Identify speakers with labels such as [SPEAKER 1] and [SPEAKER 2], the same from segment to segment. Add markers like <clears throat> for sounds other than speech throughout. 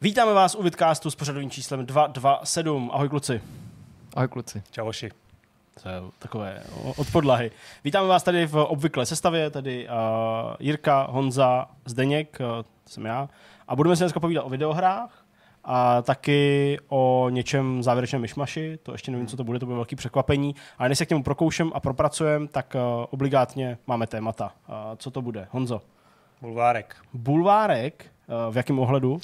[SPEAKER 1] Vítáme vás u Vidcastu s pořadovým číslem 227. Ahoj kluci.
[SPEAKER 2] Ahoj kluci.
[SPEAKER 3] Čauši.
[SPEAKER 1] To je takové od podlahy. Vítáme vás tady v obvyklé sestavě, tady uh, Jirka, Honza, Zdeněk, uh, to jsem já. A budeme si dneska povídat o videohrách a taky o něčem závěrečném myšmaši. To ještě nevím, co to bude, to bude velký překvapení. Ale než se k němu prokoušem a propracujem, tak uh, obligátně máme témata. Uh, co to bude? Honzo?
[SPEAKER 3] Bulvárek.
[SPEAKER 1] Bulvárek? Uh, v jakém ohledu?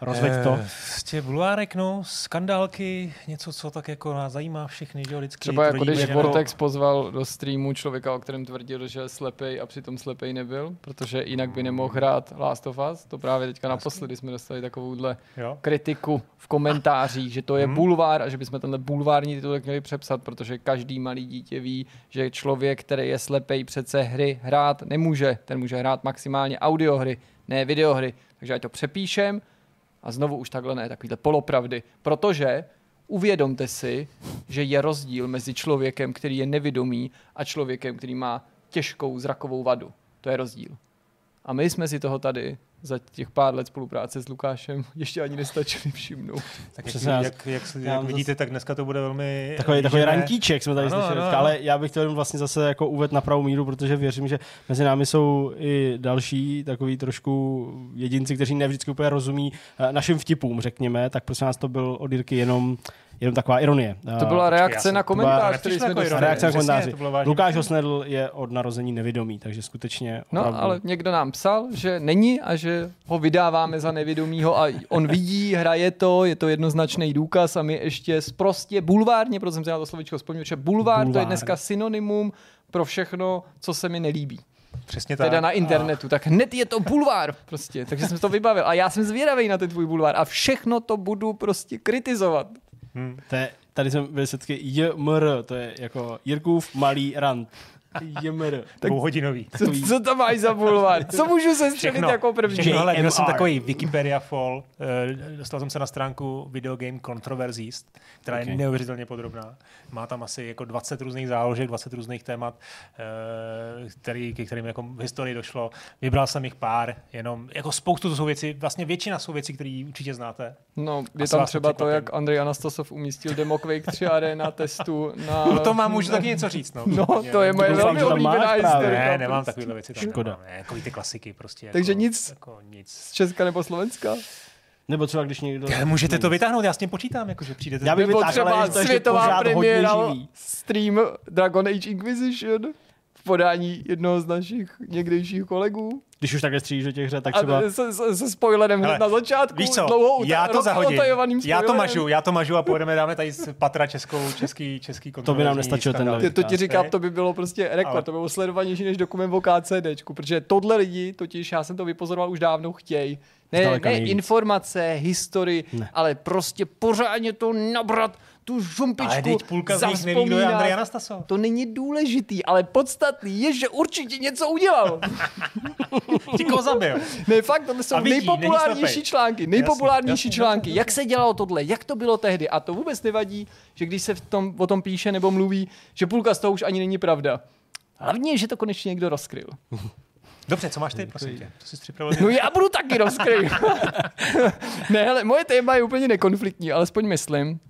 [SPEAKER 1] Rozveď to. E,
[SPEAKER 3] prostě bulvárek, no, skandálky, něco, co tak jako nás zajímá všechny, že jo, vždycky.
[SPEAKER 2] Třeba jako když jako... Vortex pozval do streamu člověka, o kterém tvrdil, že je slepej a přitom slepej nebyl, protože jinak by nemohl hrát Last of Us. To právě teďka naposledy jsme dostali takovouhle jo. kritiku v komentářích, že to je hmm. bulvár a že bychom tenhle bulvární titulek měli přepsat, protože každý malý dítě ví, že člověk, který je slepej, přece hry hrát nemůže. Ten může hrát maximálně audiohry, ne videohry. Takže ať to přepíšem, a znovu už takhle ne, takovýhle polopravdy. Protože uvědomte si, že je rozdíl mezi člověkem, který je nevědomý a člověkem, který má těžkou zrakovou vadu. To je rozdíl. A my jsme si toho tady za těch pár let spolupráce s Lukášem <laughs> ještě ani nestačili všimnout.
[SPEAKER 3] Tak jak, jak, jak, jak, jak vidíte, tak dneska to bude velmi...
[SPEAKER 1] Takový, takový rantíček jsme tady ano, slyšeli, ano, ano. ale já bych chtěl vlastně zase jako uved na pravou míru, protože věřím, že mezi námi jsou i další takový trošku jedinci, kteří ne vždycky úplně rozumí eh, našim vtipům, řekněme, tak prosím nás to byl od Jirky jenom jenom taková ironie.
[SPEAKER 2] To byla reakce na komentář, který jsme
[SPEAKER 1] dostali. Reakce na komentáři. Lukáš Osnedl je od narození nevědomý, takže skutečně
[SPEAKER 2] No, opravdu... ale někdo nám psal, že není a že ho vydáváme za nevědomýho a on vidí, hraje to, je to jednoznačný důkaz a my ještě prostě bulvárně, protože jsem si na to slovičko vzpomněl, že bulvár, bulvár to je dneska synonymum pro všechno, co se mi nelíbí.
[SPEAKER 3] Přesně tak.
[SPEAKER 2] Teda na internetu, a... tak hned je to bulvár prostě, takže jsem to vybavil a já jsem zvědavý na ten tvůj bulvár a všechno to budu prostě kritizovat.
[SPEAKER 1] Hmm. To je, tady jsem byl setky JMR, to je jako Jirkův malý rant. JMR. <laughs>
[SPEAKER 3] Tak Dvouhodinový.
[SPEAKER 2] Co, co to máš za bulvár? Co můžu se střelit jako první?
[SPEAKER 3] Všechno, ale byl jsem takový Wikipedia fall. Uh, dostal jsem se na stránku Video Game Controversies, která okay. je neuvěřitelně podrobná. Má tam asi jako 20 různých záložek, 20 různých témat, uh, který, ke kterým jako v historii došlo. Vybral jsem jich pár, jenom jako spoustu to jsou věci, vlastně většina jsou věci, které určitě znáte.
[SPEAKER 2] No, je tam třeba to, jak Andrej Anastasov umístil Demo Quake 3 Arena testu <laughs> na...
[SPEAKER 3] No to mám, můžu taky něco říct. No,
[SPEAKER 2] no to je moje velmi oblíbená historie.
[SPEAKER 3] Ne, nemám takovéhle věci. Tam Škoda. Ne, jako ty klasiky prostě.
[SPEAKER 2] Takže jako, nic, jako nic z Česka nebo Slovenska?
[SPEAKER 1] Nebo třeba když někdo...
[SPEAKER 3] Já, můžete to vytáhnout, já s tím počítám, jakože přijdete.
[SPEAKER 2] Já bych Nebo třeba světová premiéra stream Dragon Age Inquisition v podání jednoho z našich někdejších kolegů.
[SPEAKER 1] Když už takhle střílíš do těch hře, tak třeba...
[SPEAKER 2] A se, se, se spoilerem hned na začátku.
[SPEAKER 3] Víš co, dlouho já to zahodím. Já to mažu, já to mažu a pojedeme dáme tady z Patra českou, český, český
[SPEAKER 1] To by nám nestačilo ten
[SPEAKER 2] To ti říkám, to by bylo prostě rekord, Ale... to by bylo sledovanější než dokument o KCDčku, protože tohle lidi, totiž já jsem to vypozoroval už dávno, chtějí. Ne, ne informace, historii, ne. ale prostě pořádně to nabrat tu žumpičku Ale teď
[SPEAKER 3] půlka z nich neví, kdo je Andrej Anastasov.
[SPEAKER 2] To není důležitý, ale podstatný je, že určitě něco udělal. <laughs>
[SPEAKER 3] Ti koho zabil.
[SPEAKER 2] Ne, fakt, to jsou vidí, nejpopulárnější články. Nejpopulárnější jasně, články. Jasně, jak se dělalo tohle, jak to bylo tehdy. A to vůbec nevadí, že když se v tom, o tom píše nebo mluví, že půlka z toho už ani není pravda. Hlavně, že to konečně někdo rozkryl.
[SPEAKER 3] Dobře, co máš ty, prosím tě? Co jsi připravil?
[SPEAKER 2] No já budu taky rozkryt. <laughs> ne, ale moje téma je úplně nekonfliktní, alespoň myslím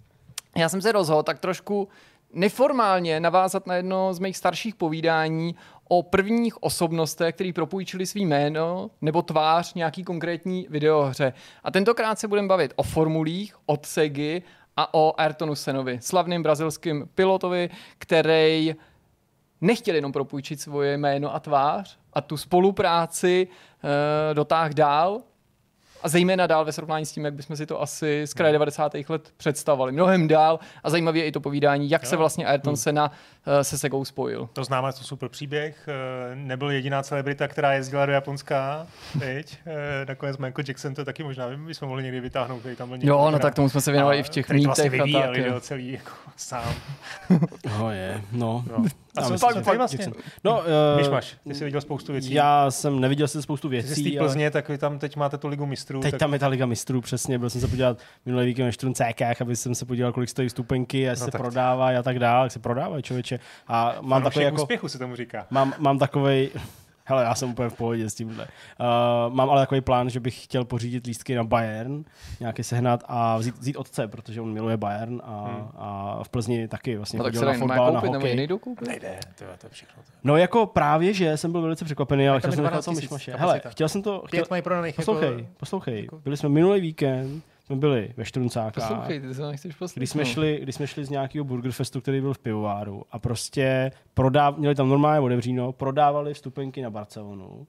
[SPEAKER 2] já jsem se rozhodl tak trošku neformálně navázat na jedno z mých starších povídání o prvních osobnostech, který propůjčili svý jméno nebo tvář nějaký konkrétní videohře. A tentokrát se budeme bavit o formulích, od Segy a o Ayrtonu Senovi, slavným brazilským pilotovi, který nechtěl jenom propůjčit svoje jméno a tvář a tu spolupráci e, dotáh dál, a zejména dál ve srovnání s tím, jak bychom si to asi z kraje 90. let představovali. Mnohem dál a zajímavé je i to povídání, jak jo. se vlastně Ayrton hmm. Senna uh, se Segou spojil.
[SPEAKER 3] To známe, to super příběh. Uh, nebyl jediná celebrita, která jezdila do Japonska, teď. Uh, nakonec Michael Jackson to taky možná bychom mohli někdy vytáhnout, který tam byl
[SPEAKER 2] někdy. Jo, no tak tomu jsme se věnovali i v těch mýtech. Vlastně
[SPEAKER 3] vyvíjeli, a tak. celý jako sám. <laughs>
[SPEAKER 1] no je, no. no.
[SPEAKER 3] A co pak, pak vlastně? No, uh, máš, ty jsi viděl spoustu věcí.
[SPEAKER 1] Já jsem neviděl si spoustu věcí. Ty
[SPEAKER 3] jsi z Plzně, ale... tak vy tam teď máte tu ligu mistrů.
[SPEAKER 1] Teď tak... tam je ta liga mistrů, přesně. Byl jsem se podívat minulý víkend na Štruncékách, aby jsem se podíval, kolik stojí stupenky, a no, se tak... prodávají a tak dále, jak se prodávají člověče. A mám takový jako...
[SPEAKER 3] úspěchu se tomu říká.
[SPEAKER 1] Mám, mám takový Hele, já jsem úplně v pohodě s tímhle. Uh, mám ale takový plán, že bych chtěl pořídit lístky na Bayern, nějaký sehnat a vzít, vzít otce, protože on miluje Bayern a, hmm. a v Plzni taky vlastně
[SPEAKER 2] no, tak se na fotbal, na hokej. Nejdu
[SPEAKER 3] koupit? Nejde, to je, to je všechno. To.
[SPEAKER 1] No jako právě, že jsem byl velice překvapený, ale chtěl jsem to myšmaše. Hele, chtěl jsem to... Chtěl,
[SPEAKER 3] Pět mají prodaných.
[SPEAKER 1] Poslouchej, jako, poslouchej. Jako... Byli jsme minulý víkend, jsme byli ve Štruncákách.
[SPEAKER 2] Poslouchej, ty se nechceš
[SPEAKER 1] Když jsme, šli, když jsme šli z nějakého burgerfestu, který byl v pivováru a prostě prodáv, měli tam normálně otevříno, prodávali vstupenky na Barcelonu.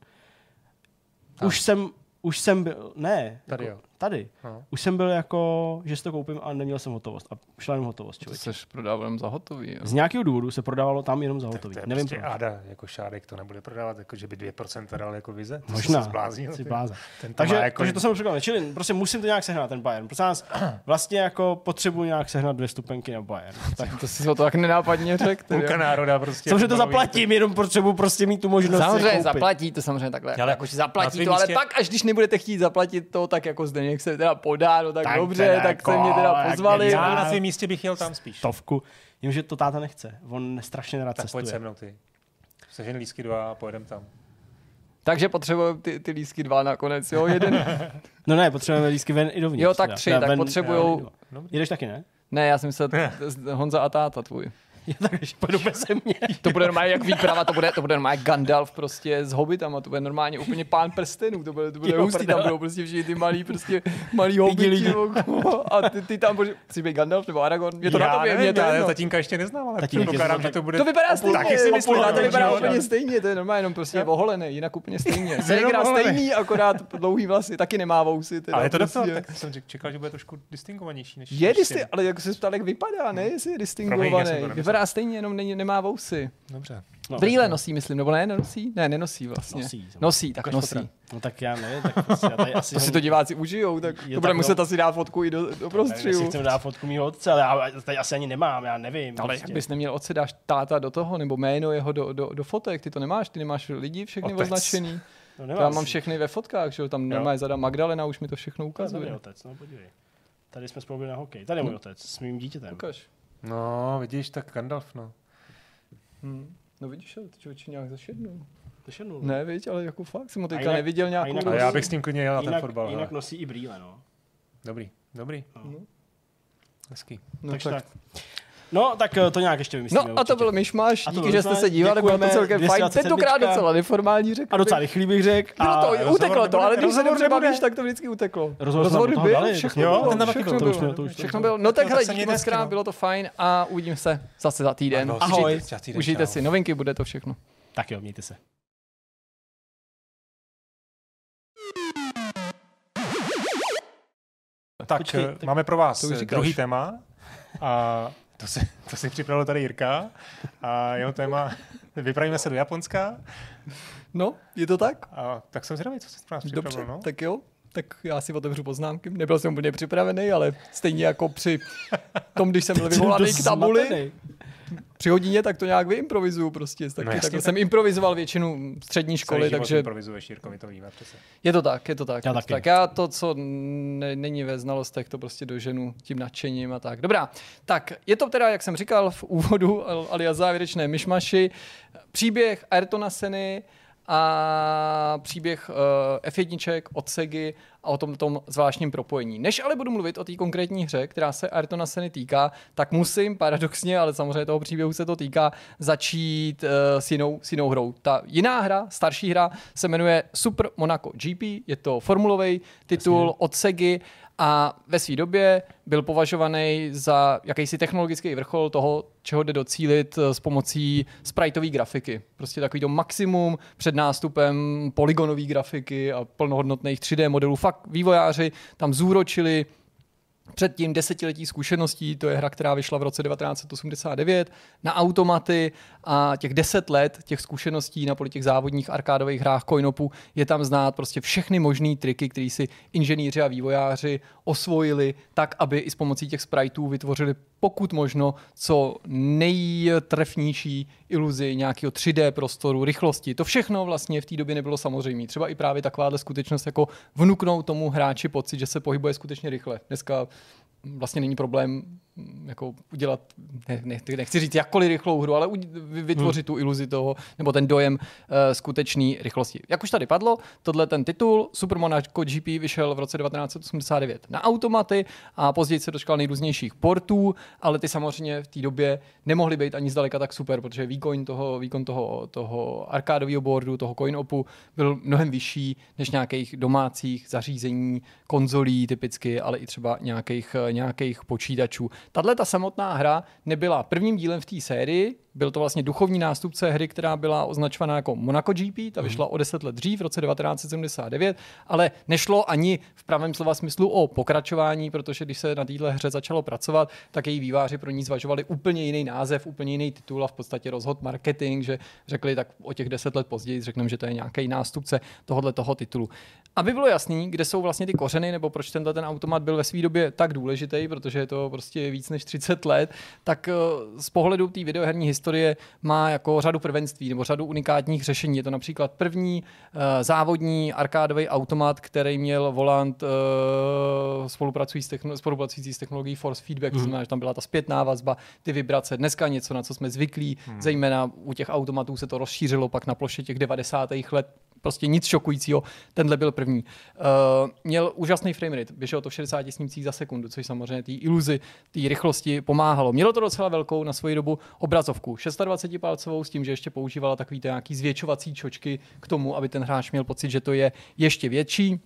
[SPEAKER 1] Už jsem, už jsem byl, ne.
[SPEAKER 3] Tady jako, jo
[SPEAKER 1] tady. No. Už jsem byl jako, že si to koupím a neměl jsem hotovost. A šla jenom hotovost.
[SPEAKER 2] Člověk. To jsi prodával jenom za hotový. Jo.
[SPEAKER 1] Z nějakého důvodu se prodávalo tam jenom za hotový.
[SPEAKER 3] Tak
[SPEAKER 1] to je Nevím
[SPEAKER 3] prostě proč. Áda, jako šádek to nebude prodávat, jako že by 2% dal jako vize.
[SPEAKER 1] To Možná, zbláznil, si blázen. takže, jako... takže to jsem překvapil. Čili prostě musím to nějak sehnat, ten Bayern. Prostě nás <clears throat> vlastně jako potřebuji nějak sehnat dvě stupenky na Bayern. <laughs>
[SPEAKER 2] Tak... to si to tak nenápadně řekl.
[SPEAKER 3] Půlka národa prostě.
[SPEAKER 1] Samozřejmě to zaplatím, jenom potřebuji prostě mít tu možnost
[SPEAKER 2] Samozřejmě zaplatí to samozřejmě takhle. Ale, jako, zaplatí to, ale pak, až když nebudete chtít zaplatit to, tak jako Zdeněk se teda podá dá, no tak, tak dobře, teda, tak jako, se mě teda pozvali.
[SPEAKER 3] Já na svém místě bych jel tam spíš.
[SPEAKER 1] Stovku. Jenomže to táta nechce. On strašně rád
[SPEAKER 3] tak
[SPEAKER 1] cestuje.
[SPEAKER 3] pojď se mnou ty. Sežen lísky dva a pojedem tam.
[SPEAKER 2] Takže potřebujeme ty, ty lísky dva nakonec, jo, jeden. <laughs>
[SPEAKER 1] no ne, potřebujeme lísky ven i dovnitř.
[SPEAKER 2] Jo, tak tři, tak potřebujou...
[SPEAKER 1] Jedeš taky, ne?
[SPEAKER 2] Ne, já jsem myslel <laughs> Honza a táta tvůj. <laughs>
[SPEAKER 1] Já takže půjdu bez mě. <laughs>
[SPEAKER 2] To bude normálně jak výprava, to bude, to bude normálně Gandalf prostě s hobbitama, to bude normálně úplně pán prstenů, to bude, to bude hustý, tam budou prostě všichni ty malý, prostě malý hobbiti, a ty, ty tam budeš, chci být Gandalf nebo Aragorn, je to já na tobě,
[SPEAKER 3] mě to já tatínka ještě neznám, ale předpokládám, že to bude...
[SPEAKER 2] To vypadá stejně, taky si myslím, to vypadá úplně stejně, to je normálně jenom prostě oholený, jinak úplně stejně. <laughs> Segra stejný, akorát dlouhý vlasy, taky nemá vousy.
[SPEAKER 3] Ale je to prostě. tak jsem čekal, že bude trošku distingovanější než...
[SPEAKER 2] Je ale jako se ptal, jak vypadá, ne, jestli je distingovaný. Vypadá stejně, jenom není, nemá vousy.
[SPEAKER 3] Dobře.
[SPEAKER 2] No, Brýle nosí, myslím, nebo ne, nenosí? Ne, nenosí vlastně.
[SPEAKER 1] Nosí,
[SPEAKER 2] nosí tak nosí.
[SPEAKER 1] No tak já nevím, tak prostě já tady asi... <laughs>
[SPEAKER 2] to si to diváci užijou, tak jo, to bude muset no. asi dát fotku i do, do prostředí.
[SPEAKER 1] Já chcem dát fotku mýho otce, ale já tady asi ani nemám, já nevím.
[SPEAKER 2] Ale prostě. jak bys neměl otce, dáš táta do toho, nebo jméno jeho do, do, do fotek, ty to nemáš, ty nemáš lidi všechny Otec. označený. No, já mám všechny ve fotkách, že tam normálně zada Magdalena, už mi to všechno ukazuje.
[SPEAKER 1] To je otec, no podívej. Tady jsme spolu na hokej. Tady je můj hm. otec s mým dítětem.
[SPEAKER 2] Ukaž.
[SPEAKER 3] No, vidíš, tak Gandalf, no.
[SPEAKER 2] Hmm. No vidíš, ale ty člověče nějak zašednul.
[SPEAKER 1] Zašednul?
[SPEAKER 2] Ne, viď, ale jako fakt jsem ho teďka neviděl nějakou... A,
[SPEAKER 3] jinak, a já bych s tím klidně jel na ten fotbal.
[SPEAKER 1] Jinak nosí i brýle, no.
[SPEAKER 3] Dobrý, dobrý.
[SPEAKER 1] No.
[SPEAKER 3] Hezký.
[SPEAKER 1] No, Takže tak. tak. No, tak eh, to nějak ještě vymyslíme.
[SPEAKER 2] No a to byl myšmaš, díky, že jste se dívali, bylo to celkem fajn. Tentokrát docela neformální řekl.
[SPEAKER 1] A docela rychlý bych řekl.
[SPEAKER 2] Bylo to, uteklo to, ale když se dobře bavíš, tak to vždycky uteklo.
[SPEAKER 1] Rozhovor byl,
[SPEAKER 2] všechno bylo, všechno bylo. Všechno bylo. No tak hele, díky moc krát, bylo to fajn a uvidíme se zase za týden.
[SPEAKER 1] Ahoj.
[SPEAKER 2] Užijte si novinky, bude to všechno.
[SPEAKER 1] Tak jo, mějte se.
[SPEAKER 3] Tak, Počkej, tak máme pro vás druhý téma. A to si, to si připravil tady Jirka a jeho téma Vypravíme se do Japonska.
[SPEAKER 2] No, je to tak?
[SPEAKER 3] A, tak jsem zvědavý, co jsi pro nás připravil.
[SPEAKER 2] Dobře,
[SPEAKER 3] no?
[SPEAKER 2] tak jo. Tak já si otevřu poznámky. Nebyl jsem úplně připravený, ale stejně jako při tom, když jsem byl vyvolaný k tabuli, při hodině, tak to nějak vyimprovizuju prostě. Taky, no jasně, tak jsem improvizoval většinu střední školy, takže...
[SPEAKER 3] improvizuješ, Jirko, to víme přece.
[SPEAKER 2] Je to tak, je to tak.
[SPEAKER 1] Já
[SPEAKER 2] taky. Tak já to, co ne, není ve znalostech, to prostě doženu tím nadšením a tak. Dobrá, tak je to teda, jak jsem říkal v úvodu, alias závěrečné myšmaši, příběh Ayrtona Seny, a příběh uh, F1 od Segy a o tom, tom zvláštním propojení. Než ale budu mluvit o té konkrétní hře, která se Ayrtona Seny týká, tak musím paradoxně, ale samozřejmě toho příběhu se to týká, začít uh, s, jinou, s jinou hrou. Ta jiná hra, starší hra, se jmenuje Super Monaco GP, je to formulový titul Jasně. od Segy a ve své době byl považovaný za jakýsi technologický vrchol toho, čeho jde docílit eh, s pomocí spriteové grafiky. Prostě takový to maximum před nástupem polygonové grafiky a plnohodnotných 3D modelů. Fakt vývojáři tam zúročili Předtím desetiletí zkušeností, to je hra, která vyšla v roce 1989, na automaty a těch deset let těch zkušeností na poli těch závodních arkádových hrách coinopu je tam znát prostě všechny možné triky, které si inženýři a vývojáři osvojili tak, aby i s pomocí těch spriteů vytvořili pokud možno co nejtrefnější iluzi nějakého 3D prostoru, rychlosti. To všechno vlastně v té době nebylo samozřejmé. Třeba i právě takováhle skutečnost jako vnuknout tomu hráči pocit, že se pohybuje skutečně rychle. Dneska vlastně není problém jako udělat, ne, ne, nechci říct jakkoliv rychlou hru, ale vytvořit hmm. tu iluzi toho, nebo ten dojem uh, skutečný rychlosti. Jak už tady padlo, tohle ten titul Super Monaco GP vyšel v roce 1989 na automaty a později se dočkal nejrůznějších portů, ale ty samozřejmě v té době nemohly být ani zdaleka tak super, protože výkon toho, výkon toho, toho arkádového boardu, toho coin-opu byl mnohem vyšší než nějakých domácích zařízení, konzolí typicky, ale i třeba nějakých, nějakých počítačů. Tahle ta samotná hra nebyla prvním dílem v té sérii, byl to vlastně duchovní nástupce hry, která byla označovaná jako Monaco GP, ta vyšla mm. o deset let dřív, v roce 1979, ale nešlo ani v pravém slova smyslu o pokračování, protože když se na této hře začalo pracovat, tak její výváři pro ní zvažovali úplně jiný název, úplně jiný titul a v podstatě rozhod marketing, že řekli tak o těch deset let později, řekneme, že to je nějaký nástupce tohohle toho titulu. Aby bylo jasný, kde jsou vlastně ty kořeny, nebo proč tenhle ten automat byl ve své době tak důležitý, protože je to prostě víc než 30 let, tak eh, z pohledu té videoherní historie má jako řadu prvenství nebo řadu unikátních řešení. Je to například první uh, závodní arkádový automat, který měl volant uh, spolupracující, spolupracující s technologií Force Feedback, mm. to znamená, že tam byla ta zpětná vazba, ty vibrace. Dneska něco, na co jsme zvyklí, mm. zejména u těch automatů se to rozšířilo pak na ploše těch 90. let prostě nic šokujícího. Tenhle byl první. Uh, měl úžasný framerate, běželo to v 60 snímcích za sekundu, což samozřejmě té iluzi, té rychlosti pomáhalo. Mělo to docela velkou na svoji dobu obrazovku, 26 palcovou s tím, že ještě používala takový nějaký zvětšovací čočky k tomu, aby ten hráč měl pocit, že to je ještě větší.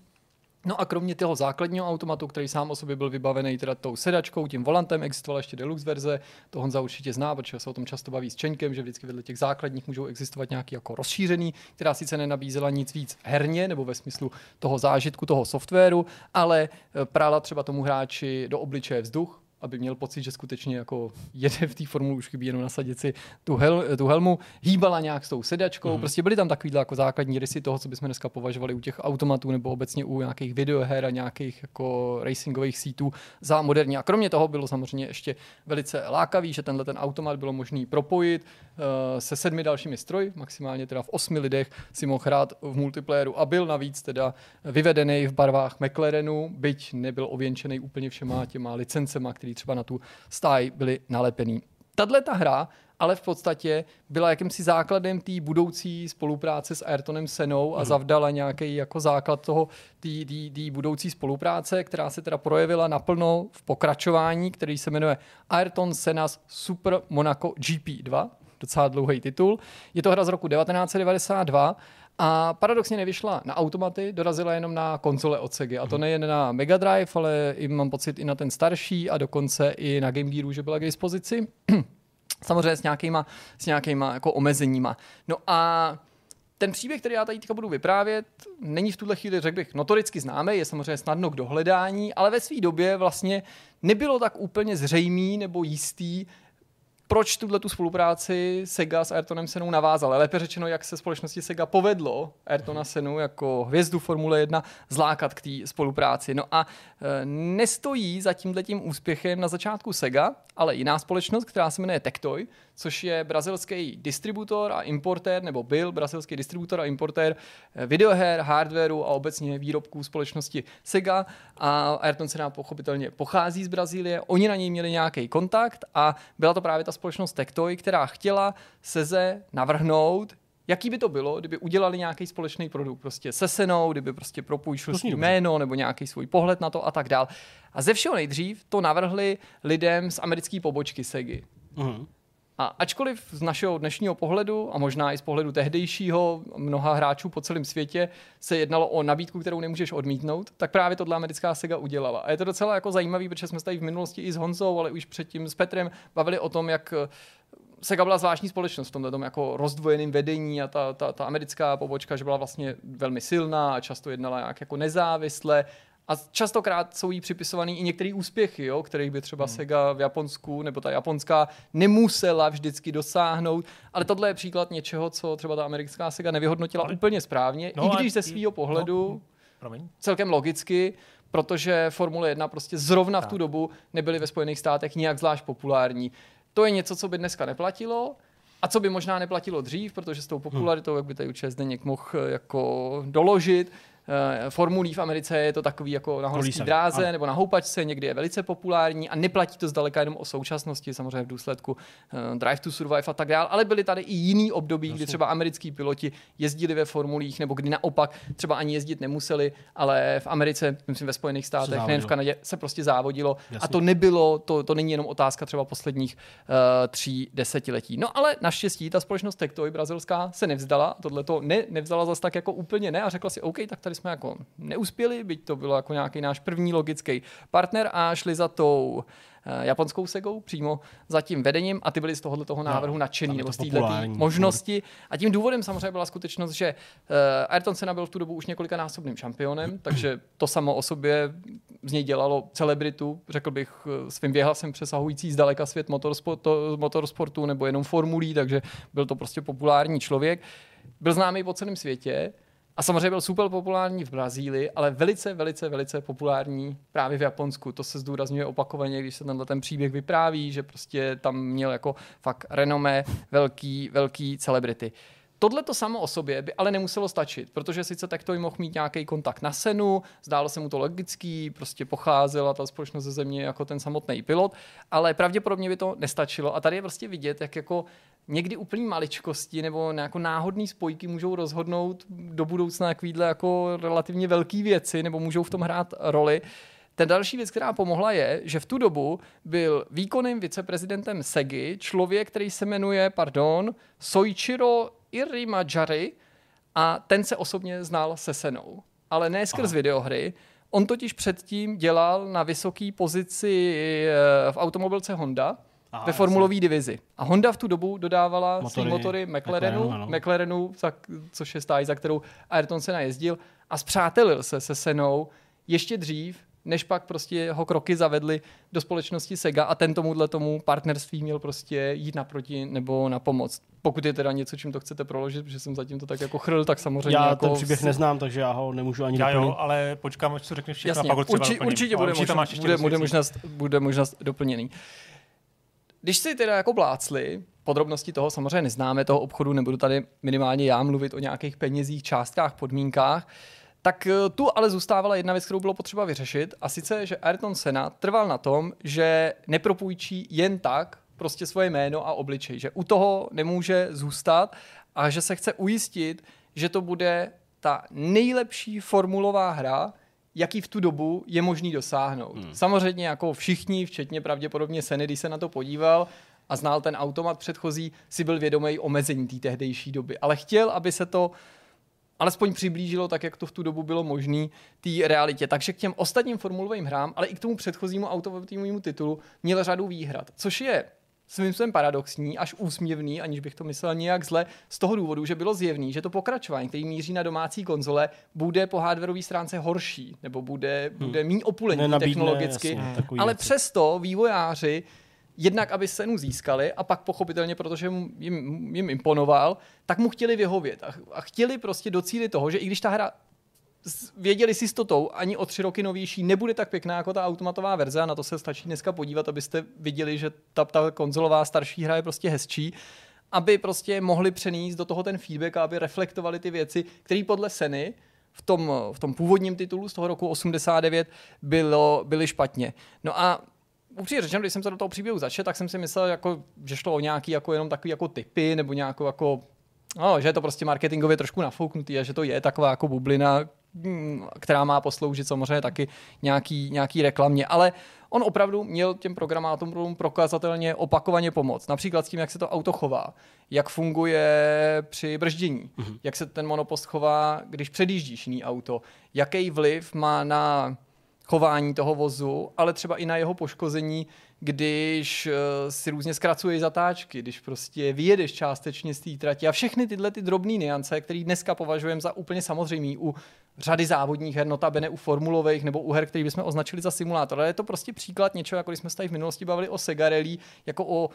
[SPEAKER 2] No a kromě toho základního automatu, který sám o sobě byl vybavený teda tou sedačkou, tím volantem, existovala ještě deluxe verze, to Honza určitě zná, protože se o tom často baví s Čeňkem, že vždycky vedle těch základních můžou existovat nějaký jako rozšířený, která sice nenabízela nic víc herně nebo ve smyslu toho zážitku, toho softwaru, ale eh, prála třeba tomu hráči do obličeje vzduch, aby měl pocit, že skutečně jako jede v té formule, už chybí jenom nasadit si tu, hel, tu helmu, hýbala nějak s tou sedačkou, mm-hmm. prostě byly tam takovýhle jako základní rysy toho, co bychom dneska považovali u těch automatů nebo obecně u nějakých videoher a nějakých jako racingových sítů za moderní. A kromě toho bylo samozřejmě ještě velice lákavý, že tenhle ten automat bylo možný propojit uh, se sedmi dalšími stroji, maximálně teda v osmi lidech si mohl hrát v multiplayeru a byl navíc teda vyvedený v barvách McLarenu, byť nebyl ověnčený úplně všema těma licencema, který třeba na tu stáj byly nalepený. Tahle ta hra ale v podstatě byla jakýmsi základem té budoucí spolupráce s Ayrtonem Senou a mm. zavdala nějaký jako základ toho té budoucí spolupráce, která se teda projevila naplno v pokračování, který se jmenuje Ayrton Senas Super Monaco GP2, docela dlouhý titul. Je to hra z roku 1992 a paradoxně nevyšla na automaty, dorazila jenom na konzole od Sega. A to mhm. nejen na Mega Drive, ale i mám pocit i na ten starší a dokonce i na Game Gearu, že byla k dispozici. <clears throat> Samozřejmě s nějakýma, s nějakýma jako omezeníma. No a ten příběh, který já tady teďka budu vyprávět, není v tuhle chvíli, řekl bych, notoricky známý, je samozřejmě snadno k dohledání, ale ve své době vlastně nebylo tak úplně zřejmý nebo jistý, proč tuhle tu spolupráci Sega s Ayrtonem Senou navázal. Lépe řečeno, jak se společnosti Sega povedlo Ayrtona Senu jako hvězdu Formule 1 zlákat k té spolupráci. No a e, nestojí za tímhletím úspěchem na začátku Sega, ale jiná společnost, která se jmenuje Tectoy, což je brazilský distributor a importér, nebo byl brazilský distributor a importér eh, videoher, hardwareu a obecně výrobků společnosti Sega. A Ayrton se nám pochopitelně pochází z Brazílie. Oni na něj měli nějaký kontakt a byla to právě ta společnost Tectoy, která chtěla Seze navrhnout, jaký by to bylo, kdyby udělali nějaký společný produkt, prostě se senou, kdyby prostě propůjčil svůj jméno nebo nějaký svůj pohled na to a tak dál. A ze všeho nejdřív to navrhli lidem z americké pobočky Segy. Uh-huh. A ačkoliv z našeho dnešního pohledu a možná i z pohledu tehdejšího mnoha hráčů po celém světě se jednalo o nabídku, kterou nemůžeš odmítnout, tak právě tohle americká Sega udělala. A je to docela jako zajímavý, protože jsme se tady v minulosti i s Honzou, ale už předtím s Petrem bavili o tom, jak eh, Sega byla zvláštní společnost v tomhle jako rozdvojeném vedení a ta, ta, ta americká pobočka, že byla vlastně velmi silná a často jednala nějak jako nezávisle a častokrát jsou jí připisovaný i některé úspěchy, jo, kterých by třeba hmm. Sega v Japonsku nebo ta japonská nemusela vždycky dosáhnout. Ale tohle je příklad něčeho, co třeba ta americká Sega nevyhodnotila ale, úplně správně, no, i když ze svého pohledu no, celkem logicky, protože Formule 1 prostě zrovna tak. v tu dobu nebyly ve Spojených státech nijak zvlášť populární. To je něco, co by dneska neplatilo, a co by možná neplatilo dřív, protože s tou popularitou, jak by tady určitě Zdeněk mohl eh, jako doložit, formulí v Americe je to takový jako na horské dráze ano. nebo na houpačce, někdy je velice populární a neplatí to zdaleka jenom o současnosti, samozřejmě v důsledku uh, Drive to Survive a tak dále, ale byly tady i jiný období, kdy třeba americký piloti jezdili ve formulích nebo kdy naopak třeba ani jezdit nemuseli, ale v Americe, myslím ve Spojených státech, nejen v Kanadě, se prostě závodilo Jasně. a to nebylo, to, to není jenom otázka třeba posledních uh, tří desetiletí. No ale naštěstí ta společnost Tectoy brazilská se nevzdala, tohle to ne, nevzala zase tak jako úplně ne a řekla si, OK, tak tady jsme jako neuspěli, byť to bylo jako nějaký náš první logický partner a šli za tou Eh, japonskou segou přímo za tím vedením a ty byli z tohohle toho no, návrhu no, nadšený nebo z této možnosti. A tím důvodem samozřejmě byla skutečnost, že uh, Ayrton Senna byl v tu dobu už několikanásobným šampionem, <clears throat> takže to samo o sobě z něj dělalo celebritu, řekl bych, eh, svým věhlasem přesahující zdaleka svět motorsportu, motorsportu nebo jenom formulí, takže byl to prostě populární člověk. Byl známý po celém světě, a samozřejmě byl super populární v Brazílii, ale velice, velice, velice populární právě v Japonsku. To se zdůrazňuje opakovaně, když se tenhle ten příběh vypráví, že prostě tam měl jako fakt renomé velký, velký celebrity. Tohle to samo o sobě by ale nemuselo stačit, protože sice takto mohl mít nějaký kontakt na senu, zdálo se mu to logický, prostě pocházela ta společnost ze země jako ten samotný pilot, ale pravděpodobně by to nestačilo. A tady je prostě vidět, jak jako někdy úplný maličkosti nebo nějakou náhodné spojky můžou rozhodnout do budoucna takovýhle jako relativně velké věci nebo můžou v tom hrát roli. Ten další věc, která pomohla, je, že v tu dobu byl výkonným viceprezidentem SEGI člověk, který se jmenuje, pardon, Soichiro Irimajari a ten se osobně znal se Senou. Ale ne skrz Aha. videohry. On totiž předtím dělal na vysoké pozici eh, v automobilce Honda, Aha, ve formulové divizi. A Honda v tu dobu dodávala motory, motory McLarenu, McLaren, McLarenu za, což je stáj, za kterou Ayrton Senna jezdil, a zpřátelil se se Senou ještě dřív, než pak prostě ho kroky zavedly do společnosti Sega a ten tomuhle tomu partnerství měl prostě jít naproti nebo na pomoc. Pokud je teda něco, čím to chcete proložit, protože jsem zatím to tak jako chrl, tak samozřejmě
[SPEAKER 1] Já
[SPEAKER 2] jako
[SPEAKER 1] ten příběh s... neznám, takže já ho nemůžu ani
[SPEAKER 3] Já doplnit. jo, ale počkám, až co řekneš všechno
[SPEAKER 2] Jasně, a pak urči, určitě bude, určitě možnost, bude, bude, možnost, bude možnost doplněný. Když si teda jako blácli, podrobnosti toho samozřejmě neznáme, toho obchodu, nebudu tady minimálně já mluvit o nějakých penězích, částkách, podmínkách, tak eh, tu ale zůstávala jedna věc, kterou bylo potřeba vyřešit, a sice, že Ayrton Senna trval na tom, že nepropůjčí jen tak prostě svoje jméno a obličej, že u toho nemůže zůstat a že se chce ujistit, že to bude ta nejlepší formulová hra, jaký v tu dobu je možný dosáhnout. Hmm. Samozřejmě jako všichni, včetně pravděpodobně Seny, když se na to podíval a znal ten automat předchozí, si byl vědomý omezení té tehdejší doby. Ale chtěl, aby se to alespoň přiblížilo tak, jak to v tu dobu bylo možné té realitě. Takže k těm ostatním formulovým hrám, ale i k tomu předchozímu automobilovému titulu měl řadu výhrad, což je svým způsobem paradoxní, až úsměvný, aniž bych to myslel nějak zle, z toho důvodu, že bylo zjevný, že to pokračování, který míří na domácí konzole, bude po hardwareové stránce horší, nebo bude, hmm. bude méně opulentní technologicky, jasně, ale věci. přesto vývojáři jednak, aby cenu získali a pak pochopitelně, protože jim, jim imponoval, tak mu chtěli vyhovět a, a chtěli prostě docílit toho, že i když ta hra věděli s jistotou, ani o tři roky novější nebude tak pěkná jako ta automatová verze a na to se stačí dneska podívat, abyste viděli, že ta, ta konzolová starší hra je prostě hezčí, aby prostě mohli přenést do toho ten feedback a aby reflektovali ty věci, které podle Seny v tom, v tom původním titulu z toho roku 89 bylo, byly špatně. No a upřímně řečeno, když jsem se do toho příběhu začal, tak jsem si myslel, jako, že šlo o nějaký jako jenom takový jako typy nebo nějakou jako No, že je to prostě marketingově trošku nafouknutý a že to je taková jako bublina, hm, která má posloužit samozřejmě taky nějaký, nějaký reklamě, ale on opravdu měl těm programátorům prokazatelně opakovaně pomoct. Například s tím, jak se to auto chová, jak funguje při brždění, mm-hmm. jak se ten monopost chová, když předjíždíš jiný auto, jaký vliv má na chování toho vozu, ale třeba i na jeho poškození, když uh, si různě zkracuje zatáčky, když prostě vyjedeš částečně z té trati a všechny tyhle ty drobné niance, které dneska považujeme za úplně samozřejmý u řady závodních her, notabene u formulových nebo u her, které bychom označili za simulátor. Ale je to prostě příklad něčeho, jako když jsme se tady v minulosti bavili o Sega Rally, jako o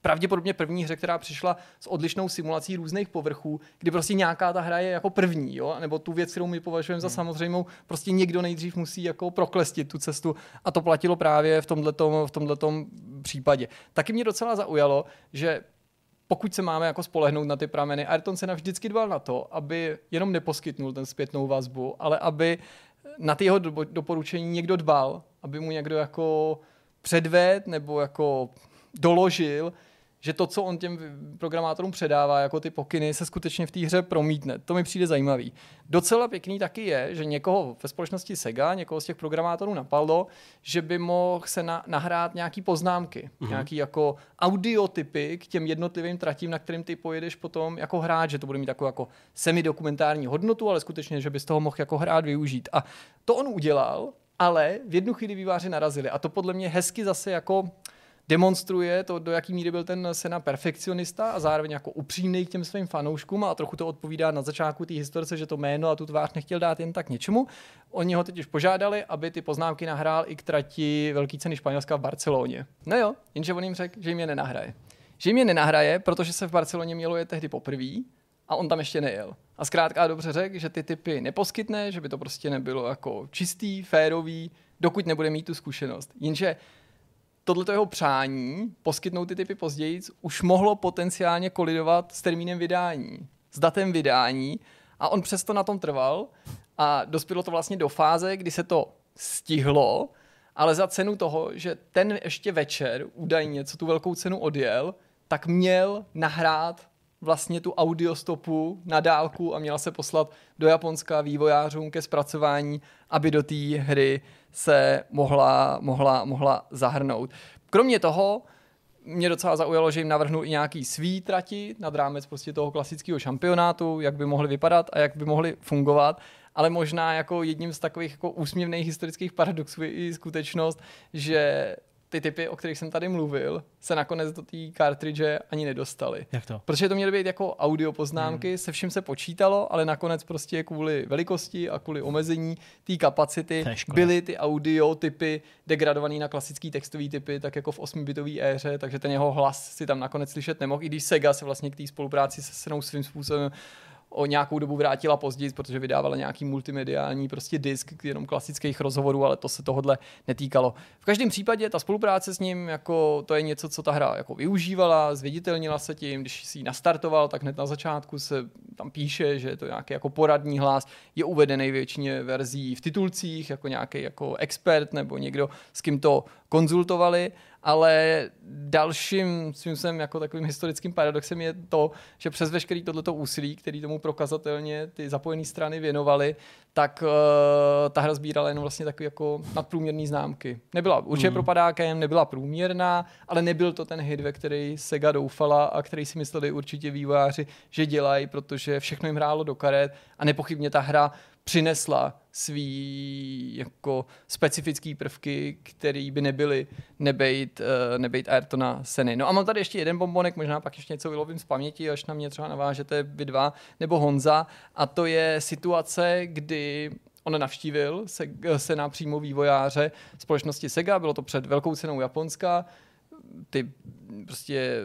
[SPEAKER 2] pravděpodobně první hře, která přišla s odlišnou simulací různých povrchů, kdy prostě nějaká ta hra je jako první, jo? nebo tu věc, kterou my považujeme za hmm. samozřejmou, prostě někdo nejdřív musí jako proklestit tu cestu a to platilo právě v tomhletom, v tomhletom případě. Taky mě docela zaujalo, že pokud se máme jako spolehnout na ty prameny, Ayrton se vždycky dbal na to, aby jenom neposkytnul ten zpětnou vazbu, ale aby na ty jeho doporučení někdo dbal, aby mu někdo jako předved nebo jako doložil, že to, co on těm programátorům předává, jako ty pokyny, se skutečně v té hře promítne. To mi přijde zajímavý. Docela pěkný taky je, že někoho ve společnosti Sega, někoho z těch programátorů napadlo, že by mohl se na, nahrát nějaký poznámky, mm-hmm. nějaký jako audiotypy k těm jednotlivým tratím, na kterým ty pojedeš potom jako hrát, že to bude mít takovou jako semidokumentární hodnotu, ale skutečně, že bys toho mohl jako hrát využít. A to on udělal, ale v jednu chvíli výváři narazili. A to podle mě hezky zase jako demonstruje to, do jaký míry byl ten Sena perfekcionista a zároveň jako upřímný k těm svým fanouškům a trochu to odpovídá na začátku té historce, že to jméno a tu tvář nechtěl dát jen tak něčemu. Oni ho teď už požádali, aby ty poznámky nahrál i k trati Velký ceny Španělska v Barceloně. No jo, jenže on jim řekl, že jim je nenahraje. Že jim je nenahraje, protože se v Barceloně mělo je tehdy poprvé a on tam ještě nejel. A zkrátka dobře řekl, že ty typy neposkytne, že by to prostě nebylo jako čistý, férový, dokud nebude mít tu zkušenost. Jenže tohleto jeho přání poskytnout ty typy později už mohlo potenciálně kolidovat s termínem vydání, s datem vydání a on přesto na tom trval a dospělo to vlastně do fáze, kdy se to stihlo, ale za cenu toho, že ten ještě večer údajně, co tu velkou cenu odjel, tak měl nahrát vlastně tu audiostopu na dálku a měla se poslat do Japonska vývojářům ke zpracování, aby do té hry se mohla, mohla, mohla zahrnout. Kromě toho, mě docela zaujalo, že jim navrhnul i nějaký svý trati nad rámec prostě toho klasického šampionátu, jak by mohly vypadat a jak by mohly fungovat, ale možná jako jedním z takových jako úsměvných historických paradoxů je i skutečnost, že ty typy, o kterých jsem tady mluvil, se nakonec do té cartridge ani nedostali.
[SPEAKER 1] Jak to?
[SPEAKER 2] Protože to měly být jako audio poznámky, hmm. se vším se počítalo, ale nakonec prostě kvůli velikosti a kvůli omezení té kapacity byly ty audio typy degradovaný na klasický textový typy, tak jako v 8-bitové éře, takže ten jeho hlas si tam nakonec slyšet nemohl, i když Sega se vlastně k té spolupráci se Senou svým způsobem o nějakou dobu vrátila později, protože vydávala nějaký multimediální prostě disk jenom klasických rozhovorů, ale to se tohodle netýkalo. V každém případě ta spolupráce s ním, jako to je něco, co ta hra jako využívala, zviditelnila se tím, když si ji nastartoval, tak hned na začátku se tam píše, že je to nějaký jako poradní hlas, je uvedený většině verzí v titulcích, jako nějaký jako expert nebo někdo, s kým to konzultovali ale dalším svým jako takovým historickým paradoxem je to, že přes veškerý tohleto úsilí, který tomu prokazatelně ty zapojené strany věnovaly, tak uh, ta hra sbírala jenom vlastně takové jako nadprůměrné známky. Nebyla určitě mm. propadákem, nebyla průměrná, ale nebyl to ten hit, ve který Sega doufala a který si mysleli určitě vývojáři, že dělají, protože všechno jim hrálo do karet a nepochybně ta hra přinesla svý jako specifický prvky, který by nebyly nebejt, uh, nebejt Ayrtona Seny. No a mám tady ještě jeden bombonek, možná pak ještě něco vylovím z paměti, až na mě třeba navážete vy dva, nebo Honza, a to je situace, kdy on navštívil se, se na přímo vývojáře společnosti Sega, bylo to před velkou cenou Japonska, ty prostě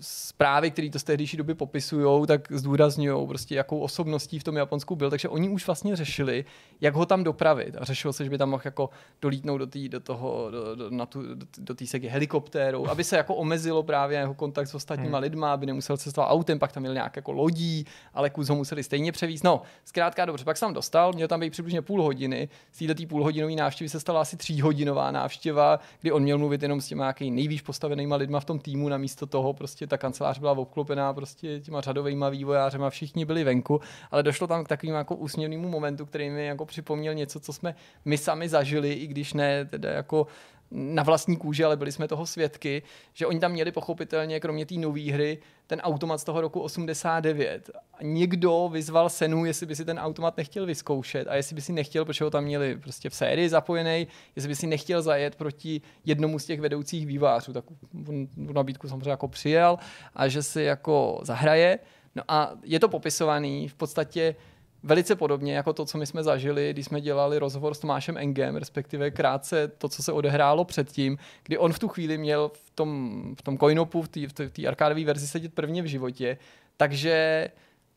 [SPEAKER 2] zprávy, které to z tehdejší doby popisují, tak zdůrazňují prostě, jakou osobností v tom Japonsku byl. Takže oni už vlastně řešili, jak ho tam dopravit. A řešilo se, že by tam mohl jako dolítnout do, tý, do toho, do, do, na tu, do, do té segy helikoptérou, aby se jako omezilo právě jeho kontakt s ostatníma hmm. lidma, aby nemusel cestovat autem, pak tam měl nějak jako lodí, ale kus ho museli stejně převízt. No, zkrátka dobře, pak jsem tam dostal, měl tam být přibližně půl hodiny. Z této půlhodinové návštěvy se stala asi tříhodinová návštěva, kdy on měl mluvit jenom s těma nejvýš postavenýma lidma v tom týmu, namísto toho prostě ta kancelář byla obklopená prostě těma řadovými vývojářema, všichni byli venku, ale došlo tam k takovému jako úsměvnému momentu, který mi jako připomněl něco, co jsme my sami zažili, i když ne teda jako na vlastní kůži, ale byli jsme toho svědky, že oni tam měli pochopitelně, kromě té nové hry, ten automat z toho roku 89. A někdo vyzval Senu, jestli by si ten automat nechtěl vyzkoušet a jestli by si nechtěl, protože ho tam měli prostě v sérii zapojený, jestli by si nechtěl zajet proti jednomu z těch vedoucích vývářů. Tak on nabídku samozřejmě jako přijel a že si jako zahraje. No a je to popisovaný v podstatě velice podobně jako to, co my jsme zažili, když jsme dělali rozhovor s Tomášem Engem, respektive krátce to, co se odehrálo předtím, kdy on v tu chvíli měl v tom, v tom coinopu, v té arkádové verzi sedět prvně v životě, takže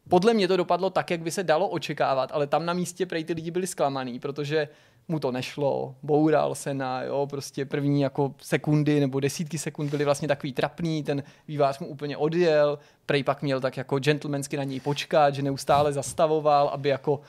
[SPEAKER 2] podle mě to dopadlo tak, jak by se dalo očekávat, ale tam na místě prej ty lidi byli zklamaný, protože mu to nešlo, boural se na, jo, prostě první jako sekundy nebo desítky sekund byly vlastně takový trapný, ten vývář mu úplně odjel, prej pak měl tak jako gentlemansky na něj počkat, že neustále zastavoval, aby jako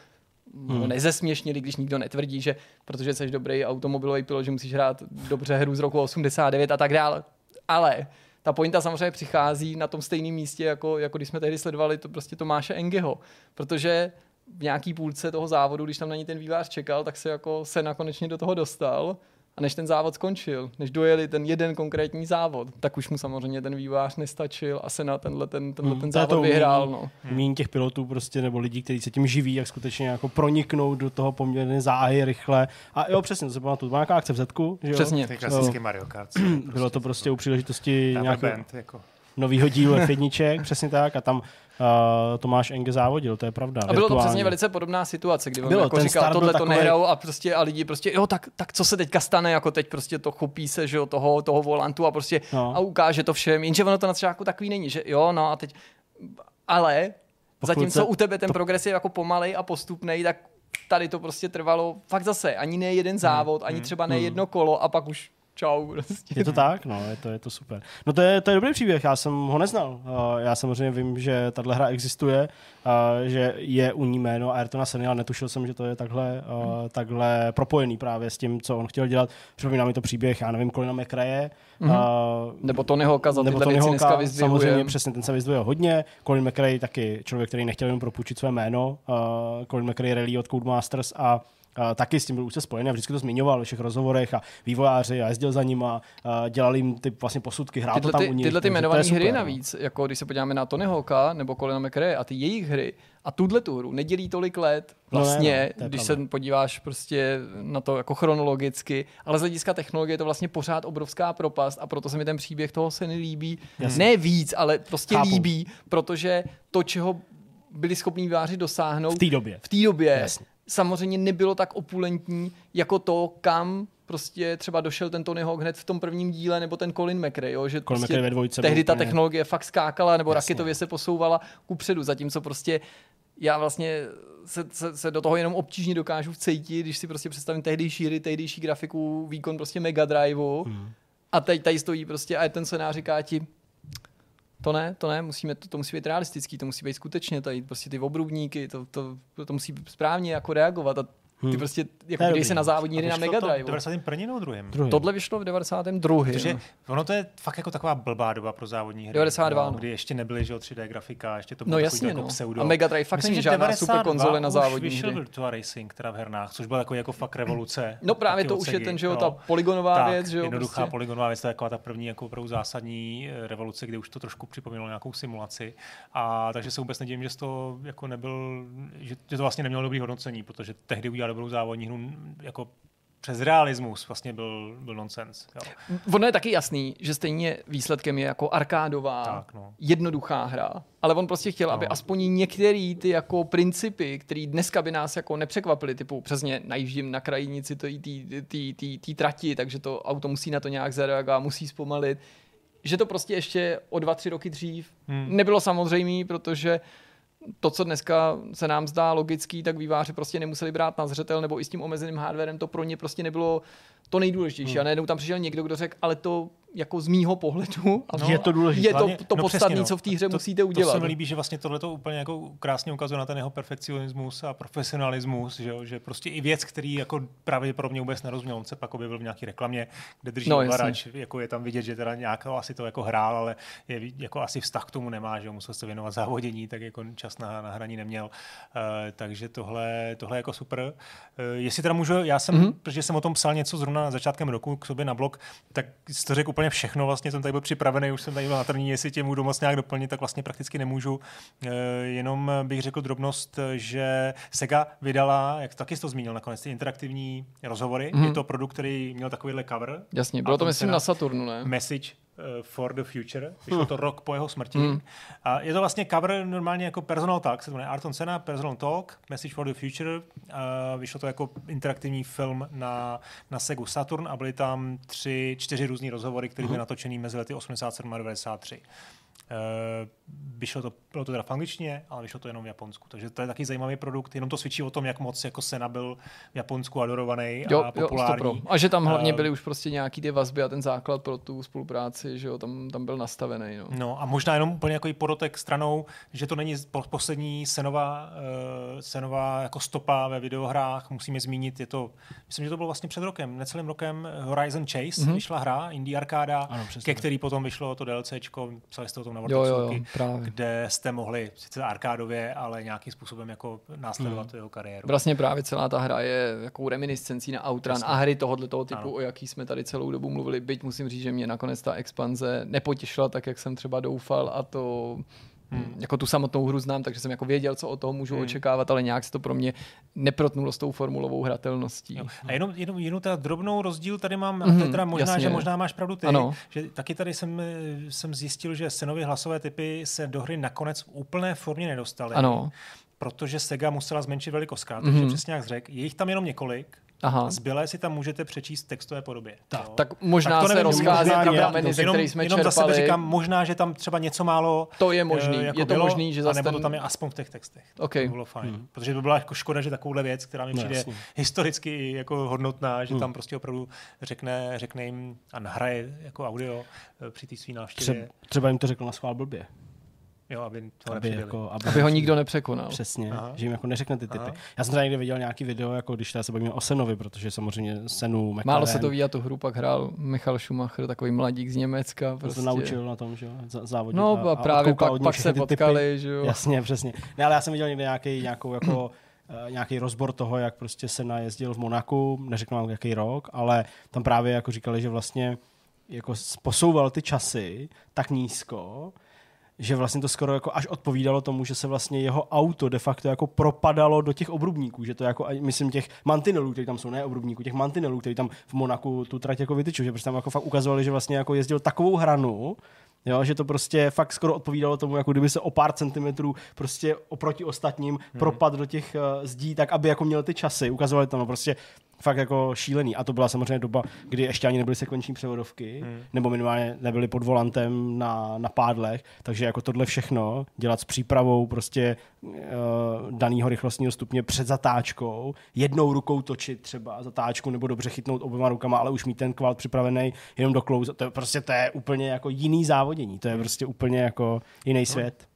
[SPEAKER 2] hmm. nezesměšnili, když nikdo netvrdí, že protože jsi dobrý automobilový pilot, že musíš hrát dobře hru z roku 89 a tak dále. Ale ta pointa samozřejmě přichází na tom stejném místě, jako, jako když jsme tehdy sledovali to prostě Tomáše Engeho, protože v nějaký půlce toho závodu, když tam na ní ten vývář čekal, tak se jako se nakonečně do toho dostal a než ten závod skončil, než dojeli ten jeden konkrétní závod, tak už mu samozřejmě ten vývář nestačil a se na tenhle, ten, tenhle hmm, ten závod to vyhrál. No.
[SPEAKER 1] Míň těch pilotů prostě, nebo lidí, kteří se tím živí, jak skutečně jako proniknou do toho poměrně záhy rychle. A jo, přesně, to se pamatuju, byla nějaká akce v Zetku, že jo?
[SPEAKER 2] Přesně.
[SPEAKER 3] Ty klasický Mario Kart.
[SPEAKER 1] Bylo to prostě u příležitosti nějakého jako. novýho dílu F1, <laughs> přesně tak, a tam uh, Tomáš Enge závodil, to je pravda.
[SPEAKER 2] A bylo to přesně velice podobná situace, kdy on bylo, jako říkal, tohle to takový... nehrajou a prostě a lidi prostě, jo, tak, tak co se teďka stane, jako teď prostě to chopí se, že jo, toho, toho volantu a prostě no. a ukáže to všem, jenže ono to na začátku takový není, že jo, no a teď, ale Pokud zatímco se... u tebe ten to... progres je jako pomalej a postupný, tak tady to prostě trvalo fakt zase ani ne jeden závod, hmm, ani třeba ne hmm. jedno kolo a pak už čau. Prostě.
[SPEAKER 1] Je to tak, no, je to, je to super. No to je, to je dobrý příběh, já jsem ho neznal. Já samozřejmě vím, že tahle hra existuje, že je u ní jméno Ayrtona Seny, ale netušil jsem, že to je takhle, takhle propojený právě s tím, co on chtěl dělat. Připomíná mi to příběh, já nevím, Colina McRae.
[SPEAKER 2] Mm-hmm. nebo Tonyho Hawka za nebo Tony Hawka,
[SPEAKER 1] samozřejmě přesně, ten se vyzdvuje hodně. Colin McRae taky člověk, který nechtěl jenom propůjčit své jméno. Colin McRae Rally od Codemasters a taky s tím byl už se spojený a vždycky to zmiňoval ve všech rozhovorech a vývojáři a jezdil za nima, uh, dělali jim ty vlastně posudky, hrál tyhle
[SPEAKER 2] to tam
[SPEAKER 1] ty,
[SPEAKER 2] u nich. Tyhle ty jmenované hry no. navíc, jako když se podíváme na Tony Hawka nebo Colina McRae a ty jejich hry a tuhle tu hru nedělí tolik let vlastně, no, ne, no, když pravda. se podíváš prostě na to jako chronologicky, ale z hlediska technologie je to vlastně pořád obrovská propast a proto se mi ten příběh toho se nelíbí. Jasně. Ne víc, ale prostě Chápu. líbí, protože to, čeho byli schopni výváři dosáhnout
[SPEAKER 1] v té době.
[SPEAKER 2] V té době Jasně samozřejmě nebylo tak opulentní jako to, kam prostě třeba došel ten Tony Hawk hned v tom prvním díle, nebo ten Colin McRae, jo, že Colin prostě ve dvojce tehdy ta technologie fakt skákala, nebo Jasně. raketově se posouvala kupředu, zatímco prostě já vlastně se, se, se, do toho jenom obtížně dokážu vcejtit, když si prostě představím tehdejší hry, tehdejší grafiku, výkon prostě Mega Driveu hmm. a teď tady stojí prostě a ten scénář říká ti, to ne, to ne, musíme, to, to musí být realistický, to musí být skutečně, tady prostě ty obrubníky, to, to, to musí správně jako reagovat a ty hmm. prostě, jako když se na závodní hry na Mega Drive.
[SPEAKER 3] v 91. nebo druhém?
[SPEAKER 2] druhým? Tohle vyšlo v 92.
[SPEAKER 3] Protože no. ono to je fakt jako taková blbá doba pro závodní hry.
[SPEAKER 2] 92. No,
[SPEAKER 3] kdy ještě nebyly že 3D grafika, ještě to
[SPEAKER 2] bylo
[SPEAKER 3] no,
[SPEAKER 2] jasně,
[SPEAKER 3] jako no. pseudo.
[SPEAKER 2] A Mega Drive fakt není žádná super konzole na závodní
[SPEAKER 3] vyšel hry. Virtua Racing, která v hernách, což byla jako, jako fakt revoluce.
[SPEAKER 2] No právě to už je ten, že jo, ta polygonová tak, věc, že jo.
[SPEAKER 3] Jednoduchá prostě. polygonová věc, to je taková ta první jako opravdu zásadní eh, revoluce, kde už to trošku připomínalo nějakou simulaci. A takže se vůbec nedivím, že to jako nebyl, že to vlastně nemělo dobrý hodnocení, protože tehdy udělali dobrou závodní hru jako přes realismus vlastně byl, byl nonsens. Jo.
[SPEAKER 2] Ono je taky jasný, že stejně výsledkem je jako arkádová, tak, no. jednoduchá hra, ale on prostě chtěl, no. aby aspoň některé ty jako principy, které dneska by nás jako nepřekvapily, typu přesně najíždím na krajinici té trati, takže to auto musí na to nějak zareagovat, musí zpomalit, že to prostě ještě o dva, tři roky dřív hmm. nebylo samozřejmé, protože to, co dneska se nám zdá logický, tak výváři prostě nemuseli brát na zřetel, nebo i s tím omezeným hardwarem to pro ně prostě nebylo to nejdůležitější. Hmm. A najednou tam přišel někdo, kdo řekl, ale to jako z mýho pohledu
[SPEAKER 1] no, je to důležité.
[SPEAKER 2] Je to, to no, podstatné, no. co v té hře to, musíte udělat.
[SPEAKER 3] To se mi líbí, že vlastně tohle to úplně jako krásně ukazuje na ten jeho perfekcionismus a profesionalismus, že, že prostě i věc, který jako pravděpodobně vůbec nerozuměl. On se pak objevil v nějaké reklamě, kde drží no, varač, jako je tam vidět, že teda nějak asi to jako hrál, ale je, jako asi vztah k tomu nemá, že musel se věnovat závodění, tak jako čas na, na hraní neměl. Uh, takže tohle, tohle je jako super. Uh, jestli teda můžu, já jsem, mm-hmm. protože jsem o tom psal něco zrovna na začátkem roku k sobě na blog, tak to řekl úplně všechno, vlastně jsem tady byl připravený, už jsem tady byl na trní, jestli tě můžu moc nějak doplnit, tak vlastně prakticky nemůžu. E, jenom bych řekl drobnost, že Sega vydala, jak taky jsi to zmínil nakonec, ty interaktivní rozhovory. Mm. Je to produkt, který měl takovýhle cover.
[SPEAKER 2] Jasně, bylo to myslím na Saturnu, ne?
[SPEAKER 3] Message Eh, for the Future. Vyšlo to rok po jeho smrti. Hmm. A je to vlastně cover normálně jako personal talk, se to jmenuje Arton Senna, personal talk, Message for the Future. A vyšlo to jako interaktivní film na, na Segu Saturn a byly tam tři, čtyři různý rozhovory, které byly hmm. natočený mezi lety 87 a 93. vyšlo to, bylo to teda v angličtině, ale vyšlo to jenom v Japonsku. Takže to je taky zajímavý produkt, jenom to svědčí o tom, jak moc jako Sena byl v Japonsku adorovaný
[SPEAKER 2] jo,
[SPEAKER 3] a populární. Jo,
[SPEAKER 2] a že tam hlavně byly už prostě nějaký ty vazby a ten základ pro tu spolupráci, že jo, tam, tam byl nastavený. No.
[SPEAKER 3] no a možná jenom úplně jako podotek stranou, že to není poslední Senová, uh, Senová jako stopa ve videohrách, musíme zmínit, je to, myslím, že to bylo vlastně před rokem, necelým rokem Horizon Chase, mm-hmm. vyšla hra, Indie Arcada, ano, ke který potom vyšlo to DLCčko, psali jste o tom na jo, jo, jo, kde jste mohli sice arkádově, ale nějakým způsobem jako následovat hmm. jeho kariéru.
[SPEAKER 2] Vlastně právě celá ta hra je jako reminiscencí na Outrun Jasně. a hry tohoto toho typu, ano. o jaký jsme tady celou dobu mluvili. Byť musím říct, že mě nakonec ta expanze nepotěšila tak, jak jsem třeba doufal a to Hmm. Jako tu samotnou hru znám, takže jsem jako věděl, co od toho můžu hmm. očekávat, ale nějak se to pro mě neprotnulo s tou formulovou hratelností. Jo.
[SPEAKER 3] A jenom, jenom, jenom teda drobnou rozdíl tady mám, hmm, teda možná, jasně. že možná máš pravdu ty, ano. že taky tady jsem, jsem zjistil, že senové hlasové typy se do hry nakonec v úplné formě nedostaly. Ano protože Sega musela zmenšit velikost takže mm-hmm. přesně jak řekl, je jich tam jenom několik, Aha. Zbylé si tam můžete přečíst v textové podobě.
[SPEAKER 2] Tak, tak možná tak to se rozchází ty prameny, ze kterých jsme jenom čerpali.
[SPEAKER 3] za říkám, možná, že tam třeba něco málo
[SPEAKER 2] To je možný, uh, jako je to bylo, možný, že zase
[SPEAKER 3] nebo to tam je aspoň v těch textech.
[SPEAKER 2] Okay.
[SPEAKER 3] To bylo fajn. Hmm. Protože to byla jako škoda, že takovouhle věc, která mi no, přijde no, historicky jako hodnotná, že hmm. tam prostě opravdu řekne, řekne jim a nahraje jako audio eh, při té svý návštěvě.
[SPEAKER 1] Třeba jim to řekl na schvál blbě.
[SPEAKER 3] Jo, aby, to
[SPEAKER 2] aby, jako, aby, aby ho nikdo nepřekonal.
[SPEAKER 1] Přesně, Aha. že jim jako neřekne ty typy. Aha. Já jsem třeba někde viděl nějaký video, jako když se bavíme o Senovi, protože samozřejmě Senu, McLaren,
[SPEAKER 2] Málo se to ví, a tu hru pak hrál Michal Schumacher, takový mladík z Německa. Prostě.
[SPEAKER 1] To naučil na tom, že jo, závodit.
[SPEAKER 2] No a, a právě pak, pak se potkali, že jo.
[SPEAKER 1] Jasně, přesně. Ne, ale já jsem viděl někde nějaký, nějakou jako Uh, nějaký rozbor toho, jak prostě se najezdil v Monaku, neřeknu vám jaký rok, ale tam právě jako říkali, že vlastně jako posouval ty časy tak nízko, že vlastně to skoro jako až odpovídalo tomu, že se vlastně jeho auto de facto jako propadalo do těch obrubníků, že to jako, myslím, těch mantinelů, které tam jsou, ne obrubníků, těch mantinelů, které tam v Monaku tu trať jako vytyčují, že prostě tam jako fakt ukazovali, že vlastně jako jezdil takovou hranu, Jo, že to prostě fakt skoro odpovídalo tomu, jako kdyby se o pár centimetrů prostě oproti ostatním hmm. propad do těch uh, zdí, tak aby jako měl ty časy. Ukazovali to, no prostě fakt jako šílený. A to byla samozřejmě doba, kdy ještě ani nebyly sekvenční převodovky, hmm. nebo minimálně nebyly pod volantem na, na pádlech, takže jako tohle všechno dělat s přípravou prostě uh, daného rychlostního stupně před zatáčkou, jednou rukou točit třeba zatáčku, nebo dobře chytnout oběma rukama, ale už mít ten kvalt připravený jenom do close, to je prostě to je úplně jako jiný závodění, to je prostě úplně jako jiný svět.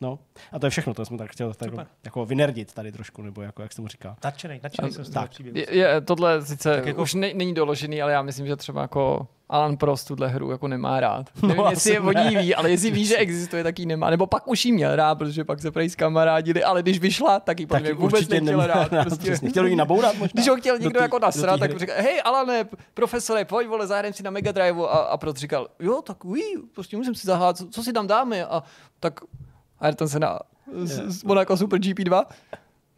[SPEAKER 1] No, a to je všechno, to jsem tak chtěl tak jako vynerdit tady trošku, nebo jako, jak se mu říká.
[SPEAKER 3] Nadšený, nadšený jsem z
[SPEAKER 2] tak. Je, je, tohle sice tak jako... už ne, není doložený, ale já myslím, že třeba jako Alan Prost tuhle hru jako nemá rád. No, Nevím, jestli je vodí ví, ale jestli ví, že existuje, tak ji nemá. Nebo pak už jí měl rád, protože pak se prej kamarádili, ale když vyšla, tak ji podle vůbec nechtěl rád. <laughs> Prostě.
[SPEAKER 1] Chtěl ji nabourat možná.
[SPEAKER 2] Když ho chtěl někdo jako nasrat, tak říkal, hej Alane, profesore, pojď vole, zahrajeme si na Mega Drive a, a Prost říkal, jo, tak ví, prostě musím si zahrát, co, co si tam dáme a tak Ayrton se na z, Monaco Super GP2.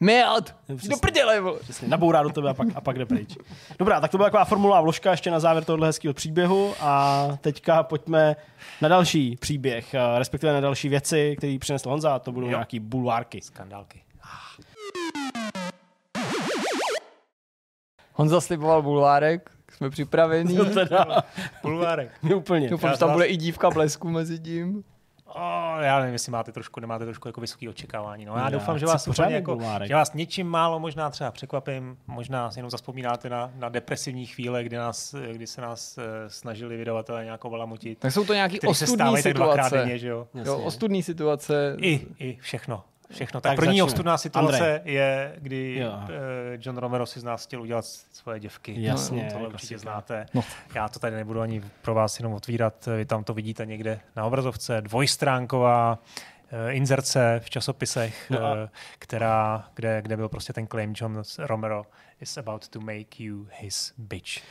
[SPEAKER 2] Melt! Do prdele,
[SPEAKER 1] Přesně, nabourá do tebe a pak, a pak jde pryč. Dobrá, tak to byla taková formulová vložka ještě na závěr tohohle hezkého příběhu a teďka pojďme na další příběh, eh, respektive na další věci, které přinesl Honza, a to budou jo. nějaký bulvárky.
[SPEAKER 3] Skandálky. Ah.
[SPEAKER 2] Honza sliboval bulvárek, jsme připraveni.
[SPEAKER 1] No teda.
[SPEAKER 3] bulvárek.
[SPEAKER 1] úplně. <laughs>
[SPEAKER 2] Doufám, že tam bude i dívka blesku mezi tím.
[SPEAKER 3] Oh, já nevím, jestli máte trošku, nemáte trošku jako vysoké očekávání. No, já, já doufám, že vás, úplně jako, že vás něčím málo možná třeba překvapím, možná si jenom zaspomínáte na, na depresivní chvíle, kdy, nás, kdy se nás uh, snažili vydavatelé nějakou valamutit.
[SPEAKER 2] Tak jsou to nějaké ostudné situace.
[SPEAKER 3] Denně, že jo?
[SPEAKER 2] jo ostudné situace.
[SPEAKER 3] I, I všechno všechno. Tak, tak první ostudná situace Andrej. je, kdy jo. Eh, John Romero si z nás chtěl udělat svoje děvky.
[SPEAKER 1] Jasně.
[SPEAKER 3] No, tohle určitě znáte. No. Já to tady nebudu ani pro vás jenom otvírat. Vy tam to vidíte někde na obrazovce. Dvojstránková uh, inzerce v časopisech, no a... která, kde, kde byl prostě ten claim John Romero is about to make you his bitch.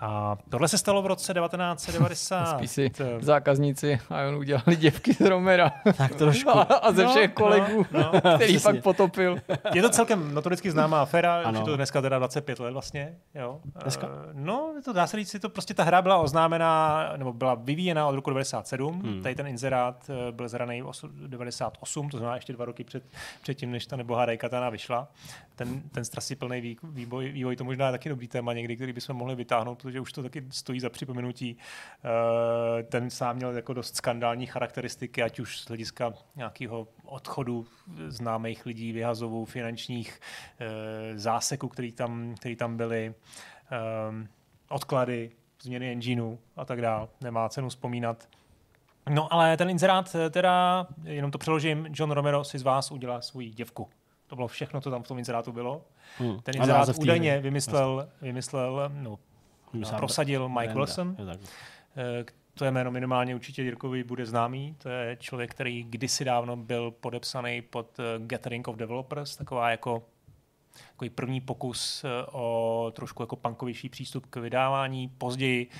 [SPEAKER 3] A tohle se stalo v roce <laughs> 1990.
[SPEAKER 2] Spíš si zákazníci a on udělali děvky z Romera.
[SPEAKER 1] Tak trošku. <laughs>
[SPEAKER 2] A, a ze no, všech no, kolegů, no, no, <laughs> který přesně. pak potopil.
[SPEAKER 3] Je to celkem notoricky známá aféra, už je to dneska teda 25 let vlastně. Jo.
[SPEAKER 1] Dneska?
[SPEAKER 3] Uh, no, to dá se říct, to prostě ta hra byla oznámená, nebo byla vyvíjena od roku 97. Hmm. Tady ten inzerát eh, byl zraný v 98, to znamená ještě dva roky před, před tím, než ta nebohá Daikatana vyšla. Ten, ten plný vývoj, vývoj, to možná je taky dobrý téma někdy, který bychom mohli vytáhnout, protože už to taky stojí za připomenutí. Uh, ten sám měl jako dost skandální charakteristiky, ať už z hlediska nějakého odchodu známých lidí, vyhazovů, finančních uh, záseků, který tam, který tam byly, um, odklady, změny engineu a tak dále. Nemá cenu vzpomínat. No ale ten inzerát eh, teda, jenom to přeložím, John Romero si z vás udělá svou děvku. To bylo všechno, co tam v tom inzerátu bylo. Hmm. Ten inzerát údajně vymyslel, vymyslel no, prosadil Mike Brenda. Wilson. Je eh, to je jméno minimálně určitě Jirkovi bude známý. To je člověk, který kdysi dávno byl podepsaný pod eh, Gathering of Developers, taková jako takový první pokus o trošku jako punkovější přístup k vydávání. Později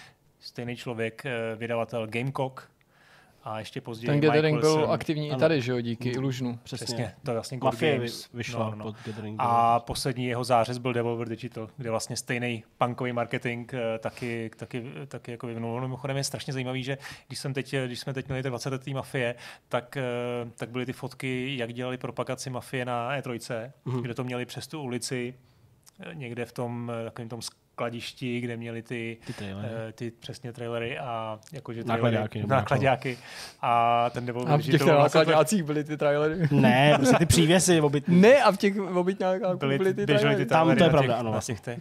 [SPEAKER 3] stejný člověk, vydavatel Gamecock, a ještě později
[SPEAKER 2] Ten Gathering byl aktivní ano. i tady, že jo, díky mm, Illusionu.
[SPEAKER 3] Přesně, Přesně. to je vlastně
[SPEAKER 1] Mafie vyšla no, no. pod
[SPEAKER 3] Gathering. A poslední jeho zářez byl Devolver Digital, kde vlastně stejný punkový marketing eh, taky, taky, taky jako vyvinul. Mimochodem je strašně zajímavý, že když, jsem teď, když jsme teď měli ty 20 letý Mafie, tak, eh, tak byly ty fotky, jak dělali propagaci Mafie na E3, mm. kde to měli přes tu ulici eh, někde v tom takovém tom skladišti, kde měli ty,
[SPEAKER 1] ty, uh,
[SPEAKER 3] ty přesně trailery a jakože
[SPEAKER 1] nákladáky.
[SPEAKER 3] nákladáky. A ten Devolver
[SPEAKER 2] A v těch nákladácích byly ty trailery.
[SPEAKER 1] Ne, prostě ty přívěsy obytný.
[SPEAKER 2] Ne, a v těch obytňákách byly, byly ty trailery. Ty
[SPEAKER 1] Tam to je pravda, ano. Vlastně.
[SPEAKER 3] Těch,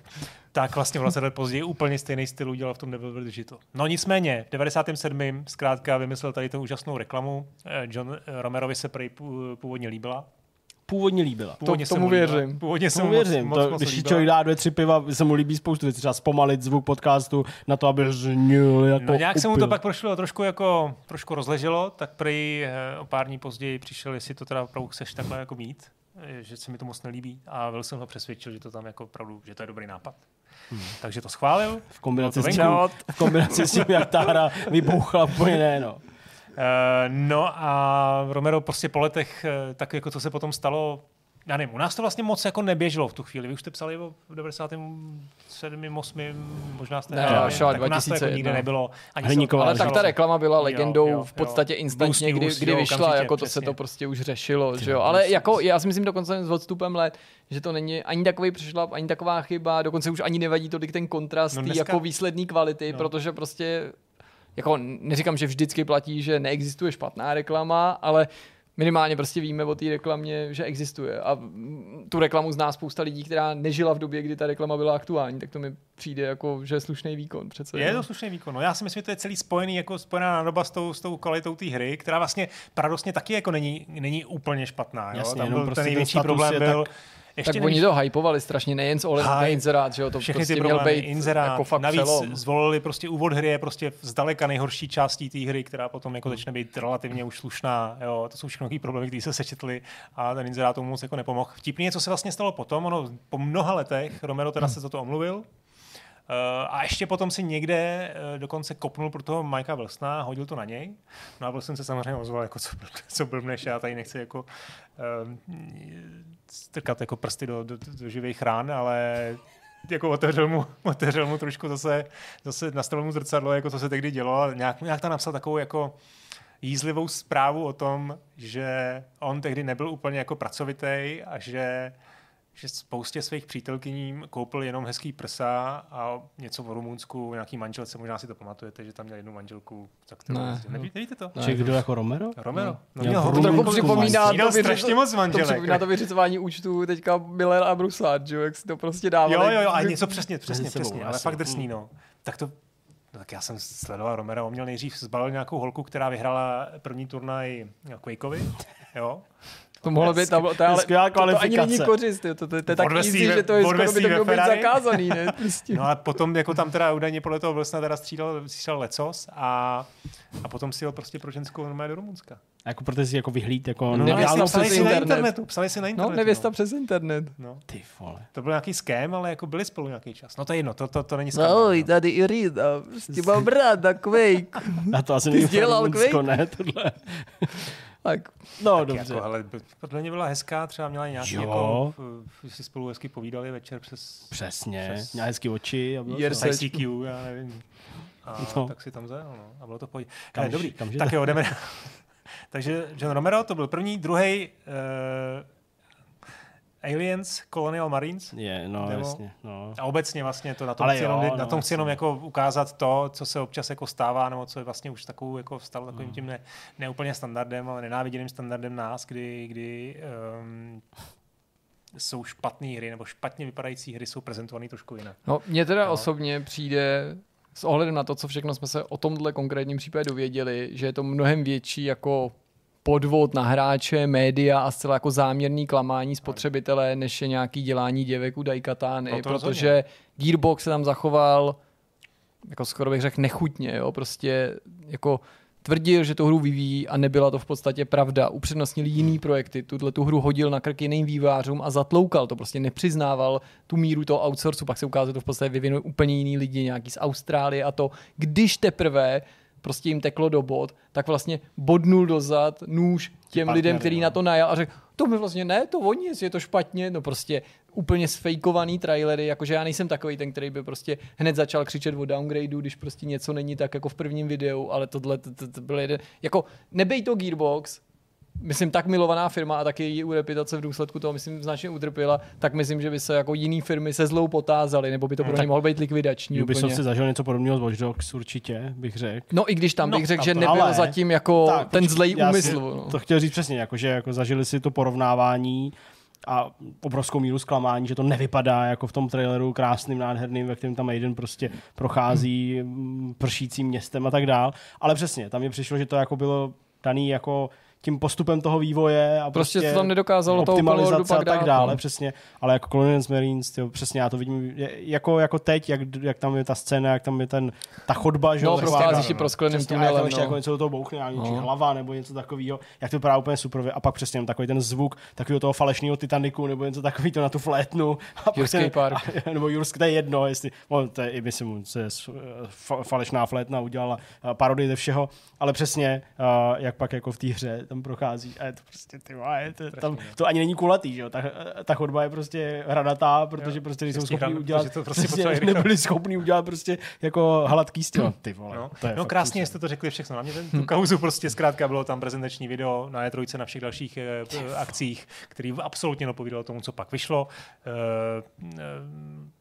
[SPEAKER 3] tak vlastně vlastně let později úplně stejný styl udělal v tom Devolver Digital. No nicméně, v 97. zkrátka vymyslel tady tu úžasnou reklamu. Eh, John Romerovi se původně líbila
[SPEAKER 1] původně líbila.
[SPEAKER 2] Původně to, tomu věřím.
[SPEAKER 3] Původně
[SPEAKER 1] tomu věřím.
[SPEAKER 3] Moc,
[SPEAKER 1] to, moc když člověk dá dvě, tři piva, se mu líbí spoustu věcí. Třeba zpomalit zvuk podcastu na to, aby zněl jako
[SPEAKER 3] No nějak
[SPEAKER 1] upil.
[SPEAKER 3] se mu to pak prošlo, trošku jako, trošku rozleželo, tak prý eh, o pár dní později přišel, jestli to teda opravdu chceš takhle jako mít, eh, že se mi to moc nelíbí. A jsem ho přesvědčil, že to tam jako opravdu, že to je dobrý nápad. Hmm. Takže to schválil.
[SPEAKER 1] V kombinaci, s tím, v kombinaci s tím, jak ta hra vybouchla úplně ne, no.
[SPEAKER 3] Uh, no a Romero prostě po letech, tak jako to se potom stalo, já nevím, u nás to vlastně moc jako neběželo v tu chvíli. Vy už jste psali o 97. 8. možná jste
[SPEAKER 2] ne, ne, ne, tak
[SPEAKER 3] 2001. u nás to jako nikde nebylo.
[SPEAKER 2] Ani Hliníková, ale tak ta reklama byla legendou jo, jo, v podstatě jo. instantně, kdy, kdy jo, vyšla, jako to se to prostě už řešilo. Že jo? Ale jako, já si myslím dokonce s odstupem let, že to není ani takový přešlap, ani taková chyba, dokonce už ani nevadí tolik ten kontrast no dneska... jako výslední kvality, no. protože prostě jako neříkám, že vždycky platí, že neexistuje špatná reklama, ale minimálně prostě víme o té reklamě, že existuje. A tu reklamu zná spousta lidí, která nežila v době, kdy ta reklama byla aktuální, tak to mi přijde jako, že je slušný výkon. Přece,
[SPEAKER 3] je to slušný výkon. No já si myslím, že to je celý spojený, jako spojená doba s tou, s tou kvalitou té hry, která vlastně paradoxně taky jako není, není úplně Jo?
[SPEAKER 1] Jasně,
[SPEAKER 3] Tam byl
[SPEAKER 1] prostě
[SPEAKER 3] ten největší problém byl,
[SPEAKER 2] tak ještě tak nevíš... oni to hypovali strašně, nejen s ohledem na inzerát, že jo, to
[SPEAKER 3] všechny
[SPEAKER 2] prostě
[SPEAKER 3] ty
[SPEAKER 2] měl být
[SPEAKER 3] inzerát,
[SPEAKER 2] jako fakt
[SPEAKER 3] navíc
[SPEAKER 2] přelom.
[SPEAKER 3] zvolili prostě úvod hry je prostě zdaleka nejhorší částí té hry, která potom jako začne být relativně už slušná, jo, to jsou všechno problémy, které se sečetly a ten inzerát tomu moc jako nepomohl. Vtipný je, co se vlastně stalo potom, ono po mnoha letech, Romero teda hmm. se za to omluvil, a ještě potom si někde uh, dokonce kopnul pro toho Mikea Wilsona, hodil to na něj. No a Wilson se samozřejmě ozval, jako co, co blbneš, já tady nechci jako uh, strkat jako prsty do, do, do živých rán, ale jako otevřel mu, <laughs> otevřel mu trošku zase, zase nastavil mu zrcadlo, jako to se tehdy dělo a nějak, nějak tam napsal takovou jako jízlivou zprávu o tom, že on tehdy nebyl úplně jako pracovitý a že že spoustě svých přítelkyním koupil jenom hezký prsa a něco v Rumunsku, nějaký manželce, možná si to pamatujete, že tam měl jednu manželku. Tak to ne, nevíte to?
[SPEAKER 1] Či kdo jako Romero?
[SPEAKER 3] Romero.
[SPEAKER 2] No, no, no, to trochu připomíná
[SPEAKER 3] to, strašně moc manželek.
[SPEAKER 2] To připomíná to vyřizování účtu teďka Miller a Brusát, že jak si to prostě dávali.
[SPEAKER 3] Jo, jo, jo, a něco přesně, přesně, přesně, ale fakt drsný, no. Tak to, No tak já jsem sledoval Romera, on měl nejdřív zbalil nějakou holku, která vyhrála první turnaj Quakeovi, jo.
[SPEAKER 2] To mohlo být, tam, to, ale, to, to ani není kořist, to, to, to, to je tak easy, že to je skoro by to mělo být zakázaný, ne? <laughs> Prostě.
[SPEAKER 3] No a potom jako tam teda údajně podle toho Wilsona teda střídal, střídal lecos a, a potom si jel prostě pro ženskou normálně do Rumunska.
[SPEAKER 1] A jako protože si jako vyhlíd jako
[SPEAKER 3] no, nevěsta psali si internet. na internetu. Psali si na no, internetu.
[SPEAKER 2] No, nevěsta no. přes internet. No.
[SPEAKER 1] Ty vole.
[SPEAKER 3] To byl nějaký ském, ale jako byli spolu nějaký čas. No to je jedno, to, to, to není
[SPEAKER 2] ském. No, no. tady Irina, prostě mám ráda Quake. <laughs>
[SPEAKER 1] A to asi není dělal Quake? ne, tohle.
[SPEAKER 2] Tak,
[SPEAKER 3] no tak dobře. Jako, ale podle mě byla hezká, třeba měla nějaký, jo. jako, si spolu hezky povídali večer přes...
[SPEAKER 1] Přesně, přes, měla hezký oči.
[SPEAKER 3] A bylo to ICQ, já nevím. A no. tak si tam zajel, no. A bylo to pojď.
[SPEAKER 1] Kam,
[SPEAKER 3] dobrý,
[SPEAKER 1] kam
[SPEAKER 3] tak jo, jdeme, <laughs> Takže John Romero to byl první, druhý uh, Aliens, Colonial Marines.
[SPEAKER 1] Je, no, demo. jasně. No.
[SPEAKER 3] A obecně vlastně to na tom, chci, jo, jenom, no, na tom chci jenom jako ukázat to, co se občas jako stává, nebo co je vlastně už takovou, jako stalo takovým hmm. tím ne, neúplně standardem, ale nenáviděným standardem nás, kdy, kdy um, jsou špatné hry, nebo špatně vypadající hry jsou prezentované trošku jinak.
[SPEAKER 2] No, mně teda no. osobně přijde s ohledem na to, co všechno jsme se o tomhle konkrétním případě dověděli, že je to mnohem větší jako podvod na hráče, média a zcela jako záměrný klamání spotřebitele, než je nějaký dělání děvek u Daikatány, no protože rozhodně. Gearbox se tam zachoval jako skoro bych řekl nechutně, jo, prostě jako tvrdil, že tu hru vyvíjí a nebyla to v podstatě pravda. Upřednostnili jiný projekty, tuhle tu hru hodil na krk jiným vývářům a zatloukal to, prostě nepřiznával tu míru toho outsourcu, pak se ukázalo, že to v podstatě vyvinuli úplně jiný lidi, nějaký z Austrálie a to, když teprve prostě jim teklo do bod, tak vlastně bodnul dozad nůž těm partnery, lidem, který no. na to najal a řekl, to mi vlastně ne, to oni, je to špatně, no prostě úplně sfejkovaný trailery, jakože já nejsem takový ten, který by prostě hned začal křičet o downgradeu, když prostě něco není tak jako v prvním videu, ale tohle to, to, to byl jeden, jako nebej to Gearbox, myslím, tak milovaná firma a taky její reputace v důsledku toho, myslím, značně utrpěla, tak myslím, že by se jako jiný firmy se zlou potázaly, nebo by to pro ně mohlo být likvidační.
[SPEAKER 1] Ubisoft si zažil něco podobného z Watch Dogs určitě, bych řekl.
[SPEAKER 2] No i když tam no, bych řekl, že nebyl ale, zatím jako tak, ten zlej úmysl.
[SPEAKER 1] No. To chtěl říct přesně, jako, že jako zažili si to porovnávání a obrovskou míru zklamání, že to nevypadá jako v tom traileru krásným, nádherným, ve kterém tam Aiden prostě prochází pršícím městem a tak dál. Ale přesně, tam mi přišlo, že to jako bylo daný jako tím postupem toho vývoje a
[SPEAKER 2] prostě,
[SPEAKER 1] prostě
[SPEAKER 2] to tam nedokázalo
[SPEAKER 1] optimalizace a tak dále, no. přesně. Ale jako Colonials Marines, tyjo, přesně já to vidím jako, jako teď, jak, jak tam je ta scéna, jak tam je ten, ta chodba, že
[SPEAKER 2] no, procházíš no, proskleným tunelem.
[SPEAKER 1] A ještě no. jako něco do toho bouchne, a no. hlava nebo něco takového, jak to vypadá úplně super. A pak přesně takový ten zvuk takového toho falešného Titaniku nebo něco takového na tu flétnu.
[SPEAKER 2] Jurský park.
[SPEAKER 1] A, <laughs> nebo Jursk, to je jedno, jestli, no, to je i myslím, je falešná flétna udělala parodii ze všeho, ale přesně, jak pak jako v té hře tam prochází. A je to prostě ty je to, tam, to ani není kulatý, že jo? Ta, ta chodba je prostě hranatá, protože jo, prostě nejsou schopni udělat, to prostě prostě <laughs> nebyli schopni udělat prostě jako hladký styl. Ty vole,
[SPEAKER 3] no, to je no krásně jste to řekli všechno. Na mě. Ten, tu kauzu prostě zkrátka bylo tam prezentační video na E3 na všech dalších eh, akcích, který absolutně napovídalo tomu, co pak vyšlo. Eh,
[SPEAKER 2] eh,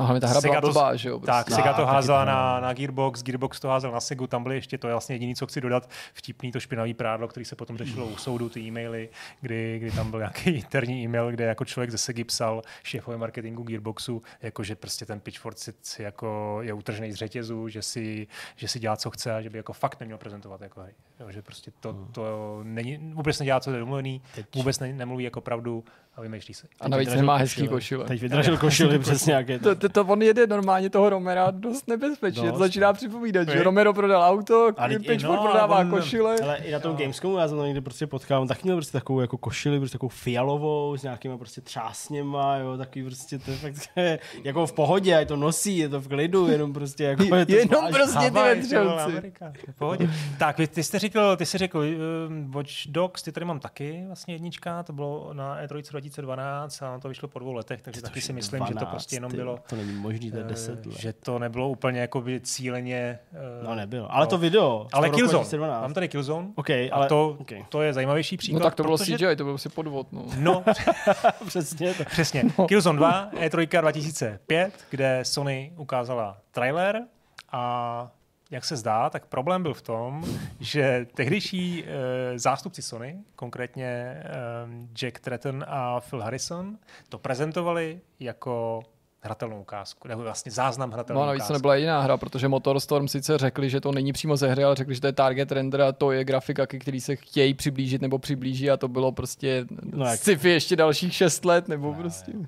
[SPEAKER 2] No hlavně ta hra Sega byla blbá, že jo?
[SPEAKER 3] Prostě. Tak, Sega to házela na, na Gearbox, Gearbox to házel na Segu, tam byly ještě, to je vlastně jediné, co chci dodat, vtipný to špinavý prádlo, který se potom řešilo u soudu, ty e-maily, kdy, kdy tam byl nějaký <laughs> interní e-mail, kde jako člověk ze Segy psal šéfové marketingu Gearboxu, jako že prostě ten Pitchfork si, si jako je utržený z řetězu, že si, že si dělá, co chce a že by jako fakt neměl prezentovat jako hry. Jo, že prostě to, hmm. to není, vůbec nedělá, co je domluvený, vůbec ne, nemluví jako pravdu a vymýšlí si.
[SPEAKER 2] A navíc nemá hezký košile.
[SPEAKER 1] Teď vydražil košily <laughs> přesně jak je
[SPEAKER 2] to. to, to, on jede normálně toho Romera dost nebezpečně. Dost. To začíná připomínat, že Romero prodal auto, Pitchfork no, prodává on, košile.
[SPEAKER 1] Ale i na tom no. Gamescomu já jsem to někde prostě potkal, on taky měl prostě takovou jako košili, prostě takovou fialovou, s nějakýma prostě třásněma, jo, takový prostě to je fakt <laughs> jako v pohodě, ať to nosí, je to v klidu, jenom prostě jako je to
[SPEAKER 2] Jenom prostě ty vetřelci.
[SPEAKER 3] pohodě. Tak, ty jste řekl, ty jsi řekl, uh, Watch Dogs, ty tady mám taky vlastně jednička, to bylo na E3 2012 a to vyšlo po dvou letech, takže taky si myslím, 12, že to prostě jenom bylo...
[SPEAKER 1] To není možný, to je 10 let.
[SPEAKER 3] Že to nebylo úplně jako by cíleně...
[SPEAKER 1] Uh, no nebylo, ale no. to video.
[SPEAKER 3] Ale Killzone, mám tady Killzone.
[SPEAKER 1] Okay, ale,
[SPEAKER 3] a to, okay. to je zajímavější příklad.
[SPEAKER 2] No tak to bylo protože... CGI, to byl si podvod. No,
[SPEAKER 3] no <laughs>
[SPEAKER 1] přesně. To.
[SPEAKER 3] Přesně. No. Killzone 2, E3 2005, kde Sony ukázala trailer a jak se zdá, tak problém byl v tom, že tehdejší e, zástupci Sony, konkrétně e, Jack Tretton a Phil Harrison, to prezentovali jako hratelnou ukázku, nebo vlastně záznam hratelnou
[SPEAKER 2] No navíc to nebyla jiná hra, protože Motorstorm sice řekli, že to není přímo ze hry, ale řekli, že to je target render a to je grafika, ke který se chtějí přiblížit nebo přiblíží a to bylo prostě no, sci-fi ještě dalších šest let, nebo no, prostě... Je.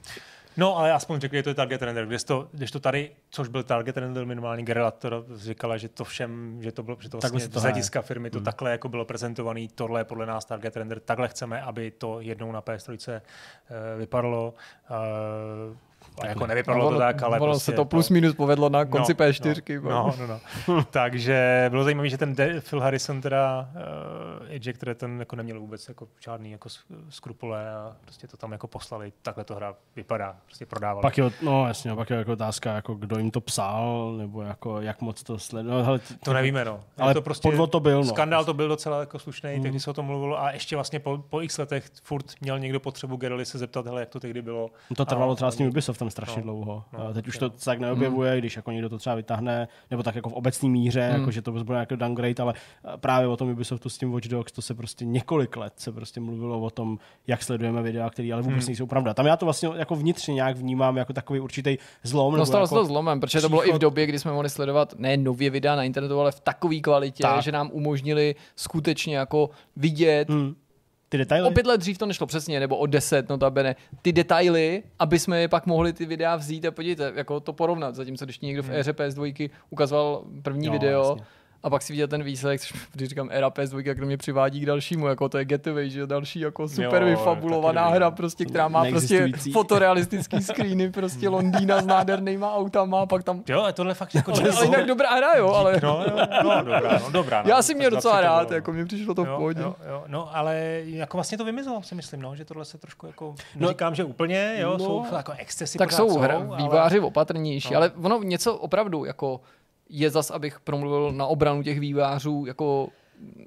[SPEAKER 3] No, ale aspoň řekli, že to je target render. Když to, když to tady, což byl target render, minimální Geralator říkala, že to všem, že to bylo, že to vlastně to z hlediska firmy to hmm. takhle jako bylo prezentovaný, tohle je podle nás target render, takhle chceme, aby to jednou na PS3 uh, vypadalo. Uh, tak jako nevypadalo to tak, ale
[SPEAKER 2] ono
[SPEAKER 3] prostě
[SPEAKER 2] se to plus minus povedlo na konci
[SPEAKER 3] no,
[SPEAKER 2] P4.
[SPEAKER 3] No, no, no, <laughs> no. Takže bylo zajímavé, že ten De- Phil Harrison teda uh, ejector ten jako neměl vůbec jako žádný jako skrupule a prostě to tam jako poslali. Takhle to hra vypadá, prostě prodávali.
[SPEAKER 1] Pak je, no jasně, pak je jako otázka, jako kdo jim to psal, nebo jako jak moc to sleduje. No, hele,
[SPEAKER 3] to nevíme, no.
[SPEAKER 1] Ale
[SPEAKER 3] to
[SPEAKER 1] prostě podvod to byl, no.
[SPEAKER 3] Skandál to byl docela jako slušný, mm. tehdy se o tom mluvilo a ještě vlastně po, po x letech furt měl někdo potřebu Gerali se zeptat, hele, jak to tehdy bylo.
[SPEAKER 1] No to trvalo třeba s tím Ubisoftem strašně no, dlouho. No, teď už to tak neobjevuje, mm. když jako někdo to třeba vytáhne, nebo tak jako v obecné míře, mm. jako, že to bylo nějaký downgrade, ale právě o tom Ubisoftu s tím Watch Dogs, to se prostě několik let se prostě mluvilo o tom, jak sledujeme videa, které ale vůbec mm. nejsou pravda. Tam já to vlastně jako vnitřně nějak vnímám jako takový určitý zlom.
[SPEAKER 2] No stalo
[SPEAKER 1] jako
[SPEAKER 2] se to zlomem, protože příchod... to bylo i v době, kdy jsme mohli sledovat ne nově videa na internetu, ale v takové kvalitě, tak. že nám umožnili skutečně jako vidět mm
[SPEAKER 1] ty detaily?
[SPEAKER 2] O pět let dřív to nešlo přesně, nebo o deset, notabene. Ty detaily, aby jsme je pak mohli ty videa vzít a podívejte, jako to porovnat. Zatímco když někdo v hmm. éře PS2 ukazoval první no, video, jasně a pak si viděl ten výsledek, <laughs> když říkám era PS2, kdo mě přivádí k dalšímu, jako to je Getaway, že další jako super jo, vyfabulovaná hra, prostě, která má prostě fotorealistický screeny, prostě Londýna s nádhernýma autama, a pak tam...
[SPEAKER 3] Jo, a tohle fakt jako...
[SPEAKER 2] ale jinak dobrá hra, jo, ale...
[SPEAKER 3] No, jo, no, dobrá, no, dobrá. No,
[SPEAKER 2] Já si měl docela rád, jako mě přišlo to v pohodě. Jo,
[SPEAKER 3] jo, no, ale jako vlastně to vymizelo, si myslím, no, že tohle se trošku jako... No, říkám, že úplně, jo, no, jsou jako excesy
[SPEAKER 2] Tak jsou, jsou výváři opatrnější, no. ale ono něco opravdu jako je zas, abych promluvil na obranu těch vývářů, jako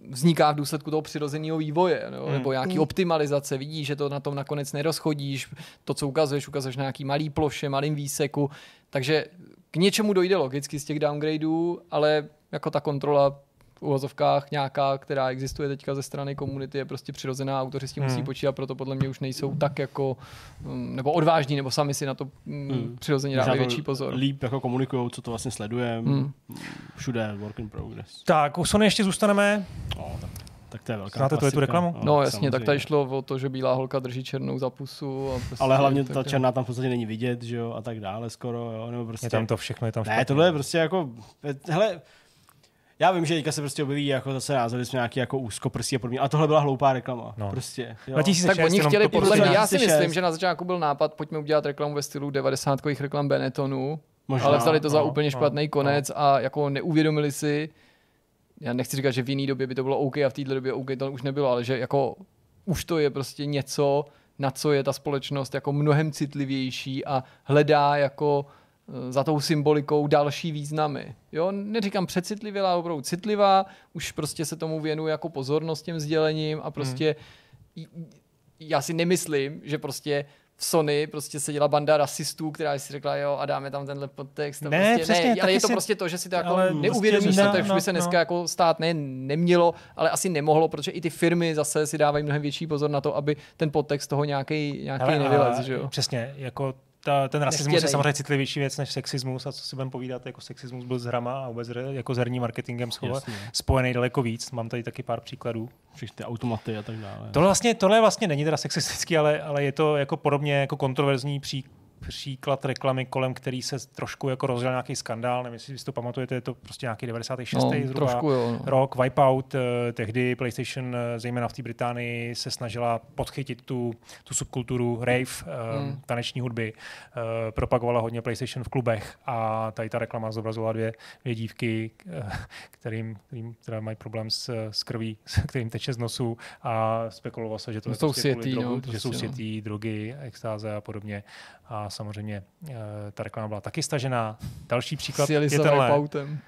[SPEAKER 2] vzniká v důsledku toho přirozeného vývoje, no? hmm. nebo nějaký hmm. optimalizace, vidíš, že to na tom nakonec nerozchodíš, to, co ukazuješ, ukazuješ na nějaký malý ploše, malým výseku, takže k něčemu dojde logicky z těch downgradeů, ale jako ta kontrola uvozovkách nějaká, která existuje teďka ze strany komunity, je prostě přirozená, autoři s tím hmm. musí počítat, proto podle mě už nejsou tak jako, mm, nebo odvážní, nebo sami si na to mm, hmm. přirozeně dávají větší pozor.
[SPEAKER 1] Líp jako komunikují, co to vlastně sledujeme, hmm. všude work in progress.
[SPEAKER 3] Tak, u Sony ještě zůstaneme.
[SPEAKER 1] No, tak tak to je velká
[SPEAKER 3] Znáte
[SPEAKER 1] klasika.
[SPEAKER 3] tu reklamu?
[SPEAKER 2] No, no jasně, tak tady šlo o to, že bílá holka drží černou za pusu. A prostě
[SPEAKER 1] Ale hlavně ta černá tam v podstatě není vidět, že jo, a tak dále skoro, jo, nebo prostě...
[SPEAKER 3] Je tam to všechno, je tam
[SPEAKER 1] špatně. Ne, tohle je prostě jako, hele, já vím, že teďka se prostě objeví jako zase názory, jsme nějaký jako úzkoprsí a podobně. A tohle byla hloupá reklama. No. Prostě.
[SPEAKER 2] Jo. tak oni chtěli, podle mě, já si myslím, že na začátku byl nápad, pojďme udělat reklamu ve stylu 90. reklam Benettonu, Možná, ale vzali to za no, úplně no, špatný no, konec no. a jako neuvědomili si, já nechci říkat, že v jiné době by to bylo OK a v této době OK to už nebylo, ale že jako už to je prostě něco, na co je ta společnost jako mnohem citlivější a hledá jako za tou symbolikou další významy. Jo, neříkám přecitlivělá, opravdu citlivá, už prostě se tomu věnuje jako pozornost těm sdělením a prostě hmm. já si nemyslím, že prostě v Sony prostě seděla banda rasistů, která si řekla, jo, a dáme tam tenhle podtext.
[SPEAKER 3] Ne, prostě, přesně,
[SPEAKER 2] ne, ale je to si... prostě to, že si to jako neuvědomí, prostě, že no, by se dneska no. jako stát ne, nemělo, ale asi nemohlo, protože i ty firmy zase si dávají mnohem větší pozor na to, aby ten podtext toho nějaký, nějaký nevylez. Že jo?
[SPEAKER 3] Přesně, jako ta, ten rasismus je samozřejmě citlivější věc než sexismus a co si budeme povídat, jako sexismus byl s hrama a vůbec jako s herním marketingem spojený daleko víc. Mám tady taky pár příkladů.
[SPEAKER 1] Všechny ty automaty a tak dále.
[SPEAKER 3] Tohle vlastně, tohle vlastně není teda sexistický, ale, ale je to jako podobně jako kontroverzní příklad příklad reklamy, kolem který se trošku jako rozděl nějaký skandál, nevím, jestli si to pamatujete, je to prostě nějaký 96. No, zhruba trošku, jo, no. rok, Wipeout, eh, tehdy PlayStation, eh, zejména v té Británii, se snažila podchytit tu, tu subkulturu rave, eh, hmm. taneční hudby, propagovala hodně PlayStation v klubech a tady ta reklama zobrazovala dvě, dvě dívky, kterým, kterým teda mají problém s, s krví, kterým teče z nosu a spekulovalo se, že to no,
[SPEAKER 2] jsou prostě světý, drogu,
[SPEAKER 3] no, prostě, že jsou no. světý, drogy, extáze a podobně. A samozřejmě eh, ta reklama byla taky stažená. Další příklad Sjeli je tenhle. Pautem.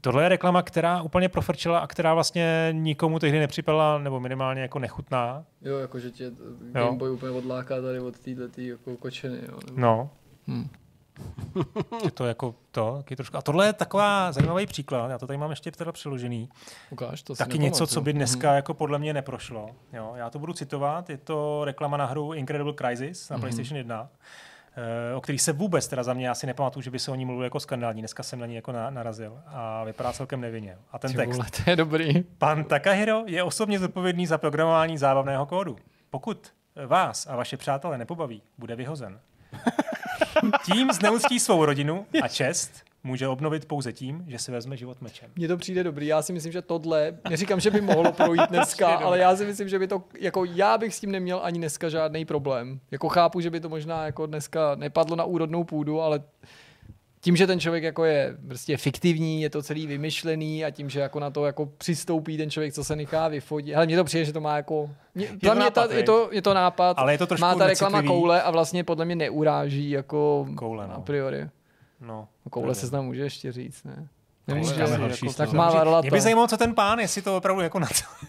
[SPEAKER 3] Tohle je reklama, která úplně profrčila a která vlastně nikomu tehdy nepřipadala, nebo minimálně jako nechutná.
[SPEAKER 2] Jo, jakože tě Gameboy úplně odláká tady od této jako kočeny. Jo, nebo...
[SPEAKER 3] No. Hmm. je to jako to, taky trošku. A tohle je taková zajímavý příklad, já to tady mám ještě teda přeložený.
[SPEAKER 2] Ukáž, to
[SPEAKER 3] Taky něco, co by dneska mm jako podle mě neprošlo. Jo, já to budu citovat, je to reklama na hru Incredible Crisis na mm-hmm. PlayStation 1 Eh, o kterých se vůbec teda za mě asi nepamatuju, že by se o ní mluvil jako skandální. Dneska jsem na ní jako na, narazil a vypadá celkem nevinně. A ten text. Vole,
[SPEAKER 2] to je dobrý.
[SPEAKER 3] Pan Takahiro je osobně zodpovědný za programování zábavného kódu. Pokud vás a vaše přátelé nepobaví, bude vyhozen. <laughs> Tím zneustí svou rodinu a čest, může obnovit pouze tím, že si vezme život mečem.
[SPEAKER 2] Mně to přijde dobrý. Já si myslím, že tohle, neříkám, že by mohlo projít dneska, <laughs> ale já si myslím, že by to, jako já bych s tím neměl ani dneska žádný problém. Jako chápu, že by to možná jako dneska nepadlo na úrodnou půdu, ale tím, že ten člověk jako je prostě fiktivní, je to celý vymyšlený a tím, že jako na to jako přistoupí ten člověk, co se nechá vyfotit. Ale mně to přijde, že to má jako... Mě, je, to mě nápad, ta, je, to, je to nápad,
[SPEAKER 3] ale je to
[SPEAKER 2] má ta reklama necitlivý. koule a vlastně podle mě neuráží jako
[SPEAKER 3] koule, no.
[SPEAKER 2] a priori.
[SPEAKER 3] No,
[SPEAKER 2] koule se znám může ještě říct, ne?
[SPEAKER 3] Nemůže, jako, tak má Mě by zajímalo, co ten pán, jestli to opravdu jako na to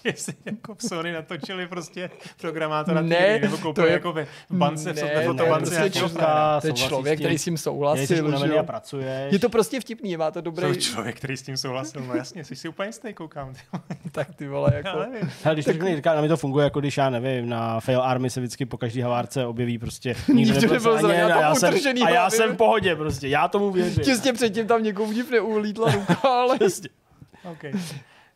[SPEAKER 3] <laughs> jestli jako Sony natočili prostě programátora
[SPEAKER 2] ne,
[SPEAKER 3] nebo koupili to je, jako v bance, ne, v fotobance
[SPEAKER 2] ne, prostě to je člověk, který s tím souhlasil.
[SPEAKER 1] Je, že pracuješ.
[SPEAKER 2] je to prostě vtipný, má to dobrý...
[SPEAKER 3] To člověk, který s tím souhlasil, no jasně, jsi si úplně jistý, koukám. <laughs>
[SPEAKER 2] tak ty vole, jako...
[SPEAKER 1] Hele, když tak... to říká, na mě to funguje, jako když já nevím, na Fail Army se vždycky po každý havárce objeví prostě <laughs> nikdo, nikdo nebyl zraněn a já, jsem, a já jsem v pohodě prostě, já tomu věřím.
[SPEAKER 2] Těsně předtím tam někomu div neuhlítla ruka, ale...
[SPEAKER 3] Okay.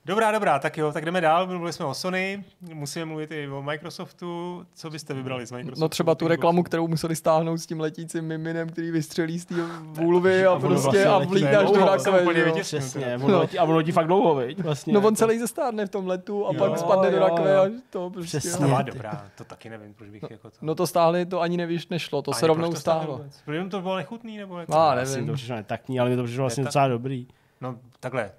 [SPEAKER 3] Dobrá, dobrá, tak jo, tak jdeme dál. Mluvili jsme o Sony, musíme mluvit i o Microsoftu. Co byste vybrali z Microsoftu?
[SPEAKER 2] No třeba tu reklamu, kterou museli stáhnout s tím letícím miminem, který vystřelí z té vůlvy a, prostě vlastně a vlíkáš do rakve.
[SPEAKER 1] Přesně, no. a ono letí fakt dlouho, viď? Vlastně,
[SPEAKER 2] no on celý zestárne v tom letu a jo, pak spadne jo, do rakve a to prostě.
[SPEAKER 3] Přesně. No, dobrá, to taky nevím, proč bych
[SPEAKER 2] no,
[SPEAKER 3] jako to...
[SPEAKER 2] No to stáhli, to ani nevíš, nešlo, to ani se rovnou stáhlo.
[SPEAKER 3] Protože to bylo nechutný, nebo jako...
[SPEAKER 2] A, nevím.
[SPEAKER 1] To přišlo netakní, ale mi to přišlo vlastně docela dobrý.
[SPEAKER 3] No takhle,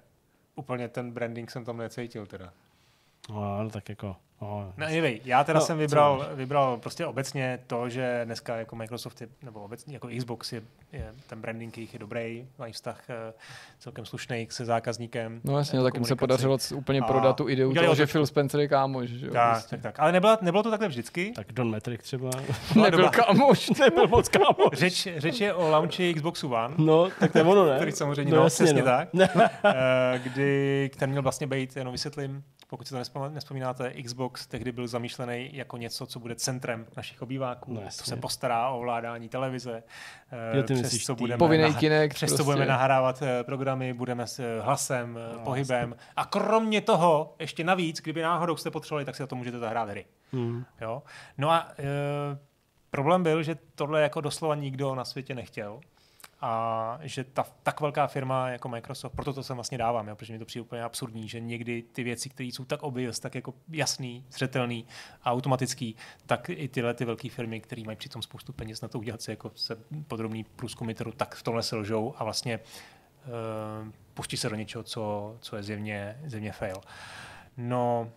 [SPEAKER 3] úplně ten branding jsem tam necítil teda.
[SPEAKER 1] No, no tak jako...
[SPEAKER 3] No, no anyway, já teda no, jsem vybral, vybral prostě obecně to, že dneska jako Microsoft je, nebo obecně jako Xbox je, je ten branding jejich je dobrý, mají vztah uh, celkem slušný se zákazníkem.
[SPEAKER 2] No jasně, tak jim se podařilo úplně prodat tu ideu toho, že Phil Spencer je kámoš. Že
[SPEAKER 3] tak, prostě. tak, tak, ale nebylo, nebylo to takhle vždycky.
[SPEAKER 1] Tak Don Metric třeba. <laughs>
[SPEAKER 2] Nebyl kámoš, <laughs> nebyl moc kámoš.
[SPEAKER 3] Řeč, řeč je o launchi Xboxu One.
[SPEAKER 1] No, tak to je ono, ne?
[SPEAKER 3] Který samozřejmě, no, no jasně, no. tak. uh, <laughs> kdy, ten měl vlastně být, jenom vysvětlím, pokud si to nespomínáte, Xbox tehdy byl zamýšlený jako něco, co bude centrem našich obýváků, no, to se postará o ovládání televize,
[SPEAKER 1] jo, ty přes, co
[SPEAKER 2] budeme, Povinný kinek,
[SPEAKER 3] přes prostě. budeme nahrávat eh, programy, budeme s eh, hlasem, eh, no, pohybem vlastně. a kromě toho, ještě navíc, kdyby náhodou jste potřebovali, tak si na to můžete zahrát hry. Hmm. Jo? No a e, problém byl, že tohle jako doslova nikdo na světě nechtěl a že ta tak velká firma jako Microsoft, proto to sem vlastně dávám, jo, protože mi to přijde úplně absurdní, že někdy ty věci, které jsou tak obvious, tak jako jasný, zřetelný a automatický, tak i tyhle ty velké firmy, které mají přitom spoustu peněz na to udělat si jako se podrobný průzkumy trhu, tak v tomhle se lžou a vlastně uh, pustí se do něčeho, co, co je zjevně, zjevně fail. No,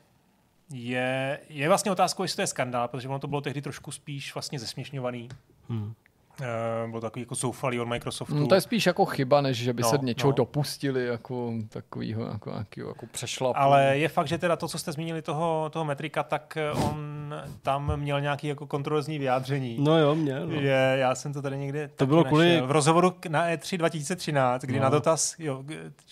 [SPEAKER 3] je, je vlastně otázkou, jestli to je skandál, protože ono to bylo tehdy trošku spíš vlastně zesměšňovaný. Hmm. Uh, byl takový jako zoufalý od Microsoftu.
[SPEAKER 2] No, to je spíš jako chyba, než že by no, se něčeho no. dopustili jako takovýho jako, jako, jako přešlap.
[SPEAKER 3] Ale je fakt, že teda to, co jste zmínili toho, toho metrika, tak eh, on tam měl nějaký jako kontroverzní vyjádření.
[SPEAKER 1] No jo, měl. No.
[SPEAKER 3] Je, já jsem to tady někde
[SPEAKER 1] to bylo kvůli...
[SPEAKER 3] V rozhovoru na E3 2013, kdy no. na dotaz... Jo,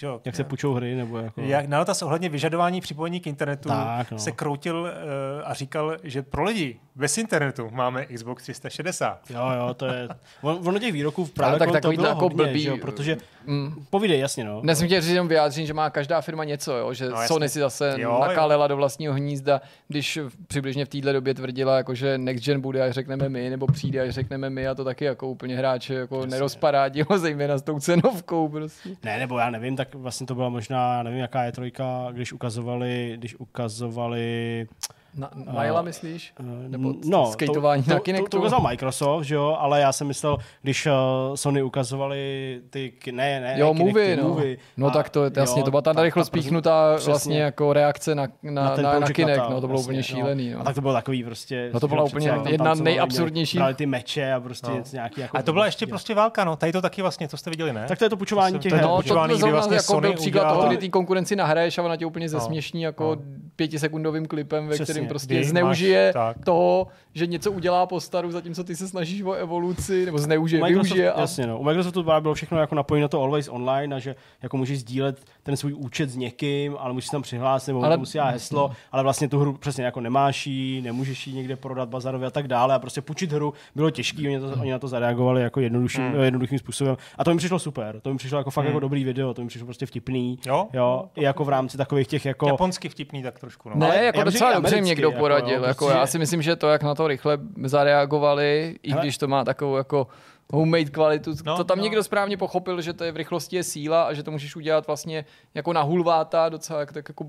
[SPEAKER 1] jo, Jak se půjčou hry, nebo jako...
[SPEAKER 3] Jak na dotaz ohledně vyžadování připojení k internetu
[SPEAKER 1] tak, no.
[SPEAKER 3] se kroutil uh, a říkal, že pro lidi bez internetu máme Xbox 360.
[SPEAKER 1] Jo, jo, to je On, ono těch výroků v právě tak to bylo jako hodně, blbý, že jo, protože mm, povídej, jasně, no.
[SPEAKER 2] Nesmím tě říct jenom vyjádření, že má každá firma něco, jo, že no, Sony si zase jo, nakálela jo. do vlastního hnízda, když přibližně v téhle době tvrdila, jako, že next gen bude, až řekneme my, nebo přijde, až řekneme my a to taky jako úplně hráče jako jasně. nerozparádilo, <laughs> zejména s tou cenovkou prostě.
[SPEAKER 1] Ne, nebo já nevím, tak vlastně to byla možná, nevím, jaká je trojka, když ukazovali, když ukazovali
[SPEAKER 2] na, Naila myslíš? Uh, Nebo no, skateování
[SPEAKER 1] to,
[SPEAKER 2] na Kinectu?
[SPEAKER 1] To, to ukázal Microsoft, že jo, ale já jsem myslel, když uh, Sony ukazovali ty, ne, ne,
[SPEAKER 2] jo, Kinecty, movie, no. movie. No a, tak to je jasně, jo, to byla ta rychlo spíchnutá přesně, vlastně jako reakce na, na, na, na, na Kinect, no to bylo úplně no. šílený. No.
[SPEAKER 1] A tak to bylo takový prostě...
[SPEAKER 2] No to byla úplně jedna nejabsurdnější.
[SPEAKER 1] Brali ty meče a prostě no. nějaký jako...
[SPEAKER 3] A to byla ještě prostě válka, no, tady to taky vlastně, to jste viděli, ne?
[SPEAKER 1] Tak to je to pučování těch
[SPEAKER 2] No, to zrovna vlastně jako byl příklad toho, kdy ty konkurenci nahraješ a ona tě úplně zesměšní jako pětisekundovým klipem, ve kterým prostě zneužije zneužije tak. toho, že něco udělá po staru, zatímco ty se snažíš o evoluci, nebo zneužije, Microsoft, využije.
[SPEAKER 1] A... Jasně, no. U Microsoftu bylo všechno jako napojeno na to Always Online a že jako můžeš sdílet ten svůj účet s někým, ale musíš tam přihlásit, nebo ale... musí heslo, ale vlastně tu hru přesně jako nemáš jí, nemůžeš ji někde prodat bazarově a tak dále a prostě půjčit hru bylo těžké, oni, to, oni na to zareagovali jako jednodušším, hmm. jednoduchým způsobem a to mi přišlo super, to mi přišlo jako fakt hmm. jako dobrý video, to mi přišlo prostě vtipný,
[SPEAKER 3] jo,
[SPEAKER 1] jo i jako v rámci takových těch jako...
[SPEAKER 3] Japonsky vtipný tak trošku, no.
[SPEAKER 2] Ne, ale jako docela dobře někdo poradil, jako, jako já si myslím, že to, jak na to rychle zareagovali, i Hele. když to má takovou jako homemade kvalitu. No, to tam no. někdo správně pochopil, že to je v rychlosti je síla a že to můžeš udělat vlastně jako na hulváta docela tak jako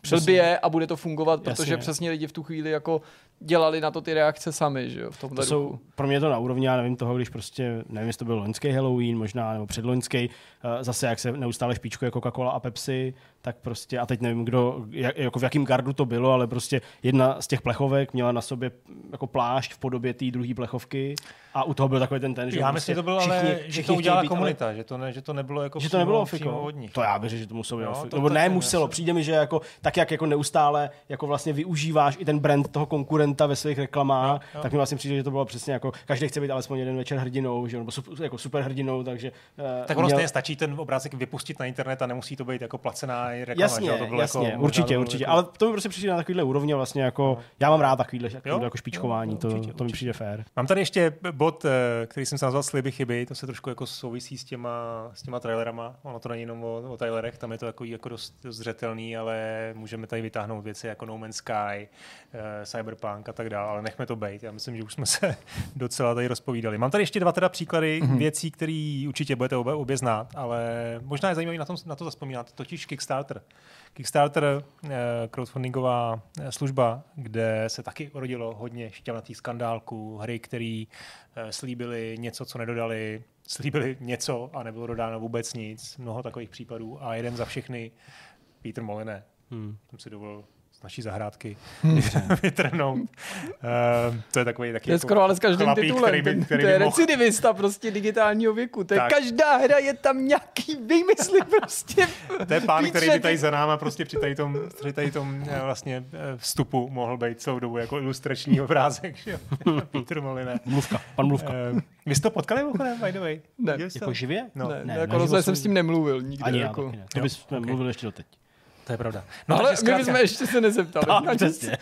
[SPEAKER 2] přelbě a bude to fungovat, protože Jasně. přesně lidi v tu chvíli jako dělali na to ty reakce sami, že jo, v
[SPEAKER 1] tomhle to jsou, pro mě to na úrovni, já nevím toho, když prostě, nevím, jestli to byl loňský Halloween možná, nebo předloňský, eh, zase jak se neustále špičkuje Coca-Cola a Pepsi, tak prostě, a teď nevím, kdo, jak, jako v jakém gardu to bylo, ale prostě jedna z těch plechovek měla na sobě jako plášť v podobě té druhé plechovky a u toho byl takový ten ten,
[SPEAKER 3] že Já myslím, že to bylo, všichni, ale, že to udělala komunita, ale... že, to ne, že to nebylo jako
[SPEAKER 1] že to nebylo přímo od nich. To já bych že to muselo být no, to, Nebo ne, muselo. Přijde mi, že jako, tak jak jako neustále jako vlastně využíváš i ten brand toho konkurenta ve svých reklamách, no, no. tak mi vlastně přijde, že to bylo přesně jako, každý chce být alespoň jeden večer hrdinou, že, nebo super, jako super hrdinou, takže...
[SPEAKER 3] Uh, tak ono měl... stačí ten obrázek vypustit na internet a nemusí to být jako placená reklama.
[SPEAKER 1] Jasně, že? To bylo jasně, jako, určitě, určitě. Jako... Ale to mi prostě přijde na takovýhle úrovni vlastně jako, no. já mám rád takovýhle, jako špičkování, to, to mi přijde fér.
[SPEAKER 3] Mám tady ještě bod, eh, který jsem se nazval Sliby chyby, to se trošku jako souvisí s těma, s těma trailerama. Ono to není jenom o, o trailerech, tam je to jako, jako dost, dost zřetelný, ale můžeme tady vytáhnout věci jako No Man's Sky, uh, Cyberpunk a tak dále, ale nechme to být. Já myslím, že už jsme se <laughs> docela tady rozpovídali. Mám tady ještě dva teda příklady mm-hmm. věcí, které určitě budete obě, obě znát, ale možná je zajímavé na, tom, na to zaspomínat, totiž Kickstarter. Kickstarter, uh, crowdfundingová služba, kde se taky rodilo hodně šťavnatých skandálků, hry, které uh, slíbily něco, co nedodali, slíbili něco a nebylo dodáno vůbec nic. Mnoho takových případů a jeden za všechny Peter Moline. Hmm. Jsem si dovolil naší zahrádky hmm. <laughs> vytrhnout. Uh, to je takový taky
[SPEAKER 2] To je jako skoro ale s každým chlapík, titulem. Který by, který to je recidivista prostě digitálního věku. To je tak. každá hra, je tam nějaký výmysly <laughs> prostě.
[SPEAKER 3] to je pán, který by tady za náma prostě při tady tom, při tady tom eh, vlastně eh, vstupu mohl být celou dobu jako ilustrační obrázek. Že? <laughs> Peter Moline.
[SPEAKER 1] Mluvka, pan Mluvka. Uh,
[SPEAKER 3] vy jste to potkali mimochodem, by the way?
[SPEAKER 2] Ne.
[SPEAKER 1] Jako živě?
[SPEAKER 2] No. Ne, ne, jako jsem s tím nemluvil nikdy.
[SPEAKER 1] Ani jako. já ne. To bychom okay. mluvili ještě doteď.
[SPEAKER 3] To je pravda.
[SPEAKER 2] No, ale my bychom ještě se nezeptali.
[SPEAKER 1] Tak, přesně.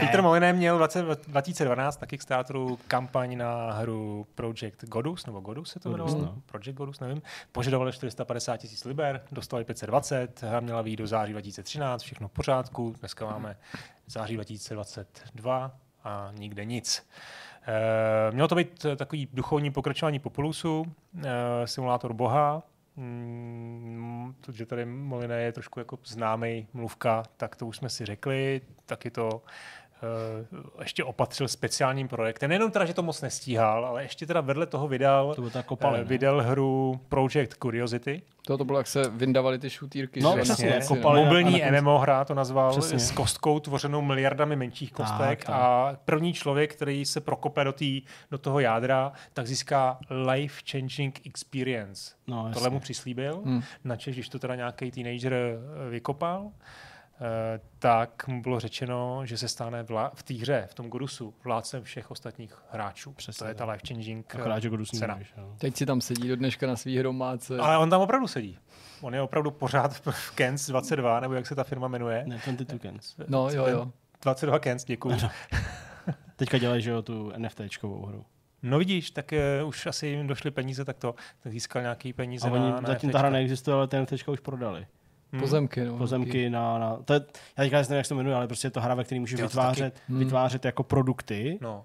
[SPEAKER 3] Peter Moline měl v 2012 na Kickstarteru kampaň na hru Project Godus, nebo Godus se to jmenovalo? No. Project Godus, nevím. Požadovali 450 tisíc liber, dostali 520, hra měla výjít do září 2013, všechno v pořádku. Dneska máme září 2022 a nikde nic. Uh, mělo to být takový duchovní pokračování Populusu, uh, simulátor boha, Mm, že tady Moliné je trošku jako známý mluvka, tak to už jsme si řekli, taky to ještě opatřil speciálním projektem. Nejenom teda, že to moc nestíhal, ale ještě teda vedle toho vydal,
[SPEAKER 1] to kopali,
[SPEAKER 3] uh, vydal hru Project Curiosity,
[SPEAKER 2] to, to bylo, jak se vyndavali ty šutírky.
[SPEAKER 3] No, že? přesně. Vlastně, kopali Mobilní MMO hra to nazval přesně. s kostkou tvořenou miliardami menších kostek tak, tak. a první člověk, který se prokope do, tý, do toho jádra, tak získá life-changing experience. No, Tohle mu přislíbil, hmm. načež, když to teda nějaký teenager eh, vykopal, Eh, tak mu bylo řečeno, že se stane vla- v té hře, v tom Godusu, vládcem všech ostatních hráčů. Přesně, to je ta life-changing
[SPEAKER 1] Akorát, že Godus cena.
[SPEAKER 2] Nevíš, Teď si tam sedí do dneška na svý hromádce.
[SPEAKER 3] Ale on tam opravdu sedí. On je opravdu pořád v Kens 22, nebo jak se ta firma jmenuje.
[SPEAKER 1] Ne, 22 Kens.
[SPEAKER 2] No, jo, jo.
[SPEAKER 3] 22 Kens, děkuji.
[SPEAKER 1] Teďka dělají, že jo, tu NFTčkovou hru.
[SPEAKER 3] No vidíš, tak uh, už asi jim došly peníze, tak to tak získal nějaký peníze
[SPEAKER 1] a oni, na, na Zatím ta hra neexistuje, ale ten NFTčka už prodali.
[SPEAKER 2] Hmm. Pozemky, no.
[SPEAKER 1] Pozemky na, na to je, já teďka nevím, jak se to jmenuje, ale prostě je to hra, ve které můžeš vytvářet, taky... Hmm. vytvářet jako produkty. No.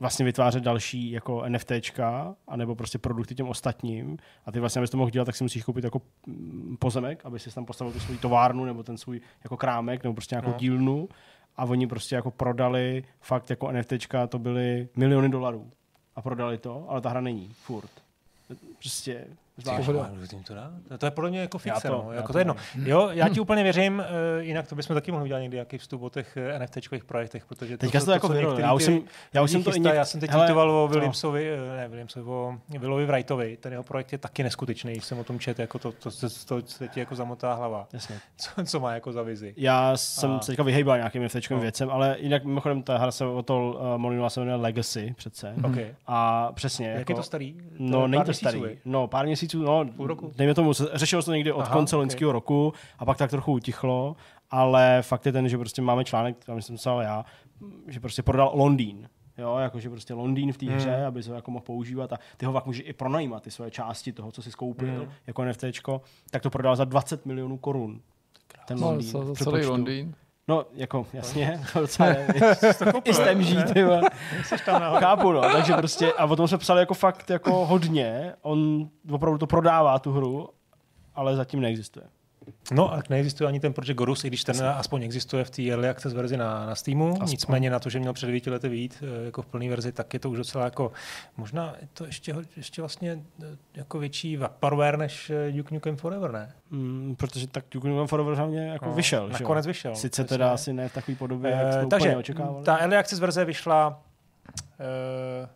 [SPEAKER 1] Vlastně vytvářet další jako NFTčka, anebo prostě produkty těm ostatním. A ty vlastně, abys to mohl dělat, tak si musíš koupit jako mm, pozemek, aby si tam postavil tu svou továrnu, nebo ten svůj jako krámek, nebo prostě nějakou no. dílnu. A oni prostě jako prodali fakt jako NFTčka, to byly miliony dolarů. A prodali to, ale ta hra není furt. Prostě.
[SPEAKER 3] To, to je podle mě jako fikce. To, no. jako to jedno. Jo, já ti úplně věřím, uh, jinak to bychom taky mohli udělat někdy jaký vstup o těch uh, NFTčkových projektech, protože
[SPEAKER 1] to, Teďka to, to, to jako vyro, já už jsem, já už jsem to
[SPEAKER 3] chystá, já jsem teď tweetoval o Williamsovi, uh, ne Williamsovi, o Willovi Wrightovi, ten jeho projekt je taky neskutečný, jsem o tom čet, jako to, to, to, to, to ti jako zamotá hlava. Jasně. <laughs> Co, co, má jako za vizi.
[SPEAKER 1] Já jsem a... se teďka vyhejbal nějakým NFTčkovým no. věcem, ale jinak mimochodem ta hra se o to uh, se jmenuje Legacy přece.
[SPEAKER 3] Okay.
[SPEAKER 1] A přesně.
[SPEAKER 3] Jak
[SPEAKER 1] jako,
[SPEAKER 3] je to starý?
[SPEAKER 1] No, není to starý. No, pár měsíců, no, půl roku dejme tomu, řešilo se to někdy od Aha, konce okay. loňského roku a pak tak trochu utichlo, ale fakt je ten, že prostě máme článek, tam jsem psal já, že prostě prodal Londýn. Jo, jakože prostě Londýn v té hře, hmm. aby se ho jako mohl používat a ty ho pak může i pronajímat, ty svoje části toho, co si skoupil hmm. jako NFTčko, tak to prodal za 20 milionů korun.
[SPEAKER 2] Ten no, Londýn. Za celý Londýn.
[SPEAKER 1] No, jako, jasně, <laughs> <laughs> to docela i s žít, Chápu, no, takže prostě, a o tom se psali jako fakt jako hodně, on opravdu to prodává tu hru, ale zatím neexistuje.
[SPEAKER 3] No a neexistuje ani ten Project Gorus, i když ten aspoň existuje v té early access verzi na, na Steamu. Aspoň. Nicméně na to, že měl před 9 lety vyjít eh, jako v plné verzi, tak je to už docela jako, možná je to ještě, ještě vlastně eh, jako větší vaporware než eh, Duke Nukem Forever, ne?
[SPEAKER 1] Mm, protože tak Duke Nukem Forever hlavně jako no, vyšel.
[SPEAKER 3] Nakonec že? vyšel.
[SPEAKER 1] Sice teda asi ne v takové podobě, jak jsme
[SPEAKER 3] takže
[SPEAKER 1] očekávali.
[SPEAKER 3] ta early access verze vyšla uh,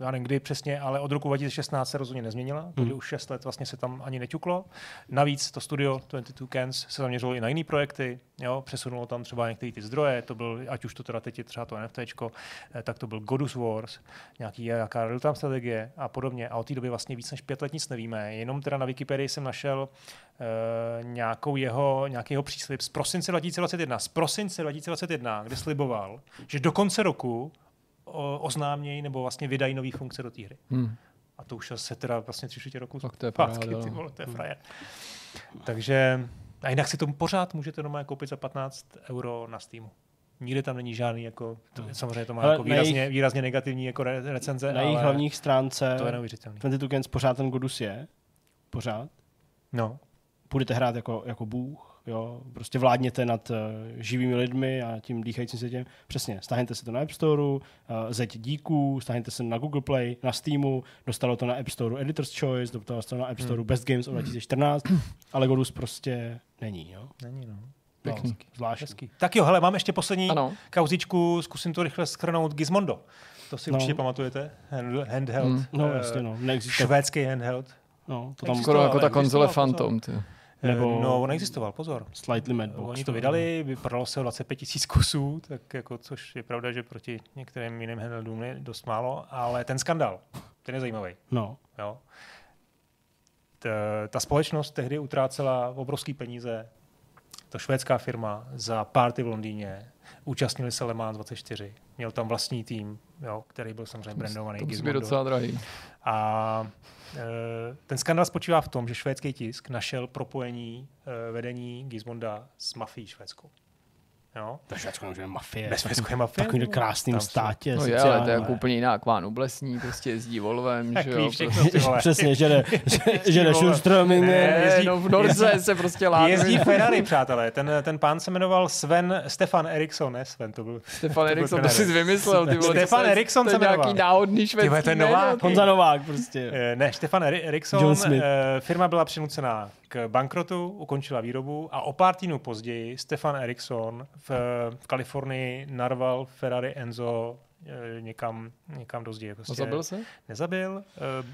[SPEAKER 3] já nevím kdy přesně, ale od roku 2016 se rozhodně nezměnila, hmm. takže už 6 let vlastně se tam ani neťuklo. Navíc to studio 22 Cans se zaměřilo i na jiné projekty, jo, přesunulo tam třeba některé ty zdroje, to byl, ať už to teda teď je třeba to NFT, eh, tak to byl Godus Wars, nějaký jaká real-time strategie a podobně. A od té doby vlastně víc než pět let nic nevíme. Jenom teda na Wikipedii jsem našel uh, nějakou jeho, nějaký jeho příslip z prosince 2021. Z prosince 2021, kde sliboval, že do konce roku oznámějí nebo vlastně vydají nové funkce do té hry. Hmm. A to už se teda vlastně tři čtvrtě roku
[SPEAKER 2] tak to je zpátky,
[SPEAKER 3] paráda, ty vole, to je hmm. frajer. Takže a jinak si to pořád můžete doma koupit za 15 euro na Steamu. Nikde tam není žádný, jako, to, hmm. samozřejmě to má jako výrazně, jejich, výrazně negativní jako re, recenze.
[SPEAKER 1] Na jejich hlavních stránce
[SPEAKER 3] to je neuvěřitelné.
[SPEAKER 1] 22 pořád ten Godus je. Pořád.
[SPEAKER 3] No.
[SPEAKER 1] Budete hrát jako, jako bůh Jo, prostě vládněte nad uh, živými lidmi a tím dýchajícím světem. Přesně, stáhněte se to na App Store, uh, zeď díků, stáhněte se na Google Play, na Steamu, dostalo to na App Store Editor's Choice, dostalo to na App Store hmm. Best Games of 2014, ale Godus prostě není. Jo?
[SPEAKER 3] Není, no.
[SPEAKER 1] Pěkný. No, zvláštní.
[SPEAKER 3] Hezký. Tak jo, hele, mám ještě poslední ano. kauzičku, zkusím to rychle schrnout. Gizmondo. To si no. určitě pamatujete. Handheld. Mm.
[SPEAKER 1] No, uh, jasně, no.
[SPEAKER 3] Neexistuje. Švédský handheld.
[SPEAKER 1] No,
[SPEAKER 2] to tam skoro jako ta konzole Phantom. Ty.
[SPEAKER 3] Eh, Nebo no, on existoval, pozor.
[SPEAKER 1] Slightly Madbox.
[SPEAKER 3] Oni to vydali, vypadalo se o 25 tisíc kusů, tak jako, což je pravda, že proti některým jiným handheldům je dost málo, ale ten skandal, ten je zajímavý.
[SPEAKER 1] No.
[SPEAKER 3] Jo. Ta, ta společnost tehdy utrácela obrovský peníze, to švédská firma, za party v Londýně, účastnili se Le Mans 24, měl tam vlastní tým, jo, který byl samozřejmě brandovaný.
[SPEAKER 2] To musí být docela drahý.
[SPEAKER 3] A Eh, ten skandal spočívá v tom, že švédský tisk našel propojení eh, vedení Gizmonda s mafií švédskou.
[SPEAKER 1] Jo? To Švédsko je mafie.
[SPEAKER 3] Ve Švédsku je mafie.
[SPEAKER 1] Takovým krásným státě.
[SPEAKER 2] No je, ale to je jako úplně jiná kván oblesní, prostě jezdí Volvem, že jo.
[SPEAKER 3] Prostě.
[SPEAKER 1] Přesně, že jde, <laughs> že jde Schurströming.
[SPEAKER 2] Ne, jezdí, no v Norze se prostě láme.
[SPEAKER 3] Jezdí Ferrari, přátelé. Ten, ten pán se jmenoval Sven Stefan Eriksson, ne Sven, to byl.
[SPEAKER 2] Stefan Eriksson, to jsi vymyslel, ty vole.
[SPEAKER 3] Stefan Eriksson se
[SPEAKER 2] jmenoval. nějaký náhodný švédský
[SPEAKER 3] Novák.
[SPEAKER 1] Honza Novák prostě.
[SPEAKER 3] Eh, ne, Stefan Eriksson. Eh, firma byla přinucená k bankrotu, ukončila výrobu a o pár týdnů později Stefan Eriksson v, v Kalifornii narval Ferrari Enzo eh, někam, někam do zdi.
[SPEAKER 2] Prostě Zabil se?
[SPEAKER 3] Nezabil, uh,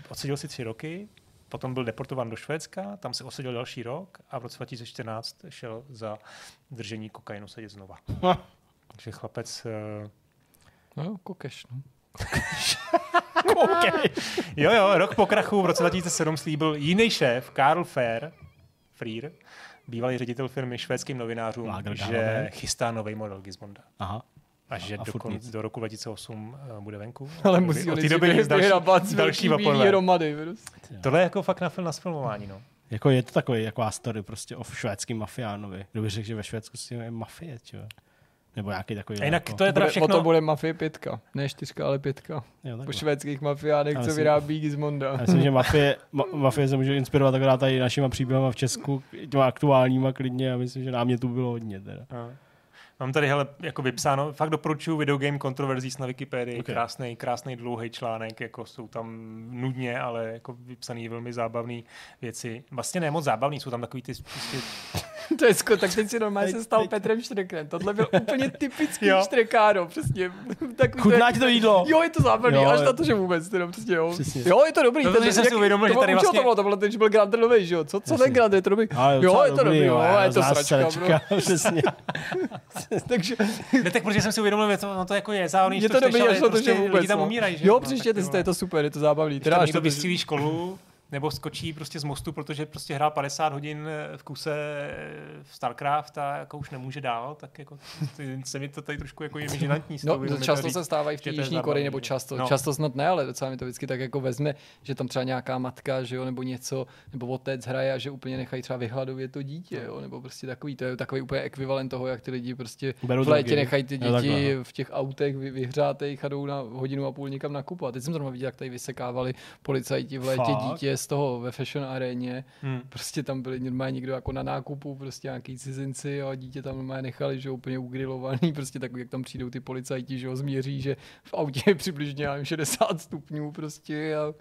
[SPEAKER 3] odseděl si tři roky, potom byl deportován do Švédska, tam se osadil další rok a v roce 2014 šel za držení kokainu sedět znova. <laughs> Takže chlapec... Uh,
[SPEAKER 2] no, kokeš, no. <laughs>
[SPEAKER 3] jo, jo, rok po krachu v roce 2007 slíbil jiný šéf, Karl Fair, Freer, bývalý ředitel firmy švédským novinářům, Lager, že chystá nový model Gizmonda.
[SPEAKER 1] Aha.
[SPEAKER 3] A že a do, kon, do roku 2008 uh, bude venku.
[SPEAKER 2] Ale musí
[SPEAKER 3] od té doby další, další vaporové.
[SPEAKER 2] Prostě.
[SPEAKER 3] Tohle je jako fakt na, film, na filmování, no.
[SPEAKER 1] Jako je to takový jako story prostě o švédským mafiánovi. Kdo by řekl, že ve Švédsku je mafie, čo? Nebo nějaký takový.
[SPEAKER 3] A jinak jako. to je teda všechno...
[SPEAKER 2] to bude Mafie pětka. Ne čtyřka, ale pětka. Jo, po švédských mafiánech, co vyrábí Gizmonda.
[SPEAKER 1] Já myslím, že <laughs> mafie, ma, mafie se může inspirovat akorát tady našima příběhama v Česku, těma aktuálníma klidně a myslím, že nám mě tu bylo hodně. Teda. A.
[SPEAKER 3] Mám tady hele, jako vypsáno, fakt doporučuji Video Game Controversies na Wikipedii, okay. krásný, krásný dlouhý článek, jako jsou tam nudně, ale jako vypsaný velmi zábavné věci. Vlastně ne moc zábavný, jsou tam takový ty prostě <laughs>
[SPEAKER 2] to je sko, tak teď si normálně se stal Petrem Štrekrem. Tohle byl úplně typický jo. Štrekáro, přesně. <laughs>
[SPEAKER 1] Tak, Chutná ti to jídlo.
[SPEAKER 2] Jo, je to zábavný, jo, až na to, že vůbec, teda přesně, jo. Přesně. Jo, je to dobrý.
[SPEAKER 3] To, ten, jsem si uvědomil, že tady vlastně...
[SPEAKER 2] To bylo, to bylo ten, že byl Grand nový, že jo. Co, co ten Grand, je to dobrý. Jo, je to dobrý, jo, je to sračka, <laughs>
[SPEAKER 1] Přesně.
[SPEAKER 2] Takže...
[SPEAKER 3] Ne, tak protože jsem si uvědomil, že to, no to jako je zábavný,
[SPEAKER 2] je to dobrý, až na to, že
[SPEAKER 3] vůbec. Lidi tam
[SPEAKER 2] no.
[SPEAKER 3] umírají, že
[SPEAKER 2] jo. přečtěte si to, je to super, je to zábavný.
[SPEAKER 3] Teda až to vystřílí školu, nebo skočí prostě z mostu, protože prostě hrál 50 hodin v kuse v StarCraft a jako už nemůže dál, tak jako se mi to tady trošku jako je žinantní. <laughs>
[SPEAKER 2] No, často se stávají v té Jižní Koreji, nebo často, no. často snad ne, ale docela mi to vždycky tak jako vezme, že tam třeba nějaká matka, že jo, nebo něco, nebo otec hraje a že úplně nechají třeba vyhladovět to dítě, jo, nebo prostě takový, to je takový úplně ekvivalent toho, jak ty lidi prostě Beru v létě nechají ty děti no, v těch autech vyhřátých a jdou na hodinu a půl někam nakupovat. Teď jsem zrovna viděl, jak tady vysekávali policajti v létě Fakt? dítě z toho ve fashion aréně. Hmm. Prostě tam byli normálně někdo jako na nákupu, prostě nějaký cizinci a dítě tam normálně nechali, že úplně ugrilovaný, prostě tak, jak tam přijdou ty policajti, že ho změří, že v autě je přibližně 60 stupňů prostě a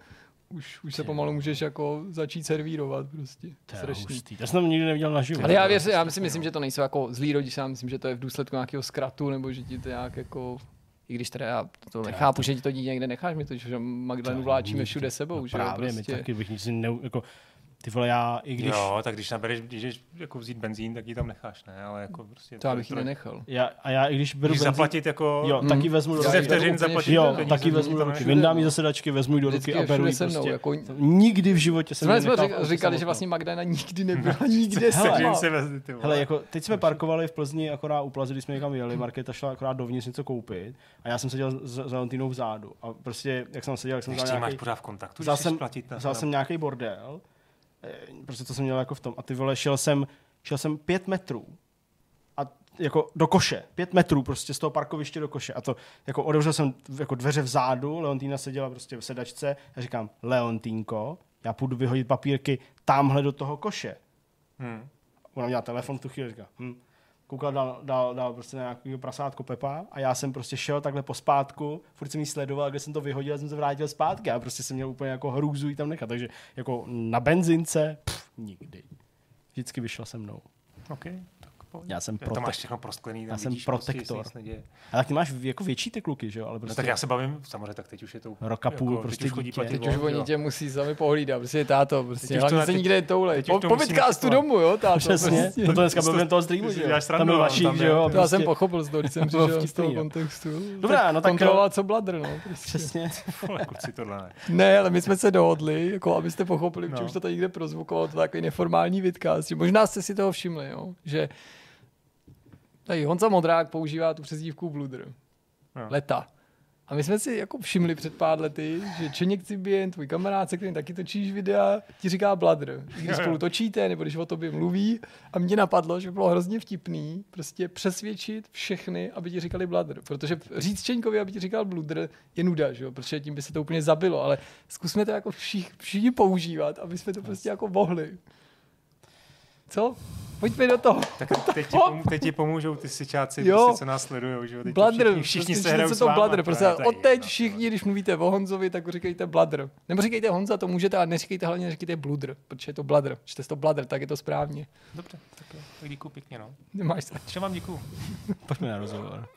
[SPEAKER 2] už, už se pomalu můžeš jako začít servírovat prostě.
[SPEAKER 1] To je hustý. To jsem nikdy neviděl naživo.
[SPEAKER 2] Ale já, věř, já si myslím, že to nejsou jako zlí rodiče, já myslím, že to je v důsledku nějakého zkratu, nebo že ti to nějak jako i když teda já to nechápu, že ti to dítě někde necháš, my to, že Magdalenu vláčíme všude sebou. No, že
[SPEAKER 1] právě, prostě... my taky bych nic ne, jako, ty vole, já i když...
[SPEAKER 3] Jo, tak když nabereš, když jako vzít benzín, tak ji tam necháš, ne? Ale jako prostě...
[SPEAKER 2] To, bych ji nenechal.
[SPEAKER 1] Já, a já i když beru když
[SPEAKER 3] benzín... zaplatit jako...
[SPEAKER 1] Jo, mm. taky vezmu do
[SPEAKER 3] ruky. vteřin zaplatit
[SPEAKER 1] Jo, taky vezmu do ruky. Vyndám ji za sedačky, vezmu ji do ruky a beru ji prostě. Jako... Nikdy v životě jsem
[SPEAKER 2] jsme říkali, že vlastně Magdalena nikdy <laughs> nebyla nikde
[SPEAKER 1] sama. Hele, jako teď jsme parkovali v Plzni akorát u Plazy, když jsme někam jeli, Markéta šla akorát dovnitř něco koupit a já jsem seděl s Valentinou vzadu. A prostě, jak jsem seděl, jak jsem
[SPEAKER 3] vzal nějaký... máš v kontaktu,
[SPEAKER 1] jsem nějaký bordel prostě to jsem měl jako v tom. A ty vole, šel jsem, šel jsem pět metrů a jako do koše, pět metrů prostě z toho parkoviště do koše. A to jako otevřel jsem jako dveře vzadu, Leontýna seděla prostě v sedačce a říkám, Leontýnko, já půjdu vyhodit papírky tamhle do toho koše. Hmm. Ona měla telefon v tu chvíli, říká, hm, koukal dal, dal, dal prostě na nějakého prasátko Pepa a já jsem prostě šel takhle po spátku, furt jsem jí sledoval, kde jsem to vyhodil a jsem se vrátil zpátky a prostě jsem měl úplně jako hrůzu tam nechat, takže jako na benzince, pff, nikdy. Vždycky vyšla se mnou.
[SPEAKER 3] Okay.
[SPEAKER 1] Já jsem
[SPEAKER 3] prote- to máš všechno prosklený.
[SPEAKER 1] Já jsem prostě, protektor. Prostě, ale ty máš jako větší ty kluky, že jo? Ale
[SPEAKER 3] prostě... No tak já se bavím, samozřejmě, tak teď už je to
[SPEAKER 1] Roka půl, jako, prostě
[SPEAKER 2] teď už, dítě. teď už oni tě musí sami pohlídat, prostě táto, prostě hlavně se nikde toule. Po, po podcastu domů, jo, táto.
[SPEAKER 1] Přesně, prostě. to dneska bavím toho streamu, že jo? Tam byl vašich, že jo?
[SPEAKER 2] To já jsem pochopil z toho, když jsem přišel z toho kontextu.
[SPEAKER 1] Dobrá, no tak...
[SPEAKER 2] Kontrolovat, co bladr, no.
[SPEAKER 1] Přesně. <laughs>
[SPEAKER 2] Ne, ale my jsme se dohodli, jako abyste pochopili, protože už to tady někde prozvukovalo, to takový neformální vidcast. Možná jste si toho všimli, jo, že Tady Honza Modrák používá tu přezdívku Bludr. No. Leta. A my jsme si jako všimli před pár lety, že Čeněk Cibien, tvůj kamarád, se kterým taky točíš videa, ti říká Bladr. Když spolu točíte, nebo když o tobě mluví. A mě napadlo, že by bylo hrozně vtipný prostě přesvědčit všechny, aby ti říkali Bladr. Protože říct Čeňkovi, aby ti říkal Bludr, je nuda, že jo? protože tím by se to úplně zabilo. Ale zkusme to jako všich, všichni používat, aby jsme to prostě jako mohli. Co? Pojďme do toho.
[SPEAKER 3] Tak teď ti, pomů, teď ti pomůžou ty sičáci, jo. Prostě, co nás sledují. Že? Teď
[SPEAKER 2] bladr, všichni, všichni prostě se hrajou to bladr, prostě od teď všichni, když mluvíte o Honzovi, tak říkejte bladr. Nebo říkejte Honza, to můžete, ale neříkejte hlavně, neříkejte bludr, protože je to bladr. Čte to bladr, tak je to správně.
[SPEAKER 3] Dobře, tak, tak děkuji pěkně, no.
[SPEAKER 2] Nemáš se.
[SPEAKER 3] Čo vám děkuji.
[SPEAKER 1] Pojďme na rozhovor.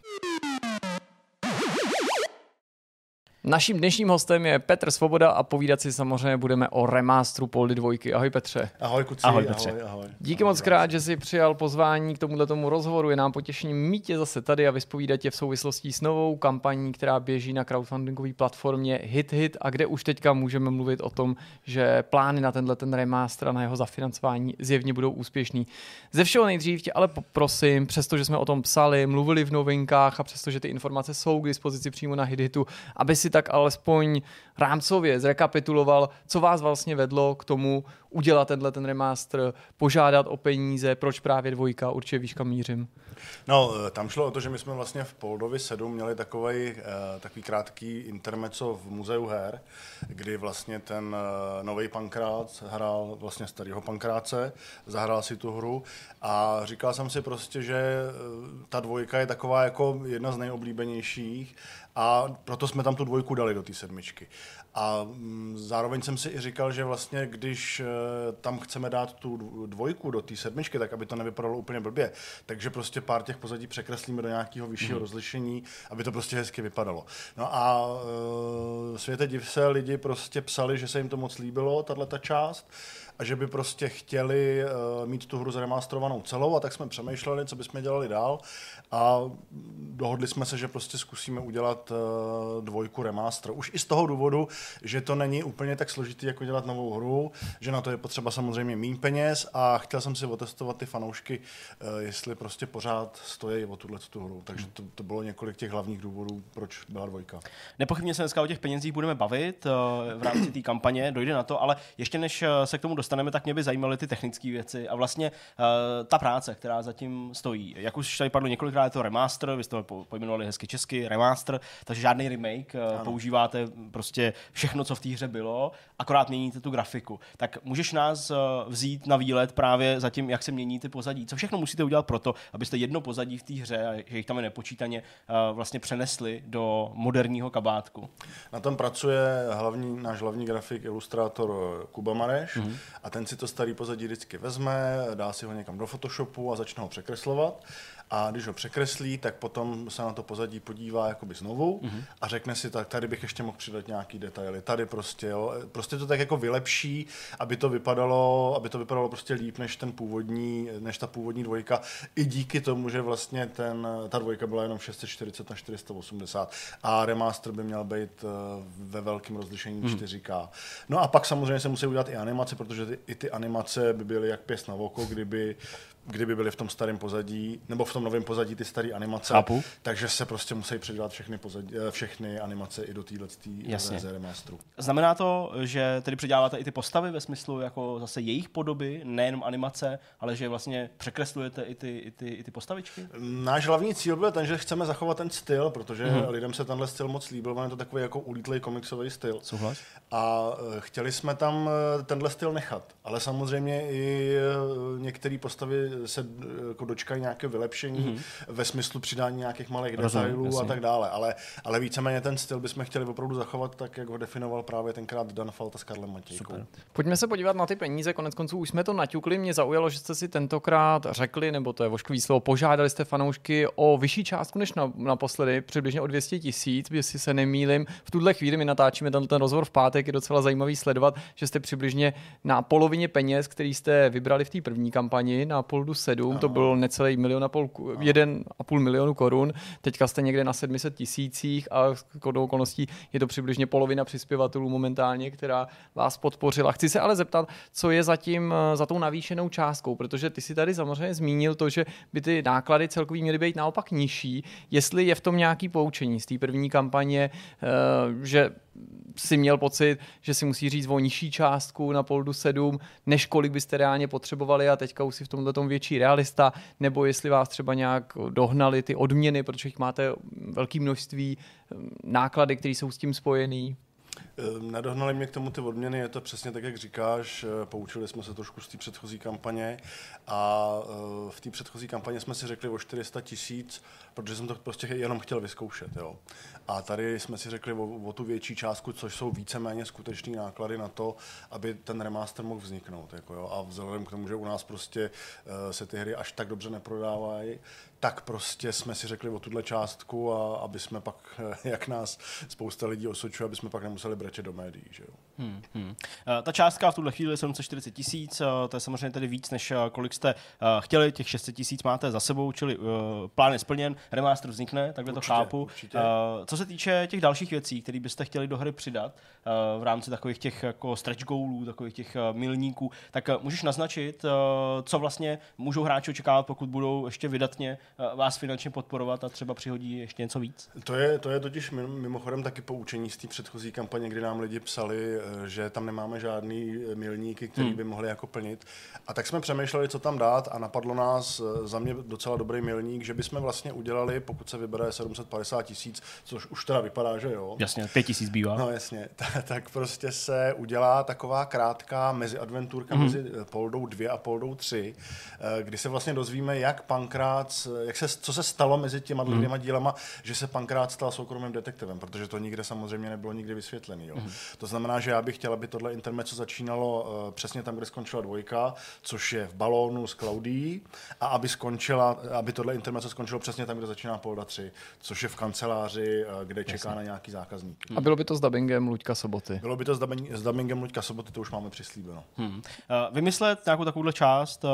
[SPEAKER 2] Naším dnešním hostem je Petr Svoboda a povídat si samozřejmě budeme o remasteru Poldy dvojky. Ahoj Petře.
[SPEAKER 4] Ahoj kuci,
[SPEAKER 1] ahoj, Petře. ahoj,
[SPEAKER 4] ahoj.
[SPEAKER 2] Díky ahoj, moc krát, že jsi přijal pozvání k tomuto tomu rozhovoru. Je nám potěšením mít tě zase tady a vyspovídat tě v souvislosti s novou kampaní, která běží na crowdfundingové platformě HitHit a kde už teďka můžeme mluvit o tom, že plány na tenhle ten remaster a na jeho zafinancování zjevně budou úspěšný. Ze všeho nejdřív tě ale poprosím, přestože jsme o tom psali, mluvili v novinkách a přestože ty informace jsou k dispozici přímo na HitHitu, aby si tak alespoň rámcově zrekapituloval, co vás vlastně vedlo k tomu udělat tenhle ten remaster, požádat o peníze, proč právě dvojka, určitě víš, kam mířím.
[SPEAKER 4] No, eh, tam šlo o to, že my jsme vlastně v Poldovi 7 měli takový, uh, takový krátký intermeco v muzeu her, kdy vlastně ten uh, nový pankrát hrál vlastně starého pankráce, zahrál si tu hru a říkal jsem si prostě, že ta dvojka je taková jako jedna z nejoblíbenějších a proto jsme tam tu dvojku dali do té sedmičky. A mm, zároveň jsem si i říkal, že vlastně, když eh, tam chceme dát tu dvojku do té sedmičky, tak aby to nevypadalo úplně blbě, takže prostě pár těch pozadí překreslíme do nějakého vyššího mm. rozlišení, aby to prostě hezky vypadalo. No a uh, světe div se, lidi prostě psali, že se jim to moc líbilo, tahle ta část, a že by prostě chtěli uh, mít tu hru zremasterovanou celou a tak jsme přemýšleli, co bychom dělali dál a dohodli jsme se, že prostě zkusíme udělat uh, dvojku remaster. Už i z toho důvodu, že to není úplně tak složitý, jako dělat novou hru, že na to je potřeba samozřejmě méně peněz a chtěl jsem si otestovat ty fanoušky, uh, jestli prostě pořád stojí o tuhle tu hru. Takže to, to bylo několik těch hlavních důvodů, proč byla dvojka.
[SPEAKER 1] Nepochybně se dneska o těch penězích budeme bavit uh, v rámci té kampaně, dojde na to, ale ještě než se k tomu dostaneme, tak mě by zajímaly ty technické věci a vlastně uh, ta práce, která zatím stojí. Jak už tady padlo několikrát, je to remaster, vy jste to pojmenovali hezky česky, remaster, takže žádný remake, ano. používáte prostě všechno, co v té hře bylo, akorát měníte tu grafiku. Tak můžeš nás eh, vzít na výlet právě za tím, jak se mění ty pozadí. Co všechno musíte udělat pro to, abyste jedno pozadí v té hře, že jich tam je nepočítaně, vlastně přenesli do moderního kabátku?
[SPEAKER 4] Na tom pracuje hlavní, náš hlavní grafik, ilustrátor Kuba Mareš mm-hmm. A ten si to starý pozadí vždycky vezme, dá si ho někam do Photoshopu a začne ho překreslovat a když ho překreslí, tak potom se na to pozadí podívá jakoby znovu mm-hmm. a řekne si, tak tady bych ještě mohl přidat nějaký detaily, tady prostě, jo. Prostě to tak jako vylepší, aby to vypadalo, aby to vypadalo prostě líp než ten původní, než ta původní dvojka. I díky tomu, že vlastně ten, ta dvojka byla jenom 640 na 480 a remaster by měl být eh, ve velkém rozlišení mm. 4K. No a pak samozřejmě se musí udělat i animace, protože ty, i ty animace by byly jak pěst na oko, kdyby kdyby byly v tom starém pozadí, nebo v tom novém pozadí ty staré animace,
[SPEAKER 1] Chápu.
[SPEAKER 4] takže se prostě musí předělat všechny, pozadí, eh, všechny animace i do téhle verze remasteru.
[SPEAKER 1] Znamená to, že tedy předěláváte i ty postavy ve smyslu jako zase jejich podoby, nejenom animace, ale že vlastně překreslujete i ty, i ty, i ty postavičky?
[SPEAKER 4] Náš hlavní cíl byl ten, že chceme zachovat ten styl, protože mm-hmm. lidem se tenhle styl moc líbil, je to takový jako ulítlý komiksový styl.
[SPEAKER 1] Souhlas.
[SPEAKER 4] A eh, chtěli jsme tam eh, tenhle styl nechat, ale samozřejmě i některé postavy se eh, jako dočkají nějaké vylepšení mm-hmm. ve smyslu přidání nějakých malých Rozumím, detailů jasně. a tak dále. Ale, ale víceméně ten styl bychom chtěli opravdu zachovat tak, jak ho definoval právě tenkrát Dan Falta s Karlem Matějkou. Super.
[SPEAKER 2] Pojďme se podívat na ty peníze. Konec konců už jsme to naťukli. Mě zaujalo, že jste si tentokrát řekli, nebo to je vošklivý slovo, požádali jste fanoušky o vyšší částku než na, naposledy, přibližně o 200 tisíc, jestli se nemýlim. V tuhle chvíli my natáčíme ten, ten rozhovor v pátek, je docela zajímavý sledovat, že jste přibližně na polovině peněz, který jste vybrali v té první kampani na Poldu 7, Aha. to byl necelý milion a půl, jeden a půl milionu korun, teďka jste někde na 700 tisících a kodou okolností je to přibližně polovina přispěvatelů momentálně, která vás podpořila. Chci se ale zeptat, co je zatím za tou navýšenou částkou, protože ty si tady samozřejmě zmínil to, že by ty náklady celkový měly být naopak nižší, jestli je v tom nějaký poučení z té první kampaně, eh, že si měl pocit, že si musí říct o nižší částku na Poldu 7, než kolik byste reálně potřebovali a teďka už si v tomhle tom větší realista, nebo jestli vás třeba nějak dohnali ty odměny, protože jich máte velké množství, náklady, které jsou s tím spojený.
[SPEAKER 4] Ehm, nedohnali mě k tomu ty odměny, je to přesně tak, jak říkáš. Eh, poučili jsme se trošku z té předchozí kampaně a eh, v té předchozí kampaně jsme si řekli o 400 tisíc, protože jsem to prostě jenom chtěl vyzkoušet. Jo. A tady jsme si řekli o, o tu větší částku, což jsou víceméně skutečné náklady na to, aby ten remaster mohl vzniknout. Jako jo. A vzhledem k tomu, že u nás prostě uh, se ty hry až tak dobře neprodávají, tak prostě jsme si řekli o tuhle částku a aby jsme pak, jak nás spousta lidí osočuje, aby jsme pak nemuseli brečet do médií. Že jo. Hmm,
[SPEAKER 1] hmm. Ta částka v tuhle chvíli je 740 tisíc, to je samozřejmě tedy víc, než kolik jste chtěli, těch 600 tisíc máte za sebou, čili plán je splněn, remaster vznikne, takhle určitě, to chápu. Určitě. Co se týče těch dalších věcí, které byste chtěli do hry přidat v rámci takových těch jako stretch goalů, takových těch milníků, tak můžeš naznačit, co vlastně můžou hráči očekávat, pokud budou ještě vydatně vás finančně podporovat a třeba přihodí ještě něco víc?
[SPEAKER 4] To je, to je totiž mimochodem taky poučení z té předchozí kampaně, kdy nám lidi psali, eh, že tam nemáme žádný eh, milníky, který hmm. by mohli jako plnit. A tak jsme přemýšleli, co tam dát a napadlo nás eh, za mě docela dobrý milník, že bychom vlastně udělali, pokud se vybere 750 tisíc, což už teda vypadá, že jo.
[SPEAKER 1] Jasně, 5 tisíc bývá.
[SPEAKER 4] No jasně, <laughs> tak prostě se udělá taková krátká meziadventurka hmm. mezi Poldou 2 a Poldou 3, kdy se vlastně dozvíme, jak Pankrác, jak se, co se stalo mezi těma mm. dvěma dílama, že se Pankrát stal soukromým detektivem, protože to nikde samozřejmě nebylo nikdy vysvětlený. Jo. Mm. To znamená, že já bych chtěl, aby tohle intermezzo začínalo uh, přesně tam, kde skončila dvojka, což je v balónu s Claudí, a aby skončila, aby tohle intermezzo skončilo přesně tam, kde začíná Polda 3, což je v kanceláři, uh, kde Jasně. čeká na nějaký zákazník.
[SPEAKER 2] A bylo by to s dubbingem Luďka Soboty?
[SPEAKER 4] Bylo by to s, dubbing, s dubbingem Luďka Soboty, to už máme přislíbeno. Hmm. Uh,
[SPEAKER 1] vymyslet nějakou takovouhle část, uh,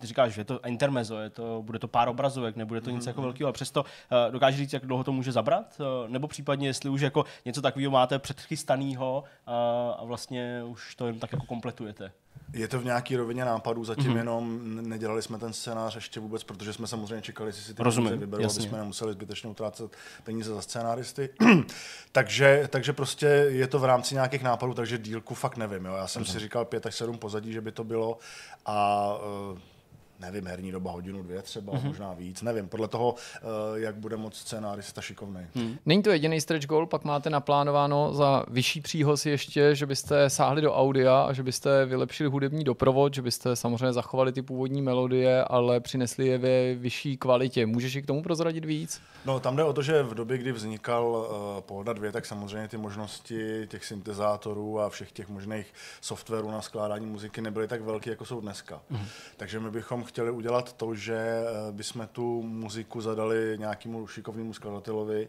[SPEAKER 1] ty říkáš, že je to intermezzo, je to bude to pár obrazovek, nebude to nic jako velkého, ale přesto uh, dokáže říct, jak dlouho to může zabrat, uh, nebo případně, jestli už jako něco takového máte předchystaného uh, a vlastně už to jen tak jako kompletujete.
[SPEAKER 4] Je to v nějaké rovině nápadů, zatím mm-hmm. jenom nedělali jsme ten scénář ještě vůbec, protože jsme samozřejmě čekali, jestli si ty Rozumím, peníze vyberou, jasně. aby jsme nemuseli zbytečně utrácet peníze za scénáristy. <clears throat> takže, takže prostě je to v rámci nějakých nápadů, takže dílku fakt nevím. Jo. Já jsem mm-hmm. si říkal pět až sedm pozadí, že by to bylo a uh, nevím, herní doba hodinu, dvě třeba, mm-hmm. možná víc, nevím, podle toho, eh, jak bude moc scénárista šikovný. Hmm.
[SPEAKER 2] Není to jediný stretch goal, pak máte naplánováno za vyšší příhoz ještě, že byste sáhli do audia a že byste vylepšili hudební doprovod, že byste samozřejmě zachovali ty původní melodie, ale přinesli je ve vyšší kvalitě. Můžeš i k tomu prozradit víc?
[SPEAKER 4] No, tam jde o to, že v době, kdy vznikal uh, Polda 2, tak samozřejmě ty možnosti těch syntezátorů a všech těch možných softwarů na skládání muziky nebyly tak velké, jako jsou dneska. Hmm. Takže my bychom chtěli udělat to, že eh, bychom tu muziku zadali nějakému šikovnému skladatelovi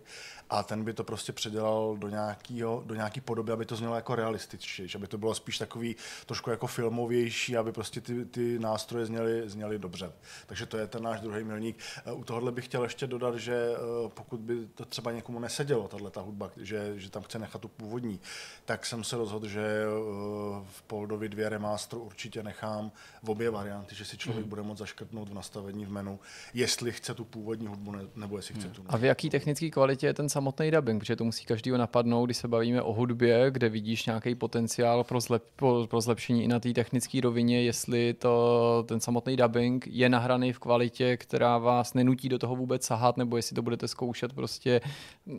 [SPEAKER 4] a ten by to prostě předělal do, nějakýho, do nějaký podoby, aby to znělo jako realističtější, aby to bylo spíš takový trošku jako filmovější, aby prostě ty, ty nástroje zněly, zněly dobře. Takže to je ten náš druhý milník. Eh, u tohohle bych chtěl ještě dodat, že eh, pokud by to třeba někomu nesedělo, tahle ta hudba, že, že tam chce nechat tu původní, tak jsem se rozhodl, že v Poldovi dvě remaster určitě nechám v obě varianty, že si člověk mm. bude moct zaškrtnout v nastavení v menu, jestli chce tu původní hudbu ne, nebo jestli chce hmm. tu.
[SPEAKER 2] A v jaký technické kvalitě je ten samotný dubbing? Protože to musí každýho napadnout, když se bavíme o hudbě, kde vidíš nějaký potenciál pro, zlep, pro zlepšení i na té technické rovině, jestli to, ten samotný dubbing je nahraný v kvalitě, která vás nenutí do toho vůbec sahat, nebo jestli to budete zkoušet prostě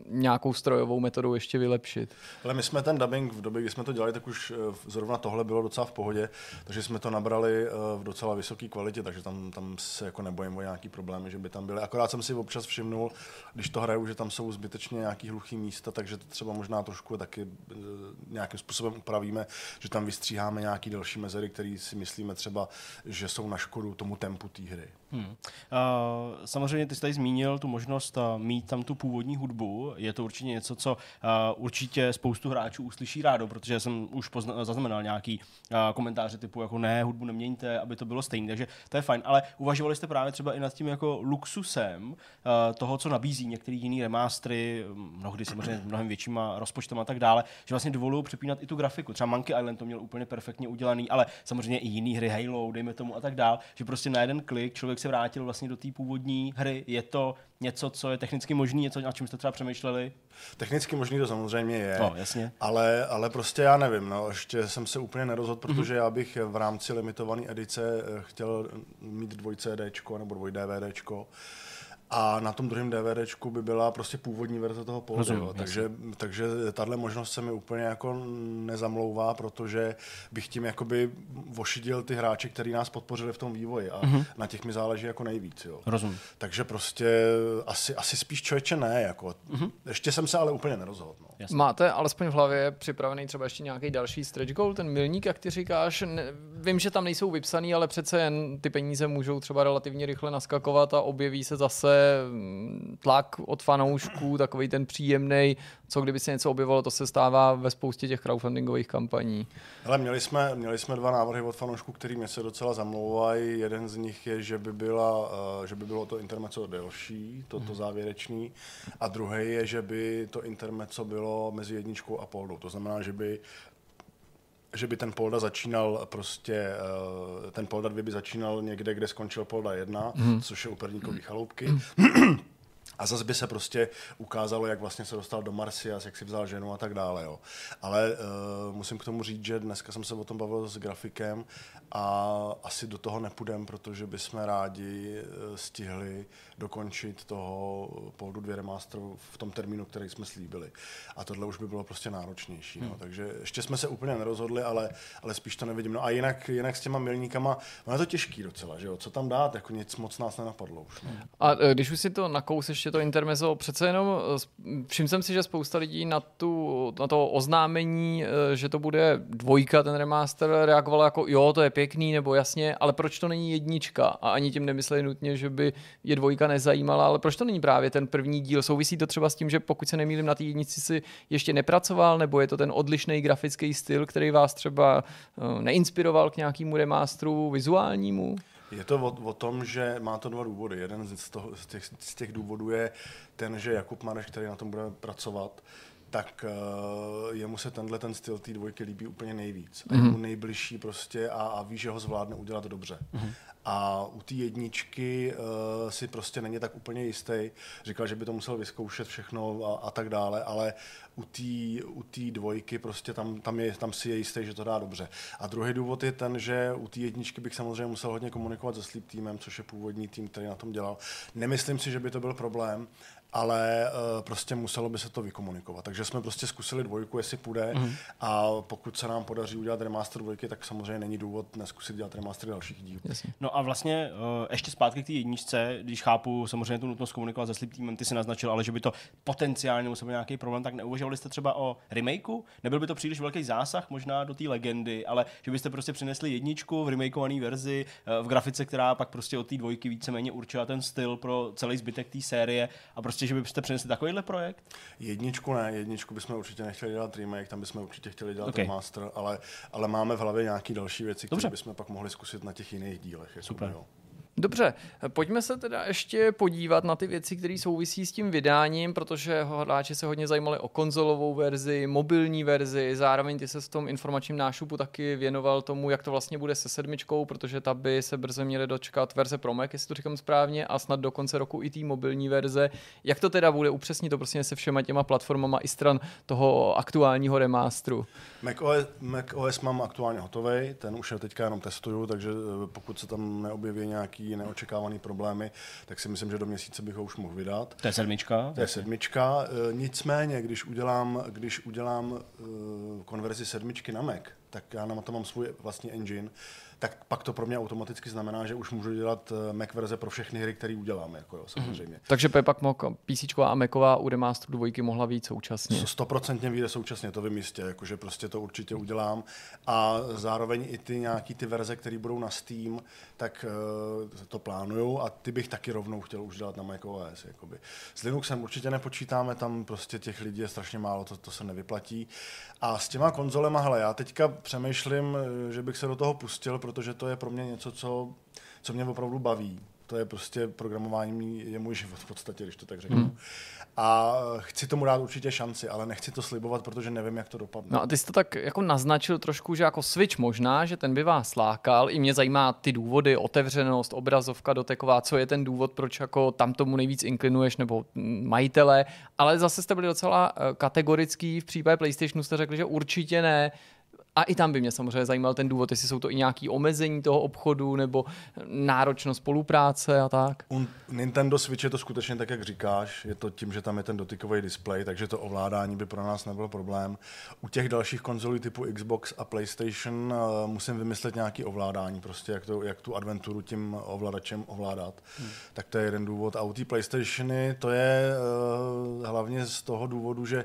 [SPEAKER 2] nějakou strojovou metodou ještě vylepšit.
[SPEAKER 4] Ale my jsme ten dubbing v době, kdy jsme to dělali, tak už eh, zrovna tohle bylo docela v pohodě, takže jsme to nabrali eh, v docela vysoké kvalitě, takže tam, tam se jako nebojím o nějaký problémy, že by tam byly. Akorát jsem si občas všimnul, když to hraju, že tam jsou zbytečně nějaký hluchý místa, takže to třeba možná trošku taky eh, nějakým způsobem upravíme, že tam vystříháme nějaký další mezery, které si myslíme třeba, že jsou na škodu tomu tempu té hry. Hmm. Uh,
[SPEAKER 1] samozřejmě ty jsi tady zmínil tu možnost uh, mít tam tu původní hudbu. Je to určitě něco, co uh, určitě spoustu hráčů uslyší rádo, protože jsem už pozna- zaznamenal nějaký uh, komentáře typu jako ne, hudbu neměňte, aby to bylo stejné. Takže to je fajn. Ale uvažovali jste právě třeba i nad tím jako luxusem uh, toho, co nabízí některé jiné remastery, mnohdy samozřejmě mnohem většíma rozpočtem a tak dále, že vlastně dovolují přepínat i tu grafiku. Třeba Monkey Island to měl úplně perfektně udělaný, ale samozřejmě i jiné hry, Halo, dejme tomu a tak dále, že prostě na jeden klik člověk se vrátil vlastně do té původní hry. Je to něco, co je technicky možné, něco, na čem jste třeba přemýšleli?
[SPEAKER 4] Technicky možný to samozřejmě je,
[SPEAKER 1] no, jasně.
[SPEAKER 4] Ale, ale prostě já nevím, no, ještě jsem se úplně nerozhodl, protože mm-hmm. já bych v rámci limitované edice eh, chtěl mít dvoj CDčko nebo dvoj DVDčko a na tom druhém DVDčku by byla prostě původní verze toho pódia. Takže, takže tahle možnost se mi úplně jako nezamlouvá, protože bych tím jakoby vošidil ty hráče, kteří nás podpořili v tom vývoji a mm-hmm. na těch mi záleží jako nejvíc. Jo.
[SPEAKER 1] Rozumím.
[SPEAKER 4] Takže prostě asi, asi spíš člověče ne. Jako. Mm-hmm. Ještě jsem se ale úplně nerozhodl. No.
[SPEAKER 2] Jasně. Máte alespoň v hlavě připravený třeba ještě nějaký další stretch goal, ten milník, jak ty říkáš. Ne, vím, že tam nejsou vypsaný, ale přece jen ty peníze můžou třeba relativně rychle naskakovat a objeví se zase tlak od fanoušků, takový ten příjemný, co kdyby se něco objevilo, to se stává ve spoustě těch crowdfundingových kampaní.
[SPEAKER 4] Ale měli jsme, měli jsme dva návrhy od fanoušků, který mě se docela zamlouvají. Jeden z nich je, že by, byla, uh, že by bylo to intermeco delší, toto hmm. závěrečný, a druhý je, že by to intermeco bylo mezi jedničkou a poldou. To znamená, že by že by ten Polda začínal prostě, eh, ten Polda 2 by začínal někde, kde skončil Polda 1, hmm. což je u Perníkový chaloupky. Hmm. <clears throat> A zase by se prostě ukázalo, jak vlastně se dostal do Marsia, jak si vzal ženu a tak dále. Jo. Ale uh, musím k tomu říct, že dneska jsem se o tom bavil s grafikem a asi do toho nepůjdem, protože bychom rádi uh, stihli dokončit toho Poldu 2 remaster v tom termínu, který jsme slíbili. A tohle už by bylo prostě náročnější. No. Hmm. No. Takže ještě jsme se úplně nerozhodli, ale, ale spíš to nevidím. No a jinak, jinak s těma milníkama, no je to těžký docela, že jo? Co tam dát, jako nic moc nás nenapadlo už. No.
[SPEAKER 2] A e, když už si to nakous ještě to intermezzo, přece jenom e, všiml jsem si, že spousta lidí na, tu, na to oznámení, e, že to bude dvojka, ten remaster, reagovala jako jo, to je pěkný, nebo jasně, ale proč to není jednička? A ani tím nemysleli nutně, že by je dvojka nezajímala, ale proč to není právě ten první díl? Souvisí to třeba s tím, že pokud se nemýlím na té jednici si ještě nepracoval, nebo je to ten odlišný grafický styl, který vás třeba neinspiroval k nějakému remasteru vizuálnímu?
[SPEAKER 4] Je to o, o tom, že má to dva důvody. Jeden z, toho, z, těch, z těch důvodů je ten, že Jakub Mareš, který na tom bude pracovat, tak uh, jemu se tenhle ten styl té dvojky líbí úplně nejvíc. Mm-hmm. A je mu nejbližší prostě a, a ví, že ho zvládne udělat dobře. Mm-hmm. A u té jedničky uh, si prostě není tak úplně jistý. Říkal, že by to musel vyzkoušet všechno a, a tak dále, ale u té u tý dvojky prostě tam, tam, je, tam si je jistý, že to dá dobře. A druhý důvod je ten, že u té jedničky bych samozřejmě musel hodně komunikovat se Sleep týmem, což je původní tým, který na tom dělal. Nemyslím si, že by to byl problém, ale uh, prostě muselo by se to vykomunikovat. Takže jsme prostě zkusili dvojku, jestli půjde mm. a pokud se nám podaří udělat remaster dvojky, tak samozřejmě není důvod neskusit dělat remaster dalších dílů.
[SPEAKER 1] No a vlastně uh, ještě zpátky k té jedničce, když chápu samozřejmě tu nutnost komunikovat se Sleep Teamem, ty si naznačil, ale že by to potenciálně musel být nějaký problém, tak neuvažovali jste třeba o remakeu? Nebyl by to příliš velký zásah možná do té legendy, ale že byste prostě přinesli jedničku v remakeované verzi, uh, v grafice, která pak prostě od té dvojky víceméně určila ten styl pro celý zbytek té série a prostě prostě, že byste přinesli takovýhle projekt?
[SPEAKER 4] Jedničku ne, jedničku bychom určitě nechtěli dělat remake, tam bychom určitě chtěli dělat okay. remaster, ale, ale máme v hlavě nějaké další věci, které bychom pak mohli zkusit na těch jiných dílech. Jako
[SPEAKER 2] Super. Jo. Dobře, pojďme se teda ještě podívat na ty věci, které souvisí s tím vydáním, protože hráči se hodně zajímali o konzolovou verzi, mobilní verzi, zároveň ty se s tom informačním nášupu taky věnoval tomu, jak to vlastně bude se sedmičkou, protože ta by se brzo měly dočkat verze pro Mac, jestli to říkám správně, a snad do konce roku i té mobilní verze. Jak to teda bude upřesnit to prostě se všema těma platformama i stran toho aktuálního remasteru?
[SPEAKER 4] Mac OS, Mac OS mám aktuálně hotový, ten už je teďka jenom testuju, takže eh, pokud se tam neobjeví nějaký neočekávané problémy, tak si myslím, že do měsíce bych ho už mohl vydat.
[SPEAKER 1] To je sedmička?
[SPEAKER 4] To je sedmička. E, nicméně, když udělám, když udělám uh, konverzi sedmičky na Mac, tak já na to mám svůj vlastní engine, tak pak to pro mě automaticky znamená, že už můžu dělat eh, Mac verze pro všechny hry, které udělám, jako jo, samozřejmě. Mm.
[SPEAKER 2] Takže by pak mohl PC a Macová u remasteru dvojky mohla být současně.
[SPEAKER 4] Stoprocentně vyjde současně, to vím jistě, jakože prostě to určitě udělám. A zároveň i ty nějaký ty verze, které budou na Steam, tak uh, to plánuju a ty bych taky rovnou chtěl už dělat na Mac OS. Jakoby. S Linuxem určitě nepočítáme, tam prostě těch lidí je strašně málo, to, to se nevyplatí. A s těma konzolema, hele, já teďka přemýšlím, eh, že bych se do toho pustil, protože to je pro mě něco, co, co mě opravdu baví. To je prostě programování, je můj život v podstatě, když to tak řeknu. Hmm. A chci tomu dát určitě šanci, ale nechci to slibovat, protože nevím, jak to dopadne.
[SPEAKER 2] No a ty jsi to tak jako naznačil trošku, že jako Switch možná, že ten by vás lákal. I mě zajímá ty důvody, otevřenost, obrazovka doteková, co je ten důvod, proč jako tam tomu nejvíc inklinuješ, nebo majitele. Ale zase jste byli docela eh, kategorický. V případě PlayStationu jste řekli, že určitě ne. A i tam by mě samozřejmě zajímal ten důvod, jestli jsou to i nějaké omezení toho obchodu nebo náročnost spolupráce a tak.
[SPEAKER 4] U Nintendo Switch je to skutečně tak, jak říkáš. Je to tím, že tam je ten dotykový displej, takže to ovládání by pro nás nebyl problém. U těch dalších konzolí typu Xbox a PlayStation uh, musím vymyslet nějaký ovládání, prostě jak, to, jak tu adventuru tím ovladačem ovládat. Hmm. Tak to je jeden důvod. A u té PlayStationy to je uh, hlavně z toho důvodu, že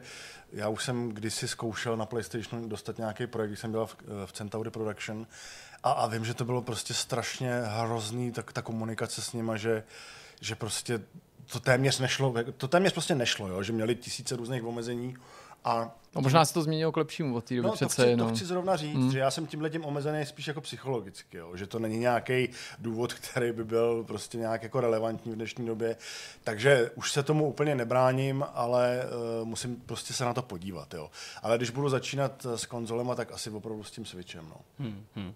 [SPEAKER 4] já už jsem kdysi zkoušel na PlayStationu dostat nějaký projekt, když jsem byl v, v Centauri Production a, a vím, že to bylo prostě strašně hrozný, tak ta komunikace s nima, že, že prostě to téměř nešlo, to téměř prostě nešlo, jo? že měli tisíce různých omezení a
[SPEAKER 2] No možná se to změnilo k lepšímu od té doby
[SPEAKER 4] no,
[SPEAKER 2] přece.
[SPEAKER 4] To chci, no. to chci zrovna říct, mm. že já jsem tímhle tím omezený spíš jako psychologicky, jo? že to není nějaký důvod, který by byl prostě nějak jako relevantní v dnešní době. Takže už se tomu úplně nebráním, ale uh, musím prostě se na to podívat. Jo? Ale když budu začínat s konzolema, tak asi opravdu s tím Switchem. No. Hmm, hmm. Uh,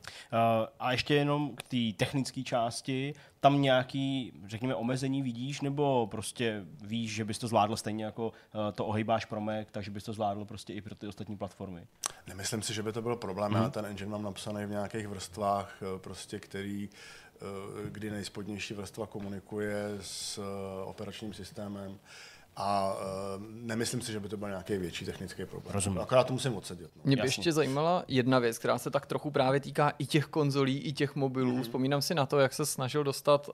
[SPEAKER 1] a ještě jenom k té technické části, tam nějaký, řekněme, omezení vidíš, nebo prostě víš, že bys to zvládl stejně jako uh, to ohejbáš pro Mac, takže bys to zvládl prostě i pro ty ostatní platformy?
[SPEAKER 4] Nemyslím si, že by to byl problém. Mm. Já ten engine mám napsaný v nějakých vrstvách, eh, prostě, který eh, kdy nejspodnější vrstva komunikuje s operačním systémem. A uh, nemyslím si, že by to byl nějaký větší technický problém.
[SPEAKER 1] Rozumím.
[SPEAKER 4] Akorát to musím odsedět. No.
[SPEAKER 2] Mě by Jasně. ještě zajímala jedna věc, která se tak trochu právě týká i těch konzolí, i těch mobilů. Mm. Vzpomínám si na to, jak se snažil dostat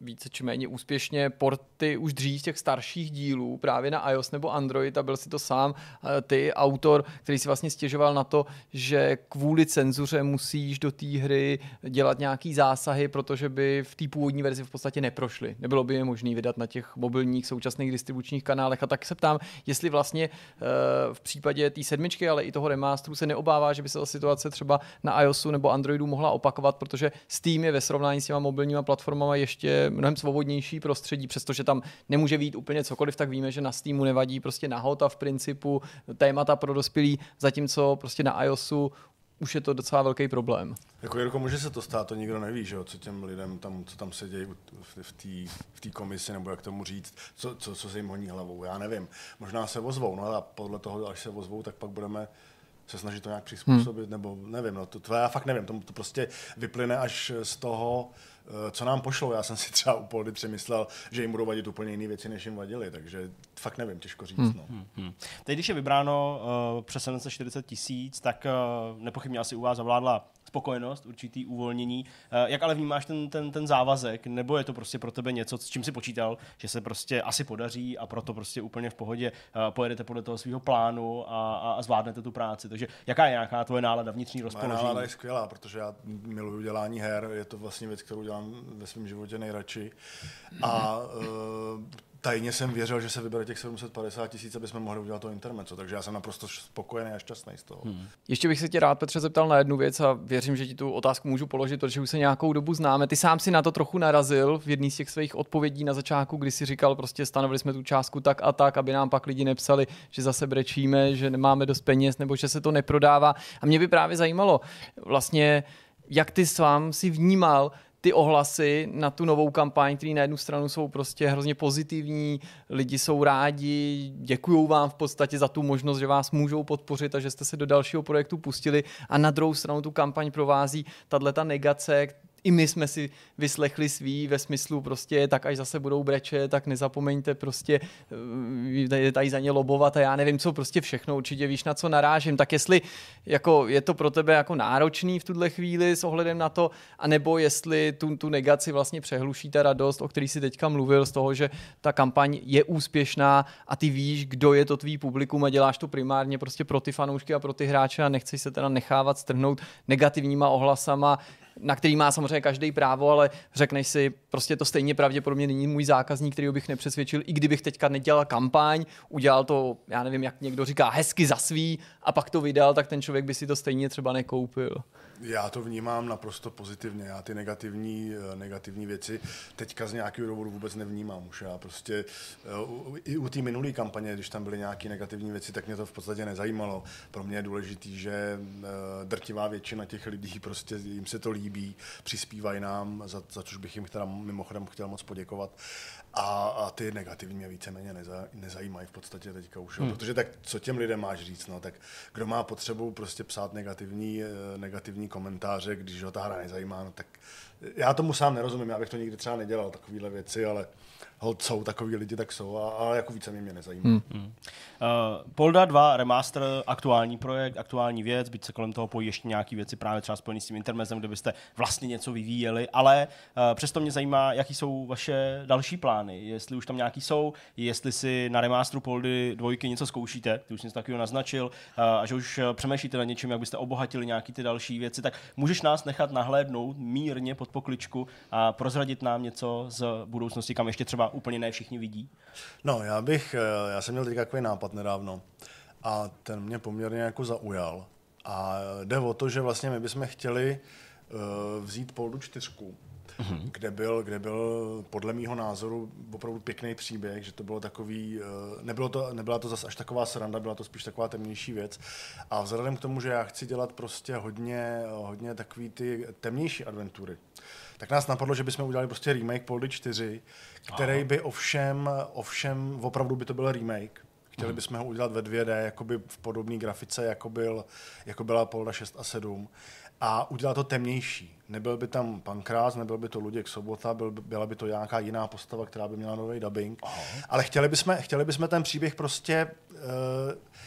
[SPEAKER 2] více či méně úspěšně porty už dřív těch starších dílů právě na iOS nebo Android a byl si to sám eh, ty, autor, který si vlastně stěžoval na to, že kvůli cenzuře musíš do té hry dělat nějaký zásahy, protože by v té původní verzi v podstatě neprošly. Nebylo by je možné vydat na těch mobilních současných distribučních kanálech a tak se ptám, jestli vlastně eh, v případě té sedmičky, ale i toho remasteru se neobává, že by se ta situace třeba na iOSu nebo Androidu mohla opakovat, protože Steam je ve srovnání s těma mobilníma platformama ještě mnohem svobodnější prostředí, přestože tam nemůže být úplně cokoliv, tak víme, že na Steamu nevadí prostě nahota v principu, témata pro dospělí, zatímco prostě na iOSu už je to docela velký problém.
[SPEAKER 4] Jako Jirko, může se to stát, to nikdo neví, že jo, co těm lidem tam, co tam sedějí v té komisi, nebo jak tomu říct, co, co, co se jim honí hlavou, já nevím. Možná se ozvou, no a podle toho, až se ozvou, tak pak budeme se snažit to nějak přizpůsobit, hmm. nebo nevím, no to, to já fakt nevím, to, to prostě vyplyne až z toho, Eh, co nám pošlo. Já jsem si třeba u Poldy přemyslel, že jim budou vadit úplně jiné věci, než jim vadily, takže fakt nevím, těžko říct. Hmm. No. Hmm.
[SPEAKER 1] Hmm. Teď, když je vybráno uh, přes 740 tisíc, tak uh, nepochybně asi u vás zavládla spokojenost, určitý uvolnění. Uh, jak ale vnímáš ten, ten, ten závazek, nebo je to prostě pro tebe něco, s čím si počítal, že se prostě asi podaří a proto prostě úplně v pohodě uh, pojedete podle toho svého plánu a, a, a zvládnete tu práci. Takže jaká je nějaká tvoje nálada, vnitřní rozpoložení? Moje
[SPEAKER 4] nálada je skvělá, protože já miluji dělání her, je to vlastně věc, kterou dělám ve svém životě nejradši. A uh, tajně jsem věřil, že se vybere těch 750 tisíc, aby jsme mohli udělat to intermeco, takže já jsem naprosto spokojený a šťastný z toho. Hmm.
[SPEAKER 2] Ještě bych se tě rád, Petře, zeptal na jednu věc a věřím, že ti tu otázku můžu položit, protože už se nějakou dobu známe. Ty sám si na to trochu narazil v jedné z těch svých odpovědí na začátku, kdy si říkal, prostě stanovili jsme tu částku tak a tak, aby nám pak lidi nepsali, že zase brečíme, že nemáme dost peněz nebo že se to neprodává. A mě by právě zajímalo, vlastně, jak ty sám si vnímal ty ohlasy na tu novou kampaň, které na jednu stranu jsou prostě hrozně pozitivní, lidi jsou rádi, děkují vám v podstatě za tu možnost, že vás můžou podpořit a že jste se do dalšího projektu pustili a na druhou stranu tu kampaň provází tato negace, i my jsme si vyslechli svý ve smyslu prostě, tak až zase budou breče, tak nezapomeňte prostě eh, tady za ně lobovat a já nevím co, prostě všechno, určitě víš na co narážím, tak jestli jako je to pro tebe jako náročný v tuhle chvíli s ohledem na to, anebo jestli tu, tu negaci vlastně přehluší ta radost, o který si teďka mluvil z toho, že ta kampaň je úspěšná a ty víš, kdo je to tvý publikum a děláš to primárně prostě pro ty fanoušky a pro ty hráče a nechceš se teda nechávat strhnout negativníma ohlasama, na který má samozřejmě každý právo, ale řekneš si, prostě to stejně pravděpodobně není můj zákazník, který bych nepřesvědčil, i kdybych teďka nedělal kampaň, udělal to, já nevím, jak někdo říká, hezky za svý a pak to vydal, tak ten člověk by si to stejně třeba nekoupil.
[SPEAKER 4] Já to vnímám naprosto pozitivně. Já ty negativní, eh, negativní věci teďka z nějakého důvodu vůbec nevnímám už. Já prostě eh, i u té minulé kampaně, když tam byly nějaké negativní věci, tak mě to v podstatě nezajímalo. Pro mě je důležité, že eh, drtivá většina těch lidí prostě jim se to líbí, přispívají nám, za, za což bych jim teda mimochodem chtěl moc poděkovat. A, a ty negativní mě víceméně neza, nezajímají v podstatě teďka už. Hmm. Protože tak co těm lidem máš říct? No? Tak kdo má potřebu prostě psát negativní, negativní komentáře, když ho ta hra nezajímá, no tak já tomu sám nerozumím, já bych to nikdy třeba nedělal, takovéhle věci, ale hold, jsou takový lidi, tak jsou, a, a jako více mě, mě nezajímá. Hmm. Hmm. Uh,
[SPEAKER 1] Polda 2 Remaster, aktuální projekt, aktuální věc, byť se kolem toho pojí ještě nějaké věci právě třeba spojené s tím intermezem, kde byste vlastně něco vyvíjeli, ale uh, přesto mě zajímá, jaký jsou vaše další plány, jestli už tam nějaký jsou, jestli si na remasteru Poldy dvojky něco zkoušíte, ty už jsi takového naznačil, uh, a že už přemýšlíte na něčem, jak byste obohatili nějaký ty další věci, tak můžeš nás nechat nahlédnout mírně pod pokličku a prozradit nám něco z budoucnosti, kam ještě třeba úplně ne všichni vidí?
[SPEAKER 4] No, já bych, eh, já jsem měl teď takový nápad nedávno a ten mě poměrně jako zaujal. A jde o to, že vlastně my bychom chtěli uh, vzít Poldu čtyřku, mm-hmm. kde, byl, kde byl podle mýho názoru opravdu pěkný příběh, že to bylo takový, uh, nebylo to, nebyla to zase až taková sranda, byla to spíš taková temnější věc. A vzhledem k tomu, že já chci dělat prostě hodně, hodně takový ty temnější adventury, tak nás napadlo, že bychom udělali prostě remake Poldy 4, který Aha. by ovšem, ovšem, opravdu by to byl remake. Chtěli hmm. bychom ho udělat ve 2D, jakoby v podobné grafice, jako, byl, jako byla Polda 6 a 7 a udělat to temnější. Nebyl by tam Pankrás, nebyl by to Luděk Sobota, byl, byla by to nějaká jiná postava, která by měla nový dubbing. Aha. Ale chtěli bychom, chtěli bychom ten příběh prostě uh,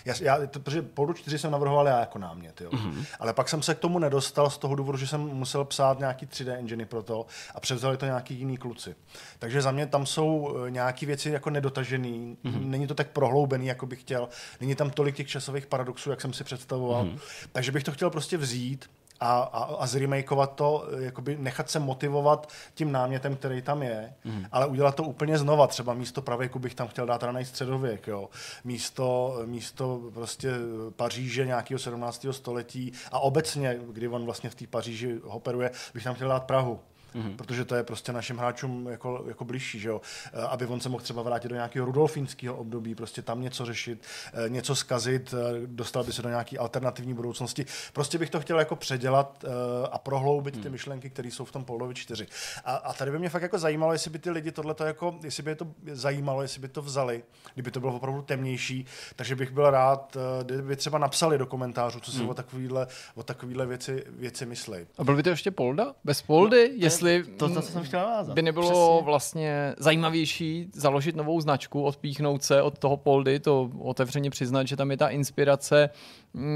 [SPEAKER 4] já, já, to, protože Poldu 4 jsem navrhoval já jako námět, jo. Mm-hmm. ale pak jsem se k tomu nedostal z toho důvodu, že jsem musel psát nějaký 3D engine pro to a převzali to nějaký jiný kluci. Takže za mě tam jsou eh, nějaké věci jako nedotažený, mm-hmm. není to tak prohloubený, jako bych chtěl, není tam tolik těch časových paradoxů, jak jsem si představoval. Mm-hmm. Takže bych to chtěl prostě vzít, a, a, a zremakeovat to, jakoby nechat se motivovat tím námětem, který tam je, mm. ale udělat to úplně znova. Třeba místo pravěku bych tam chtěl dát raný středověk, jo. Místo, místo prostě Paříže nějakého 17. století a obecně, kdy on vlastně v té Paříži operuje, bych tam chtěl dát Prahu mm-hmm. protože to je prostě našim hráčům jako, jako blížší, že jo? Eh, aby on se mohl třeba vrátit do nějakého rudolfínského období, prostě tam něco řešit, eh, něco zkazit, eh, dostal by se do nějaké alternativní budoucnosti. Prostě bych to chtěl jako předělat a prohloubit ty mhm. myšlenky, které jsou v tom Polovi 4. A, a tady by mě fakt jako zajímalo, jestli by ty lidi tohle jako, jestli by je to zajímalo, jestli by to vzali, kdyby to bylo opravdu temnější, takže bych byl rád, kdyby třeba napsali do komentářů, co si mm. o takovýhle, o takovýhle věci, věci myslí.
[SPEAKER 2] A byl by to ještě Polda? Bez Poldy? No, jestli jestli
[SPEAKER 1] to, to, jsem chtěl navázat.
[SPEAKER 2] by nebylo Přesně. vlastně zajímavější založit novou značku, odpíchnout se od toho Poldy, to otevřeně přiznat, že tam je ta inspirace,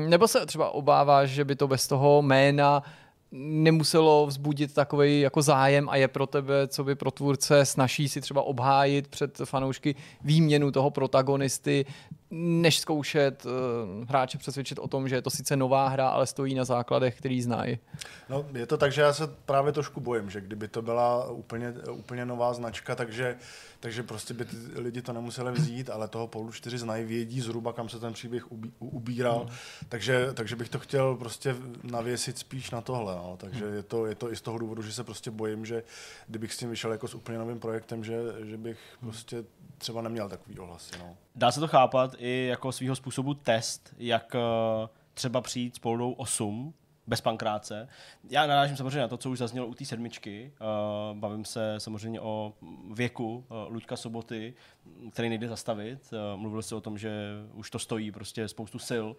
[SPEAKER 2] nebo se třeba obáváš, že by to bez toho jména nemuselo vzbudit takový jako zájem a je pro tebe, co by pro tvůrce, snaží si třeba obhájit před fanoušky výměnu toho protagonisty, než zkoušet uh, hráče přesvědčit o tom, že je to sice nová hra, ale stojí na základech, který znají.
[SPEAKER 4] No, je to tak, že já se právě trošku bojím, že kdyby to byla úplně, úplně nová značka, takže takže prostě by ty lidi to nemuseli vzít, ale toho Poulu 4 znají, vědí zhruba, kam se ten příběh ubí, ubíral, hmm. takže, takže bych to chtěl prostě navěsit spíš na tohle, no. takže hmm. je, to, je to i z toho důvodu, že se prostě bojím, že kdybych s tím vyšel jako s úplně novým projektem, že, že bych hmm. prostě třeba neměl takový ohlasy. No.
[SPEAKER 1] Dá se to chápat i jako svýho způsobu test, jak eh, třeba přijít s Poldou 8, bez pankráce. Já narážím samozřejmě na to, co už zaznělo u té sedmičky. Uh, bavím se samozřejmě o věku uh, Luďka Soboty, který nejde zastavit. Uh, mluvil se o tom, že už to stojí prostě spoustu sil uh,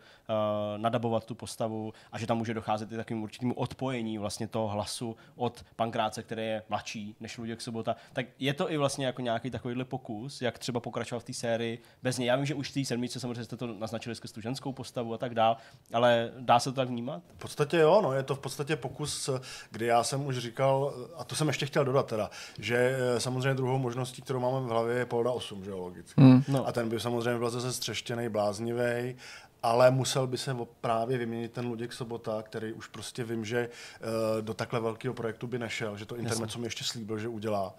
[SPEAKER 1] nadabovat tu postavu a že tam může docházet i takovým určitým odpojení vlastně toho hlasu od pankráce, který je mladší než Luděk Sobota. Tak je to i vlastně jako nějaký takovýhle pokus, jak třeba pokračovat v té sérii bez něj. Já vím, že už v té sedmičce samozřejmě jste to naznačili skrz tu ženskou postavu a tak dál, ale dá se to tak vnímat?
[SPEAKER 4] V podstatě jo, no, je to v podstatě pokus, kdy já jsem už říkal, a to jsem ještě chtěl dodat teda, že eh, samozřejmě druhou možností, kterou máme v hlavě, je Polda 8, že jo, logicky. Mm, no. A ten by samozřejmě byl zase střeštěný, bláznivý, ale musel by se právě vyměnit ten Luděk Sobota, který už prostě vím, že uh, do takhle velkého projektu by nešel, že to internet mi ještě slíbil, že udělá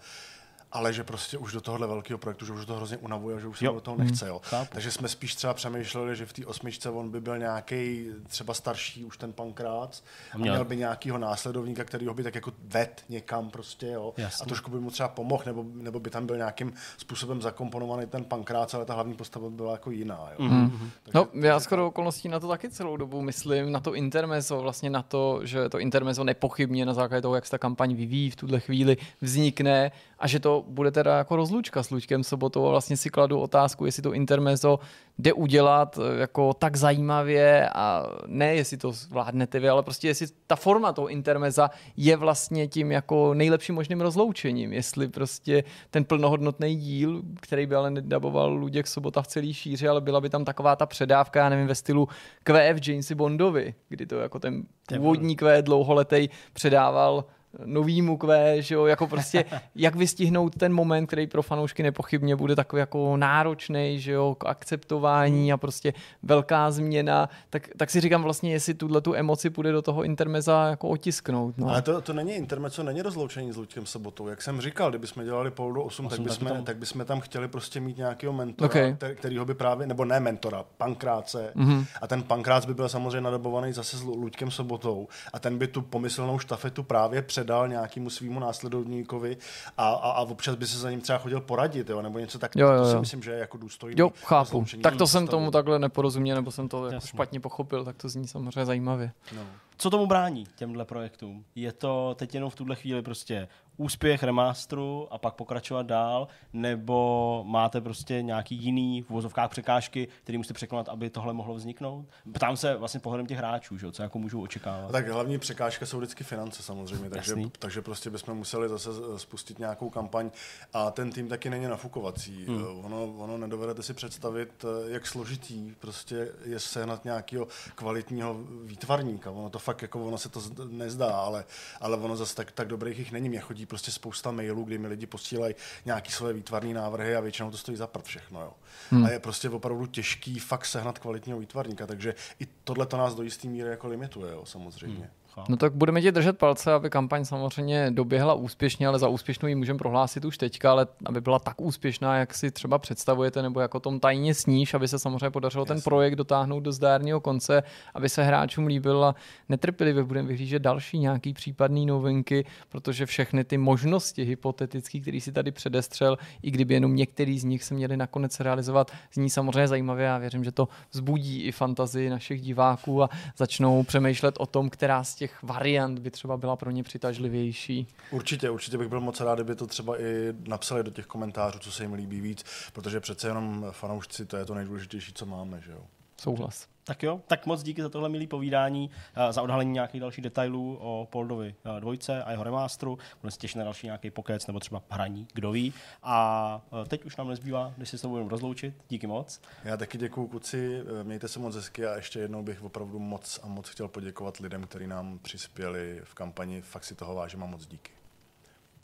[SPEAKER 4] ale že prostě už do tohohle velkého projektu, že už to hrozně unavuje, že už se do toho nechce. Jo. Hmm, Takže jsme spíš třeba přemýšleli, že v té osmičce on by byl nějaký třeba starší už ten pankrác a měl, a měl by nějakého následovníka, který ho by tak jako ved někam prostě, jo. A trošku by mu třeba pomohl, nebo, nebo by tam byl nějakým způsobem zakomponovaný ten pankrác, ale ta hlavní postava byla jako jiná. Jo. Mm-hmm.
[SPEAKER 2] Takže, no, já skoro okolností na to taky celou dobu myslím, na to intermezo, vlastně na to, že to intermezo nepochybně na základě toho, jak se ta kampaň vyvíjí v tuhle chvíli, vznikne a že to bude teda jako rozlučka s Luďkem Sobotou a vlastně si kladu otázku, jestli to intermezzo jde udělat eh, jako tak zajímavě a ne, jestli to zvládnete vy, ale prostě jestli ta forma toho intermeza je vlastně tím jako nejlepším možným rozloučením, jestli prostě ten plnohodnotný díl, který by ale nedaboval Luděk Sobota v celý šíři, ale byla by tam taková ta předávka, já nevím, ve stylu QF Jamesy Bondovi, kdy to jako ten původní Q dlouholetej předával novýmu kvé, že jo, jako prostě <laughs> jak vystihnout ten moment, který pro fanoušky nepochybně bude takový jako náročný, že jo, k akceptování a prostě velká změna, tak, tak si říkám vlastně, jestli tuhle tu emoci půjde do toho intermeza jako otisknout. No.
[SPEAKER 4] Ale to, to není intermezo, není rozloučení s Luďkem Sobotou. Jak jsem říkal, kdybychom dělali půl do 8, 8 tak, bychom, tam... tak bychom tam chtěli prostě mít nějakého mentora, okay. který, kterýho by právě, nebo ne mentora, pankráce. Mm-hmm. A ten pankrác by byl samozřejmě nadobovaný zase s Luďkem Sobotou a ten by tu pomyslnou štafetu právě před předal nějakému svýmu následovníkovi a, a, a občas by se za ním třeba chodil poradit, jo, nebo něco tak. Jo, jo, jo. To si myslím, že je jako důstojný.
[SPEAKER 2] Jo, chápu. Tak to jsem tomu takhle neporozuměl, nebo jsem to jako špatně pochopil, tak to zní samozřejmě zajímavě. No.
[SPEAKER 1] co tomu brání těmhle projektům? Je to teď jenom v tuhle chvíli prostě úspěch remasteru a pak pokračovat dál, nebo máte prostě nějaký jiný v vozovkách překážky, který musíte překonat, aby tohle mohlo vzniknout? Ptám se vlastně pohledem těch hráčů, že? co jako můžou očekávat.
[SPEAKER 4] Tak hlavní překážka jsou vždycky finance samozřejmě, takže, takže prostě bychom museli zase spustit nějakou kampaň a ten tým taky není nafukovací. Hmm. Ono, ono nedovedete si představit, jak složitý prostě je sehnat nějakého kvalitního výtvarníka. Ono to fakt jako ono se to nezdá, ale, ale ono zase tak, tak dobrých jich není. Mě chodí prostě spousta mailů, kdy mi lidi posílají nějaké své výtvarné návrhy a většinou to stojí za prd všechno. Jo. Hmm. A je prostě opravdu těžký fakt sehnat kvalitního výtvarníka, takže i tohle to nás do jisté míry jako limituje, jo, samozřejmě. Hmm.
[SPEAKER 2] No tak budeme ti držet palce, aby kampaň samozřejmě doběhla úspěšně, ale za úspěšnou ji můžeme prohlásit už teďka, ale aby byla tak úspěšná, jak si třeba představujete, nebo jako tom tajně sníš, aby se samozřejmě podařilo Jasně. ten projekt dotáhnout do zdárného konce, aby se hráčům líbil a netrpělivě budeme vyhlížet další nějaký případný novinky, protože všechny ty možnosti hypotetické, které si tady předestřel, i kdyby jenom některý z nich se měli nakonec realizovat, zní samozřejmě zajímavě. Já věřím, že to vzbudí i fantazii našich diváků a začnou přemýšlet o tom, která z těch variant by třeba byla pro ně přitažlivější.
[SPEAKER 4] Určitě, určitě bych byl moc rád, kdyby to třeba i napsali do těch komentářů, co se jim líbí víc, protože přece jenom fanoušci, to je to nejdůležitější, co máme, že jo.
[SPEAKER 2] Souhlas.
[SPEAKER 1] Tak jo, tak moc díky za tohle milý povídání, eh, za odhalení nějakých dalších detailů o Poldovi eh, dvojce a jeho remasteru. Budeme se těšit na další nějaký pokec nebo třeba hraní, kdo ví. A eh, teď už nám nezbývá, když se s tebou budeme rozloučit. Díky moc.
[SPEAKER 4] Já taky děkuji kuci, mějte se moc hezky a ještě jednou bych opravdu moc a moc chtěl poděkovat lidem, kteří nám přispěli v kampani. Fakt si toho vážím a moc díky.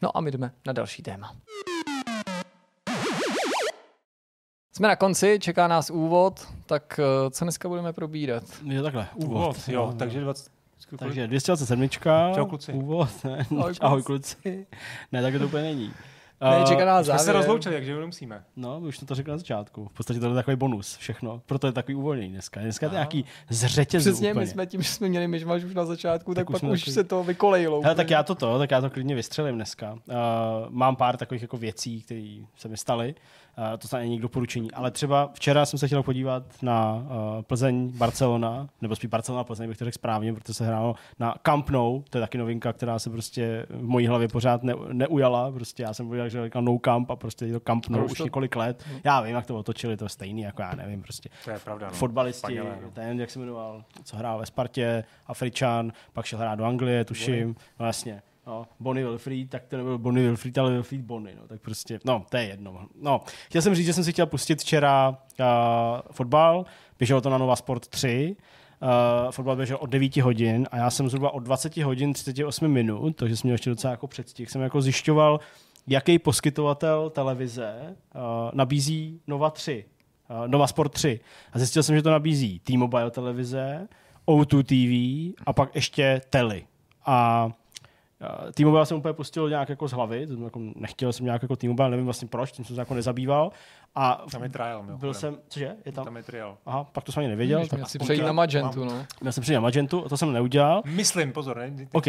[SPEAKER 2] No a my jdeme na další téma. Jsme na konci, čeká nás úvod, tak eh, co dneska budeme probírat?
[SPEAKER 1] Je takhle, úvod. úvod
[SPEAKER 3] jo, no, takže 20,
[SPEAKER 1] takže 227.
[SPEAKER 3] Čau kluci.
[SPEAKER 1] Úvod. Ne, <laughs> ahoj, kluci. ahoj kluci. Ne, tak to úplně není.
[SPEAKER 2] Ne, čeká nás
[SPEAKER 3] Jsme se rozloučili, takže nemusíme.
[SPEAKER 1] No, už to, to řekl na začátku. V podstatě to je takový bonus, všechno. Proto je takový uvolněný dneska. Dneska je to nějaký zřetěz.
[SPEAKER 2] Přesně, úplně. my jsme tím, že jsme měli myšmaš už na začátku, tak, tak pak už takový... se to vykolejilo.
[SPEAKER 1] Hele, tak já to to, tak já to klidně vystřelím dneska. Uh, mám pár takových jako věcí, které se mi staly. To snad není doporučení. Ale třeba včera jsem se chtěl podívat na uh, Plzeň, Barcelona, nebo spíš Barcelona, Plzeň bych to řekl správně, protože se hrálo na Camp Nou, to je taky novinka, která se prostě v mojí hlavě pořád ne, neujala. Prostě já jsem povídal, že říkal No Camp a prostě je to Camp Nou už to... několik let. Já vím, jak to otočili, to je stejný, jako já nevím, prostě.
[SPEAKER 3] To je pravda. No.
[SPEAKER 1] Fotbalisti, Paněle, no. ten, jak se jmenoval, co hrál ve Spartě, Afričan, pak šel hrát do Anglie, tuším, no jasně no, Bonnie Wilfried, tak to nebyl Bonnie Wilfried, ale Wilfried Bonnie, no, tak prostě, no, to je jedno. No, chtěl jsem říct, že jsem si chtěl pustit včera uh, fotbal, běželo to na Nova Sport 3, Uh, fotbal běžel od 9 hodin a já jsem zhruba od 20 hodin 38 minut, takže jsem měl ještě docela jako předstih, jsem jako zjišťoval, jaký poskytovatel televize uh, nabízí Nova 3, uh, Nova Sport 3. A zjistil jsem, že to nabízí T-Mobile televize, O2 TV a pak ještě Tele. A T-Mobile jsem úplně pustil nějak jako z hlavy, jako nechtěl jsem nějak jako T-Mobile, nevím vlastně proč, tím jsem se jako nezabýval. A
[SPEAKER 3] tam je trial,
[SPEAKER 1] byl byl jsem, cože, je tam?
[SPEAKER 3] Tam je trial.
[SPEAKER 1] Aha, pak to jsem ani nevěděl. Měl
[SPEAKER 2] tak si přejít na Magentu, no.
[SPEAKER 1] Měl jsem přejít na Magentu, to jsem neudělal.
[SPEAKER 3] Myslím, pozor, ne?
[SPEAKER 1] OK,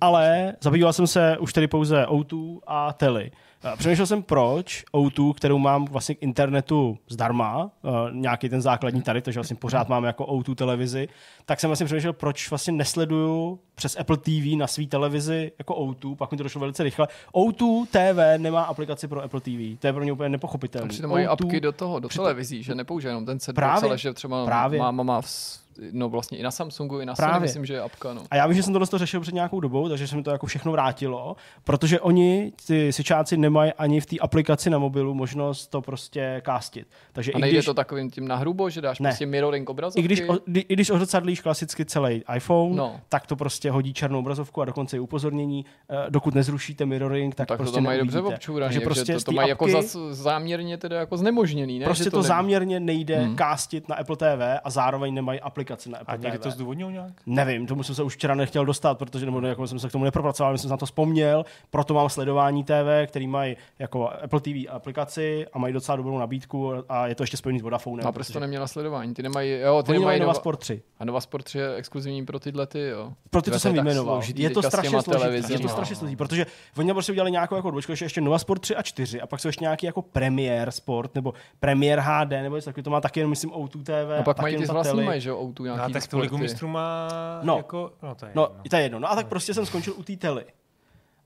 [SPEAKER 1] ale zabýval jsem se už tedy pouze O2 a Tele. Přemýšlel jsem, proč O2, kterou mám vlastně k internetu zdarma, uh, nějaký ten základní tady, takže vlastně pořád mám jako O2 televizi, tak jsem vlastně přemýšlel, proč vlastně nesleduju přes Apple TV na své televizi jako O2, pak mi to došlo velice rychle. O2 TV nemá aplikaci pro Apple TV, to je pro mě úplně nepochopitelné.
[SPEAKER 2] Apky do toho, do televizí, že nepoužije jenom ten set právě, ale že třeba právě. máma má v no vlastně i na Samsungu, i na Sony, myslím, že je apka. No.
[SPEAKER 1] A já vím, že jsem to řešil před nějakou dobou, takže se mi to jako všechno vrátilo, protože oni, ty sičáci, nemají ani v té aplikaci na mobilu možnost to prostě kástit. Takže
[SPEAKER 2] a nejde když... to takovým tím nahrubo, že dáš ne. prostě mirroring obrazovky?
[SPEAKER 1] I když, o, i když odzrcadlíš klasicky celý iPhone, no. tak to prostě hodí černou obrazovku a dokonce i upozornění, eh, dokud nezrušíte mirroring, tak,
[SPEAKER 2] tak
[SPEAKER 1] prostě
[SPEAKER 2] to mají dobře občúraně, že prostě to, to mají jako apky, jako záměrně teda jako znemožněný, ne?
[SPEAKER 1] Prostě
[SPEAKER 2] že
[SPEAKER 1] to, to záměrně nejde hmm. kástit na Apple TV a zároveň nemají aplikaci aplikaci na Apple
[SPEAKER 3] A někdy to zdůvodnil nějak?
[SPEAKER 1] Nevím, tomu jsem se už včera nechtěl dostat, protože nebo jako jsem se k tomu nepropracoval, jsem na to vzpomněl, proto mám sledování TV, který mají jako Apple TV aplikaci a mají docela dobrou nabídku a je to ještě spojený s Vodafone.
[SPEAKER 2] A proč to neměla sledování? Ty nemají, jo, ty
[SPEAKER 1] Oni
[SPEAKER 2] nemají
[SPEAKER 1] Nova Sport 3.
[SPEAKER 2] A Nova Sport 3 je exkluzivní pro tyhle ty, jo.
[SPEAKER 1] Pro ty, co jsem vyjmenoval. Je to strašně složitý, je to strašně složitý, protože oni prostě udělali nějakou jako dvočku, ještě Nova Sport 3 a 4 a pak jsou ještě nějaký jako Premier Sport nebo Premier HD nebo něco takového, to má taky jenom myslím O2 TV.
[SPEAKER 2] A pak mají ty vlastní mají, že jo, tu nějaký
[SPEAKER 3] no, tak tu ligu mistrů má
[SPEAKER 1] no.
[SPEAKER 3] jako... No,
[SPEAKER 1] to je, no, jedno. to je jedno. No a tak prostě jsem skončil u té tely.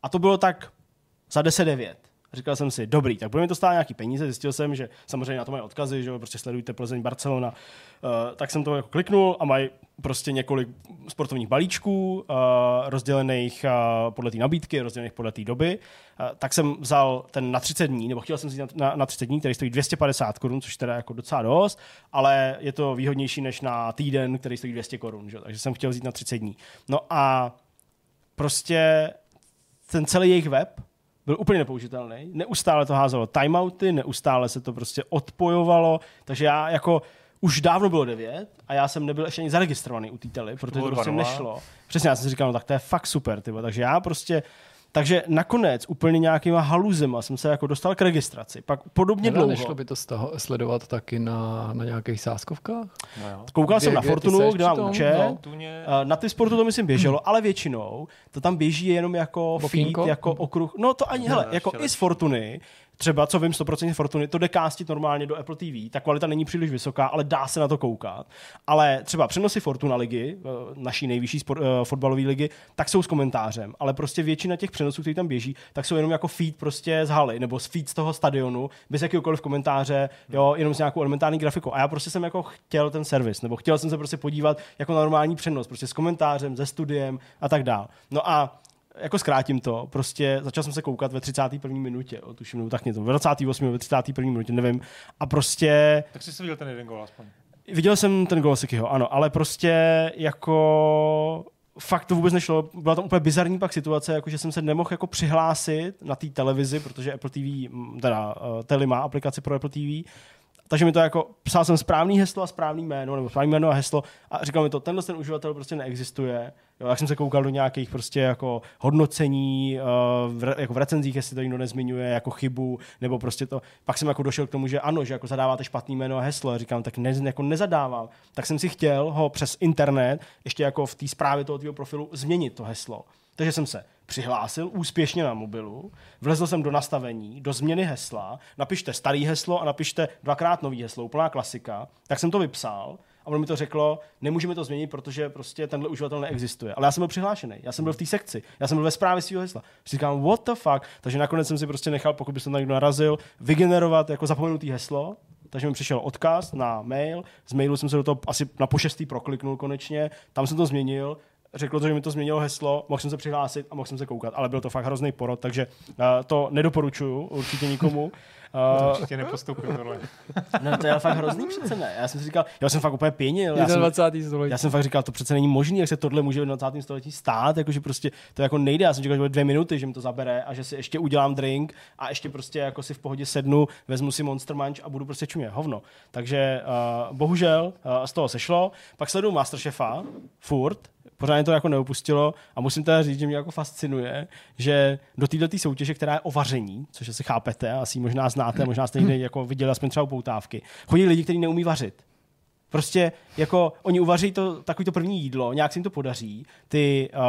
[SPEAKER 1] A to bylo tak za 10-9. Říkal jsem si, dobrý, tak budeme to stát nějaký peníze. Zjistil jsem, že samozřejmě na to mají odkazy, že prostě sledujte Plzeň, Barcelona. Uh, tak jsem to jako kliknul a mají prostě několik sportovních balíčků, uh, rozdělených uh, podle té nabídky, rozdělených podle té doby. Uh, tak jsem vzal ten na 30 dní, nebo chtěl jsem si na, na, na 30 dní, který stojí 250 korun, což teda jako docela dost, ale je to výhodnější než na týden, který stojí 200 korun, takže jsem chtěl vzít na 30 dní. No a prostě ten celý jejich web byl úplně nepoužitelný. Neustále to házelo timeouty, neustále se to prostě odpojovalo, takže já jako už dávno bylo 9 a já jsem nebyl ještě ani zaregistrovaný u té tele, protože to prostě nešlo. Přesně, já jsem si říkal, no tak to je fakt super, tybo. takže já prostě takže nakonec úplně nějakýma haluzema jsem se jako dostal k registraci. Pak podobně dlouho.
[SPEAKER 2] Nešlo by to z toho sledovat taky na, na nějakých sáskovkách?
[SPEAKER 1] No jo. Koukal kde, jsem na Fortunu, kde mám účet. No. Na ty sportu to myslím běželo, hmm. ale většinou to tam běží jenom jako Bokinko? feed, jako okruh. No to ani, hele, jako i z Fortuny třeba, co vím, 100% Fortuny, to jde kástit normálně do Apple TV, ta kvalita není příliš vysoká, ale dá se na to koukat. Ale třeba přenosy Fortuna ligy, eh, naší nejvyšší sport, uh, fotbalové ligy, tak jsou s komentářem, ale prostě většina těch přenosů, které tam běží, tak jsou jenom jako feed prostě z haly, nebo z feed z toho stadionu, bez jakýkoliv komentáře, jo, jenom s nějakou elementární grafikou. A já prostě jsem jako chtěl ten servis, nebo chtěl jsem se prostě podívat jako na normální přenos, prostě s komentářem, se studiem a tak dál. No a jako zkrátím to, prostě začal jsem se koukat ve 31. minutě, o, tuším, nebo tak něco, ve 28. ve 31. minutě, nevím. A prostě...
[SPEAKER 3] Tak jsi viděl ten jeden gol aspoň.
[SPEAKER 1] Viděl jsem ten gol Sikyho, ano, ale prostě jako fakt to vůbec nešlo. Byla tam úplně bizarní pak situace, jako že jsem se nemohl jako přihlásit na té televizi, protože Apple TV, teda uh, Tele má aplikaci pro Apple TV, takže mi to jako, psal jsem správný heslo a správný jméno, nebo správný jméno a heslo a říkal mi to, tenhle ten uživatel prostě neexistuje. Jo, jak jsem se koukal do nějakých prostě jako hodnocení, uh, v, jako v recenzích, jestli to někdo nezmiňuje jako chybu, nebo prostě to, pak jsem jako došel k tomu, že ano, že jako zadáváte špatný jméno a heslo a říkám, tak ne, jako nezadávám. Tak jsem si chtěl ho přes internet, ještě jako v té zprávě toho tvého profilu, změnit to heslo. Takže jsem se přihlásil úspěšně na mobilu, vlezl jsem do nastavení, do změny hesla, napište starý heslo a napište dvakrát nový heslo, úplná klasika. Tak jsem to vypsal a ono mi to řeklo, nemůžeme to změnit, protože prostě tenhle uživatel neexistuje. Ale já jsem byl přihlášený, já jsem byl v té sekci, já jsem byl ve zprávě svého hesla. Říkám, what the fuck? Takže nakonec jsem si prostě nechal, pokud by se tam někdo narazil, vygenerovat jako zapomenutý heslo, takže mi přišel odkaz na mail, z mailu jsem se do toho asi na pošestý prokliknul konečně, tam jsem to změnil, řeklo to, že mi to změnilo heslo, mohl jsem se přihlásit a mohl jsem se koukat, ale byl to fakt hrozný porod, takže uh, to nedoporučuju určitě nikomu. <laughs>
[SPEAKER 3] Uh, určitě nepostoupil tohle. <laughs>
[SPEAKER 1] no to je fakt hrozný přece ne. Já jsem si říkal, já jsem fakt úplně pěnil. Já
[SPEAKER 2] jsem, 20. století.
[SPEAKER 1] Já jsem fakt říkal, to přece není možné, jak se tohle může v 20. století stát, jakože prostě to jako nejde. Já jsem říkal, že bude dvě minuty, že mi to zabere a že si ještě udělám drink a ještě prostě jako si v pohodě sednu, vezmu si Monster Munch a budu prostě čumě hovno. Takže uh, bohužel uh, z toho sešlo. Pak sleduju Masterchefa, furt, pořádně to jako neopustilo a musím teda říct, že mě jako fascinuje, že do této soutěže, která je o vaření, což asi chápete, asi možná znáte, možná jste někde jako viděli aspoň třeba poutávky, chodí lidi, kteří neumí vařit. Prostě jako oni uvaří to takový to první jídlo, nějak se jim to podaří. Ty uh,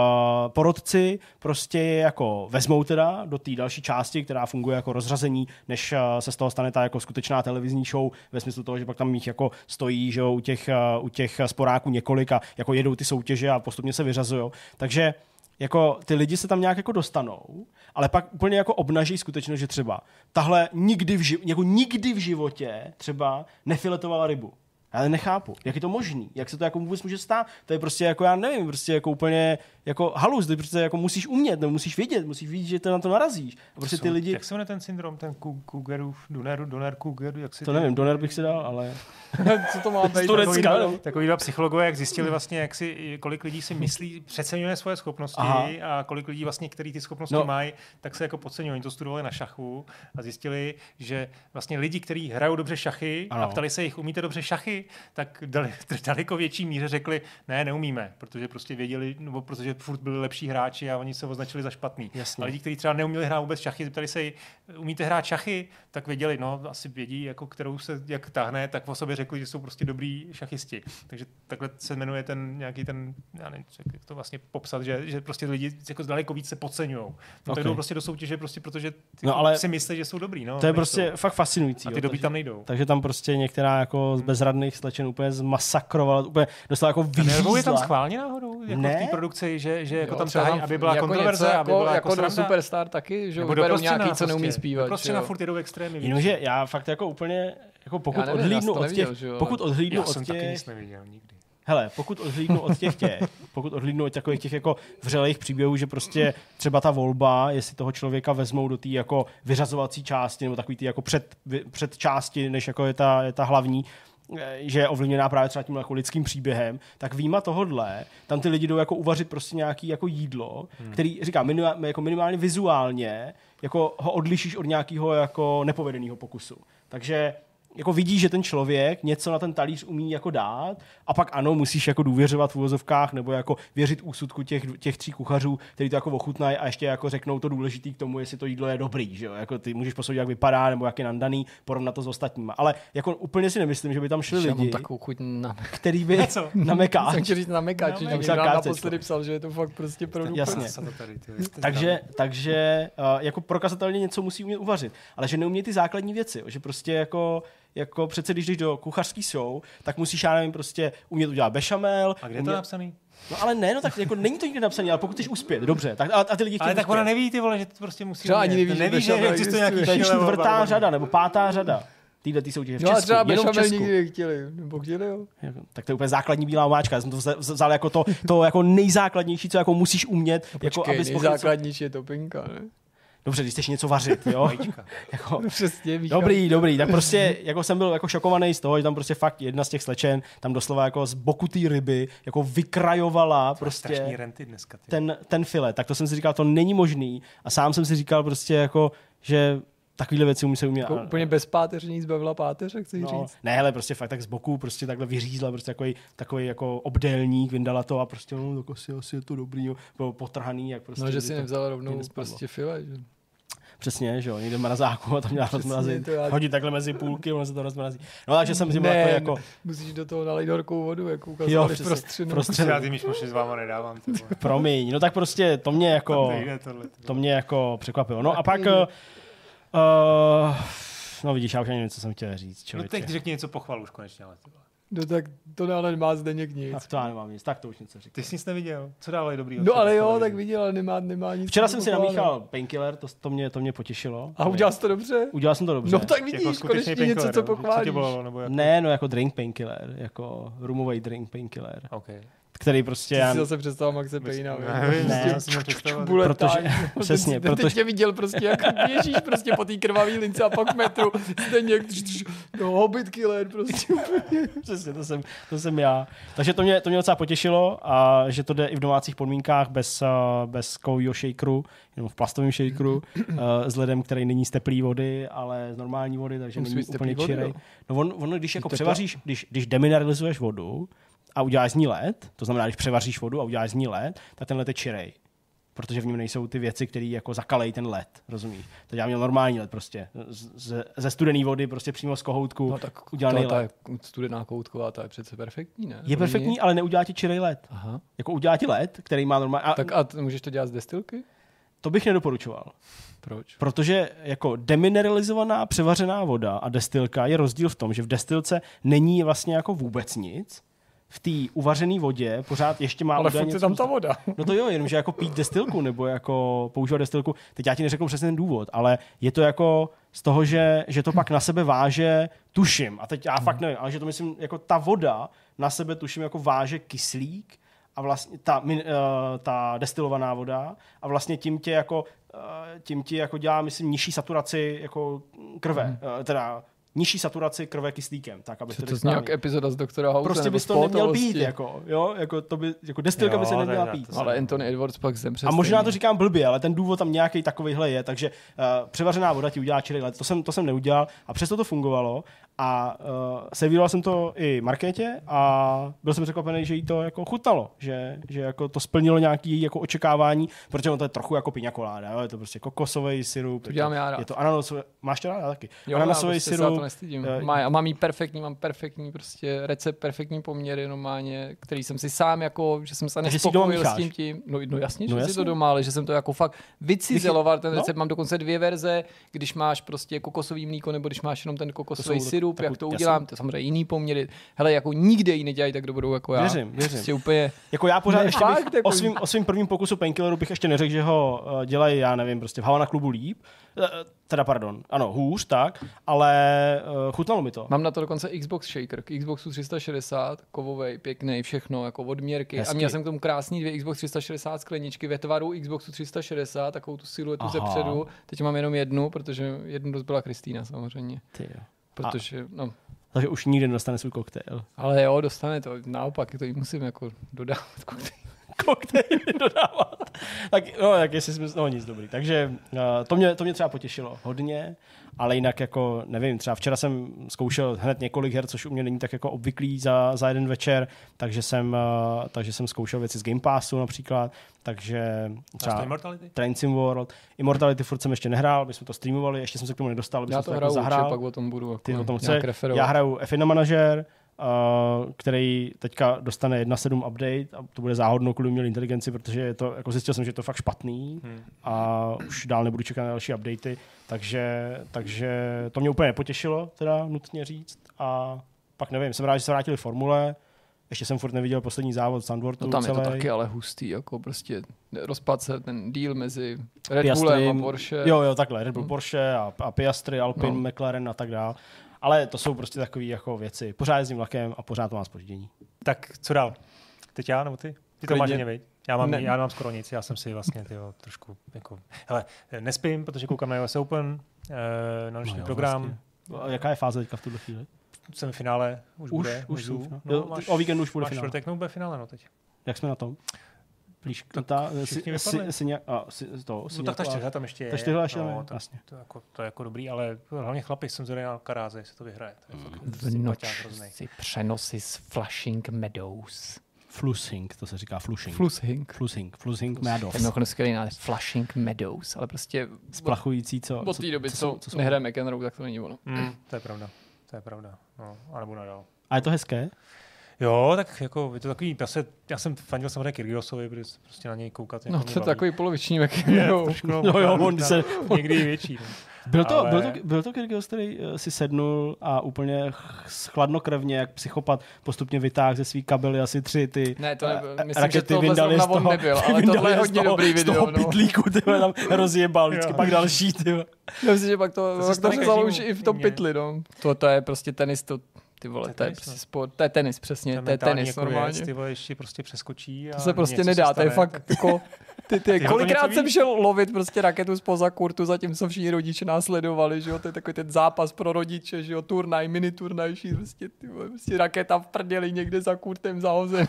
[SPEAKER 1] porodci prostě jako vezmou teda do té další části, která funguje jako rozřazení, než uh, se z toho stane ta jako skutečná televizní show, ve smyslu toho, že pak tam jich jako stojí, že u těch, uh, u těch sporáků několik a jako jedou ty soutěže a postupně se vyřazují. Takže jako ty lidi se tam nějak jako dostanou, ale pak úplně jako obnaží skutečnost, že třeba tahle nikdy v, ži- jako nikdy v životě třeba nefiletovala rybu. Já nechápu, jak je to možný, jak se to jako vůbec může stát. To je prostě jako, já nevím, prostě jako úplně jako halus, ty prostě jako musíš umět, nebo musíš vědět, musíš vidět, že to na to narazíš. A prostě ty lidi...
[SPEAKER 3] Jak se jmenuje ten syndrom, ten Kugerův, Doner, Doner Kuger, jak
[SPEAKER 1] si To nevím, Doner bych si dal, ale... <laughs>
[SPEAKER 2] Co to má být?
[SPEAKER 3] Takový, dva, takový dva psychologové, jak zjistili vlastně, jak si, kolik lidí si myslí, přeceňuje svoje schopnosti Aha. a kolik lidí vlastně, který ty schopnosti no. mají, tak se jako podceňují. Oni to studovali na šachu a zjistili, že vlastně lidi, kteří hrajou dobře šachy ano. a ptali se jich, umíte dobře šachy, tak dali, <laughs> daleko větší míře řekli, ne, neumíme, protože prostě věděli, nebo protože furt byli lepší hráči a oni se označili za špatný.
[SPEAKER 1] Jasně.
[SPEAKER 3] A lidi, kteří třeba neuměli hrát vůbec šachy, zeptali se, umíte hrát šachy, tak věděli, no asi vědí, jako kterou se jak tahne, tak o sobě řekli, že jsou prostě dobrý šachisti. Takže takhle se jmenuje ten nějaký ten, já nevím, jak to vlastně popsat, že, že prostě lidi jako daleko víc se podceňují. No, okay. tak jdou prostě do soutěže, prostě protože no, ale si myslí, že jsou dobrý. No,
[SPEAKER 1] to je prostě fakt fascinující.
[SPEAKER 3] A ty takže, tam nejdou.
[SPEAKER 1] Takže tam prostě některá jako z hmm. bezradných slečen úplně zmasakrovala, úplně dostala jako vyřízla.
[SPEAKER 3] je tam schválně náhodou? Jako ne? v té produkci, že, že jako jo, tam tahají, aby byla
[SPEAKER 2] jako
[SPEAKER 3] kontroverze,
[SPEAKER 2] jako,
[SPEAKER 3] aby byla
[SPEAKER 2] jako, jako Superstar taky, že vyberou nějaký, co neumí
[SPEAKER 3] prostě.
[SPEAKER 2] zpívat.
[SPEAKER 3] Prostě na furt jedou extrémy.
[SPEAKER 1] Jenomže já fakt jako úplně, jako pokud nevím, odhlídnu od těch, pokud odhlídnu od těch,
[SPEAKER 3] neviděl nikdy.
[SPEAKER 1] Hele, pokud odhlídnu od těch těch, <laughs> pokud odhlídnu od takových těch jako vřelých příběhů, že prostě třeba ta volba, jestli toho člověka vezmou do té jako vyřazovací části, nebo takový ty jako před, před části, než jako je ta, je ta hlavní, že je ovlivněná právě třeba tím jako lidským příběhem, tak výjima tohodle, tam ty lidi jdou jako uvařit prostě nějaký jako jídlo, hmm. který, říkám, minimálně, jako minimálně vizuálně, jako ho odlišíš od nějakého jako nepovedeného pokusu. Takže jako vidí, že ten člověk něco na ten talíř umí jako dát a pak ano, musíš jako důvěřovat v úvozovkách nebo jako věřit úsudku těch, těch tří kuchařů, kteří to jako ochutnají a ještě jako řeknou to důležité k tomu, jestli to jídlo je dobrý, že jo? Jako ty můžeš posoudit, jak vypadá nebo jak je nandaný, porovnat to s ostatníma. Ale jako úplně si nemyslím, že by tam šli lidi,
[SPEAKER 2] takovou chuť na
[SPEAKER 1] který by <laughs> na mekáč.
[SPEAKER 2] Jsem říct na mekáč, na mekáč. naposledy psal, že je to fakt prostě pro
[SPEAKER 1] Jasně. <laughs> takže, takže uh, jako prokazatelně něco musí umět uvařit, ale že neumí ty základní věci, že prostě jako jako přece když jdeš do kuchařský show, tak musíš, já nevím, prostě umět udělat bešamel.
[SPEAKER 3] A kde je
[SPEAKER 1] umět...
[SPEAKER 3] to napsaný?
[SPEAKER 1] No ale ne, no tak jako není to nikde napsané, ale pokud chceš uspět, dobře, tak a, a ty lidi chtějí
[SPEAKER 3] Ale tak
[SPEAKER 1] uspět.
[SPEAKER 3] ona neví, ty vole, že to prostě musí
[SPEAKER 2] Třeba ani neví,
[SPEAKER 3] neví, že, že existuje nějaký
[SPEAKER 1] To je čtvrtá řada, nebo pátá řada týhle ty soutěže v
[SPEAKER 2] no
[SPEAKER 1] Česku.
[SPEAKER 2] třeba bešamel nikdy nechtěli, nebo chtěli, jo.
[SPEAKER 1] Tak to je úplně základní bílá omáčka. Já jsem to vzal jako to, to jako nejzákladnější, co jako musíš umět.
[SPEAKER 2] No, jako, počkej, jako, nejzákladnější je topinka, ne?
[SPEAKER 1] Dobře, když chceš něco vařit, jo? <laughs>
[SPEAKER 2] jako, Přesně,
[SPEAKER 1] dobrý, dobrý, tak prostě jako jsem byl jako šokovaný z toho, že tam prostě fakt jedna z těch slečen tam doslova jako z boku té ryby jako vykrajovala prostě
[SPEAKER 3] renty dneska,
[SPEAKER 1] ten, ten filet. Tak to jsem si říkal, to není možný a sám jsem si říkal prostě jako, že takovýhle věci umí se umět.
[SPEAKER 2] Jako úplně bez páteřní zbavila páteře, chci no, říct.
[SPEAKER 1] Ne, ale prostě fakt tak z boku prostě takhle vyřízla, prostě takový, takový jako obdélník, vyndala to a prostě no, tak asi, asi je to dobrý, jo, potrhaný. Jak prostě,
[SPEAKER 2] no, že si nevzala rovnou prostě file, že?
[SPEAKER 1] Přesně, že jo, někde mrazáku a tam měla rozmrazit. Já... Hodit takhle mezi půlky, ono se to rozmrazí. No takže jsem si ne, jako...
[SPEAKER 2] musíš do toho nalít horkou vodu, jako ukazovali jo, prostřinu.
[SPEAKER 3] prostřinu. Já ty myšmoši s váma nedávám.
[SPEAKER 1] Promiň, no tak prostě to mě jako, to mě jako překvapilo. No a pak, Uh, no vidíš, já už ani nevím, co jsem chtěl říct.
[SPEAKER 3] Člověče. No teď řekni něco pochvalu už konečně, ale
[SPEAKER 2] No tak to ale nemá zde nic.
[SPEAKER 1] A to já nemám nic, tak to už něco říkám.
[SPEAKER 3] Ty jsi nic neviděl? Co dál je dobrý?
[SPEAKER 2] No ale jo, tak viděl, ale nemá, nemá nic.
[SPEAKER 1] Včera jsem si namíchal painkiller, to, to, mě, to mě potěšilo.
[SPEAKER 2] A udělal jsi to dobře?
[SPEAKER 1] Udělal jsem to dobře.
[SPEAKER 2] No tak vidíš, jako konečně něco, co pochválíš. Co
[SPEAKER 3] bylo, nebo jako...
[SPEAKER 1] Ne, no jako drink painkiller, jako rumový drink painkiller.
[SPEAKER 3] Okay
[SPEAKER 1] který prostě...
[SPEAKER 2] Ty já... si zase představil Maxe Payna.
[SPEAKER 1] Ne, ne, protože, přesně,
[SPEAKER 2] protože... Teď tě viděl prostě, jak běžíš prostě po té krvavé lince a pak metru, stejně, no, Hobbit Killer prostě. <laughs>
[SPEAKER 1] Přesně, to jsem, to jsem já. Takže to mě, to mě docela potěšilo a že to jde i v domácích podmínkách bez, uh, bez kovýho shakeru, jenom v plastovém shakeru, uh, s ledem, který není z teplé vody, ale z normální vody, takže není úplně čirej. No on, on, když jako převaříš, když, když demineralizuješ vodu, a uděláš z ní led, to znamená, když převaříš vodu a uděláš z ní led, tak ten led je čirej. Protože v něm nejsou ty věci, které jako zakalejí ten led, rozumíš? To já měl normální led prostě. Z, ze studené vody prostě přímo z kohoutku
[SPEAKER 2] no, tak udělaný ta, led. Ta studená kohoutková, ta je přece perfektní, ne?
[SPEAKER 1] Je perfektní, ale neudělá ti čirej led. Aha. Jako udělá ti led, který má normální... A,
[SPEAKER 2] tak a t- můžeš to dělat z destilky?
[SPEAKER 1] To bych nedoporučoval.
[SPEAKER 2] Proč?
[SPEAKER 1] Protože jako demineralizovaná převařená voda a destilka je rozdíl v tom, že v destilce není vlastně jako vůbec nic, v té uvařené vodě pořád ještě má
[SPEAKER 2] Ale furt je tam ta voda.
[SPEAKER 1] No to jo, jenomže jako pít destilku nebo jako používat destilku, teď já ti neřeknu přesně ten důvod, ale je to jako z toho, že, že to pak na sebe váže, tuším, a teď já fakt nevím, ale že to myslím, jako ta voda na sebe tuším jako váže kyslík a vlastně ta, uh, ta destilovaná voda a vlastně tím tě jako uh, tím ti jako dělá, myslím, nižší saturaci jako krve, mm. teda nižší saturaci krve kyslíkem. Tak, aby
[SPEAKER 2] to, to zní jak epizoda z doktora House.
[SPEAKER 1] Prostě bys to neměl pít, jako, jo, jako, to by, jako destilka jo, by se neměla pít.
[SPEAKER 2] Ale Anthony Edwards pak zemře.
[SPEAKER 1] A možná to říkám blbě, ale ten důvod tam nějaký takovýhle je, takže uh, převařená voda ti udělá čirý let. To jsem, to jsem neudělal a přesto to fungovalo a uh, servíroval jsem to i Markétě a byl jsem překvapený, že jí to jako chutnalo, že, že jako to splnilo nějaké jako očekávání, protože on to je trochu jako piña colada, je to prostě kokosový syrup,
[SPEAKER 2] to dělám já rád.
[SPEAKER 1] je to ananasový, máš to rád taky?
[SPEAKER 2] Jo, ananasový prostě syrup. To nestydím. Uh, Má, a mám jí perfektní, mám perfektní prostě recept, perfektní poměry normálně, který jsem si sám jako, že jsem se nespokojil s tím tím. No, no jasně, no, že jasně. si to doma, ale že jsem to jako fakt vycizeloval ten no. recept. No? Mám dokonce dvě verze, když máš prostě kokosový mlíko nebo když máš jenom ten kokosový syrup, jak to udělám, to samozřejmě jiný poměry. Hele, jako nikde ji nedělají tak dobrou jako já.
[SPEAKER 1] Věřím, věřím.
[SPEAKER 2] Prostě úplně...
[SPEAKER 1] Jako já pořád ještě bych, jako... o, svým, o svým prvním pokusu painkilleru bych ještě neřekl, že ho uh, dělají, já nevím, prostě v Havana klubu líp. Uh, teda pardon, ano, hůř, tak, ale uh, chutnalo mi to.
[SPEAKER 2] Mám na to dokonce Xbox Shaker, k Xboxu 360, kovový, pěkný, všechno, jako odměrky. Hezky. A měl jsem k tomu krásný dvě Xbox 360 skleničky ve tvaru Xboxu 360, takovou tu siluetu ze předu. Teď mám jenom jednu, protože jednu rozbila Kristýna samozřejmě. Ty jo. Protože, no,
[SPEAKER 1] takže už nikdy nedostane svůj koktejl.
[SPEAKER 2] Ale jo, dostane to. Naopak, to jí musím jako dodávat koktejl.
[SPEAKER 1] Koktejl dodávat. tak, no, tak jestli jsme, no nic dobrý. Takže uh, to, mě, to mě třeba potěšilo hodně ale jinak jako nevím, třeba včera jsem zkoušel hned několik her, což u mě není tak jako obvyklý za, za jeden večer, takže jsem, uh, takže jsem zkoušel věci z Game Passu například, takže
[SPEAKER 3] třeba Immortality?
[SPEAKER 1] Train Sim World. Immortality furt jsem ještě nehrál, my jsme to streamovali, ještě jsem se k tomu nedostal,
[SPEAKER 2] Já to, to hraju, zahrál. pak o tom budu
[SPEAKER 1] Ty o tom chce. Já hraju F1 manažer, Uh, který teďka dostane 1.7 update a to bude záhodno kvůli umělé inteligenci, protože je to, jako zjistil jsem, že je to fakt špatný hmm. a už dál nebudu čekat na další updaty, takže, takže to mě úplně nepotěšilo, teda nutně říct a pak nevím, jsem rád, že se vrátili formule, ještě jsem furt neviděl poslední závod Sandwortu
[SPEAKER 2] No tam
[SPEAKER 1] celý.
[SPEAKER 2] je to taky ale hustý, jako prostě rozpad se ten deal mezi Red Piastry, Bullem a Porsche.
[SPEAKER 1] Jo, jo, takhle, Red Bull, hmm. Porsche a, a Piastry, Alpine, no. McLaren a tak dále. Ale to jsou prostě takové jako věci. Pořád jezdím vlakem a pořád to má spoždění.
[SPEAKER 3] Tak co dál? Teď já nebo ty? Ty to máš viď? Já mám, ne. já mám skoro nic, já jsem si vlastně tyjo, trošku jako, hele, nespím, protože koukám na US Open, eh, na dnešní no program.
[SPEAKER 1] Vlastně. A jaká je fáze teďka v tuhle chvíli?
[SPEAKER 3] Jsem v finále, už, už bude.
[SPEAKER 1] Už, už no. No, máš, o víkendu už bude
[SPEAKER 3] máš finále. čtvrtek, no bude finále, no teď.
[SPEAKER 1] Jak jsme na tom? Plíška, ta, si, si, si, nějak, a, si, to,
[SPEAKER 3] no tak ta čtyřha tam ještě je.
[SPEAKER 1] Ta čtyřha ještě no,
[SPEAKER 3] to, vlastně. to, jako, to, je jako dobrý, ale hlavně chlapi jsem zvědavý na Karáze, jestli to vyhraje. To je fakt
[SPEAKER 2] v noč si přenosy z Flushing Meadows.
[SPEAKER 1] Flusing, to se říká Flushing.
[SPEAKER 2] Flusing.
[SPEAKER 1] Flusing, Flusing Meadows.
[SPEAKER 2] To je skvělý název, Flushing Meadows, ale prostě...
[SPEAKER 1] Splachující, co?
[SPEAKER 2] Od té doby, co, co, co, co nehraje McEnroe, tak to není ono.
[SPEAKER 3] Mm, to je pravda, to je pravda. No, a nebo nadal.
[SPEAKER 1] A je to hezké?
[SPEAKER 3] Jo, tak jako je to takový, já, se, já jsem fandil samozřejmě Kyrgiosovi, protože prostě na něj koukat.
[SPEAKER 2] No to je takový poloviční McEnroe.
[SPEAKER 1] no, no jo, on se...
[SPEAKER 3] Někdy větší. No.
[SPEAKER 1] Byl to, ale... byl, to, byl to Kyrgios, který uh, si sednul a úplně chladnokrevně, jak psychopat, postupně vytáhl ze svý kabely asi tři ty
[SPEAKER 2] Ne, to nebyl, myslím, rakety že tohle zrovna on nebyl, <laughs> ale tohle je hodně
[SPEAKER 1] toho,
[SPEAKER 2] dobrý video. Z
[SPEAKER 1] toho no. pitlíku, ty tam rozjebal, vždycky pak další, ty
[SPEAKER 2] Já myslím, že pak to, to, to se zalouží i v tom pytli, no. To, to je prostě tenis, to, ty vole, to je, to tenis, sport, to je tenis, přesně, to je tenis jako normálně. Věc,
[SPEAKER 3] ty vole ještě prostě přeskočí a
[SPEAKER 2] To se prostě nedá, to je fakt jako, ty, ty, kolikrát jsem šel lovit prostě raketu spoza kurtu, zatímco všichni rodiče následovali, že jo, to je takový ten zápas pro rodiče, že jo, turnaj, mini turnaj, prostě, ty vole, prostě raketa v prdeli někde za kurtem zahozen.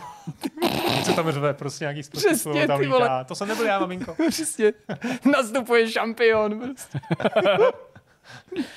[SPEAKER 3] Něco tam řve, prostě nějaký Přesně, tam vole. To jsem nebyl já, maminko. <laughs>
[SPEAKER 2] Přesně, nastupuje šampion, prostě. <laughs>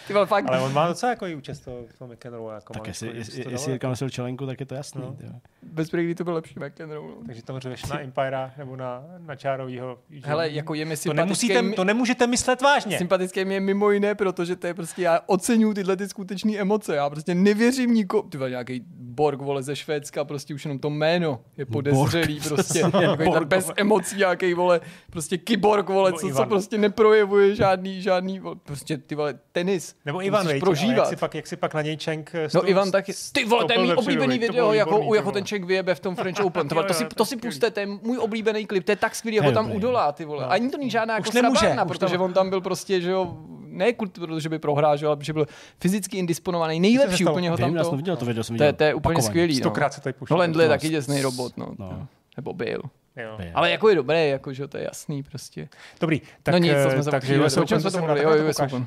[SPEAKER 3] Ty fakt... Ale on má docela jako i účast v tom McEnroe. Jako
[SPEAKER 1] tak jestli, jestli, jestli Jirka nosil čelenku, tak je to jasný. No.
[SPEAKER 2] Bez kdy to byl lepší McEnroe. No.
[SPEAKER 3] Takže tam řveš na <laughs> Empire nebo na, na Čárovýho.
[SPEAKER 2] Hele, jako je mi
[SPEAKER 3] to, nemusíte, to nemůžete myslet vážně.
[SPEAKER 2] Sympatické mi je mimo jiné, protože to je prostě, já oceňuju tyhle ty skutečné emoce. Já prostě nevěřím nikomu. Ty nějaký Borg, vole, ze Švédska, prostě už jenom to jméno je podezřelý, <laughs> Borg. prostě, jako bez emocí, nějaký, vole, prostě kyborg, vole, co, co prostě neprojevuje žádný, žádný, vole, prostě, ty vole, tenis.
[SPEAKER 3] Nebo Ivan, vejď, prožívat. Jak si, pak, jak si pak na něj Čenk
[SPEAKER 2] No Ivan taky, ty vole, to je můj oblíbený video, jako, jako ten Čenk vyjebe v tom French <laughs> Open, to, to, si, to si puste, to je můj oblíbený klip, to je tak skvělý, jako tam udolá, ty vole. No. Ani to není žádná jako srabárna, protože on tam byl prostě, že jo, ne protože by prohrál, že, ale že byl fyzicky indisponovaný, nejlepší úplně ho tam.
[SPEAKER 1] Já jsem viděl to video, jsem
[SPEAKER 2] viděl. To, je úplně skvělý.
[SPEAKER 3] No. Stokrát se tady
[SPEAKER 2] pušil. No Lendl je taky děsný robot, no. no. Nebo byl. Jo. Ale jako je dobré, jako, že to je jasný prostě.
[SPEAKER 3] Dobrý,
[SPEAKER 2] tak, no nic, to jsme se takže o čem jsme to mluvili, jo, jo,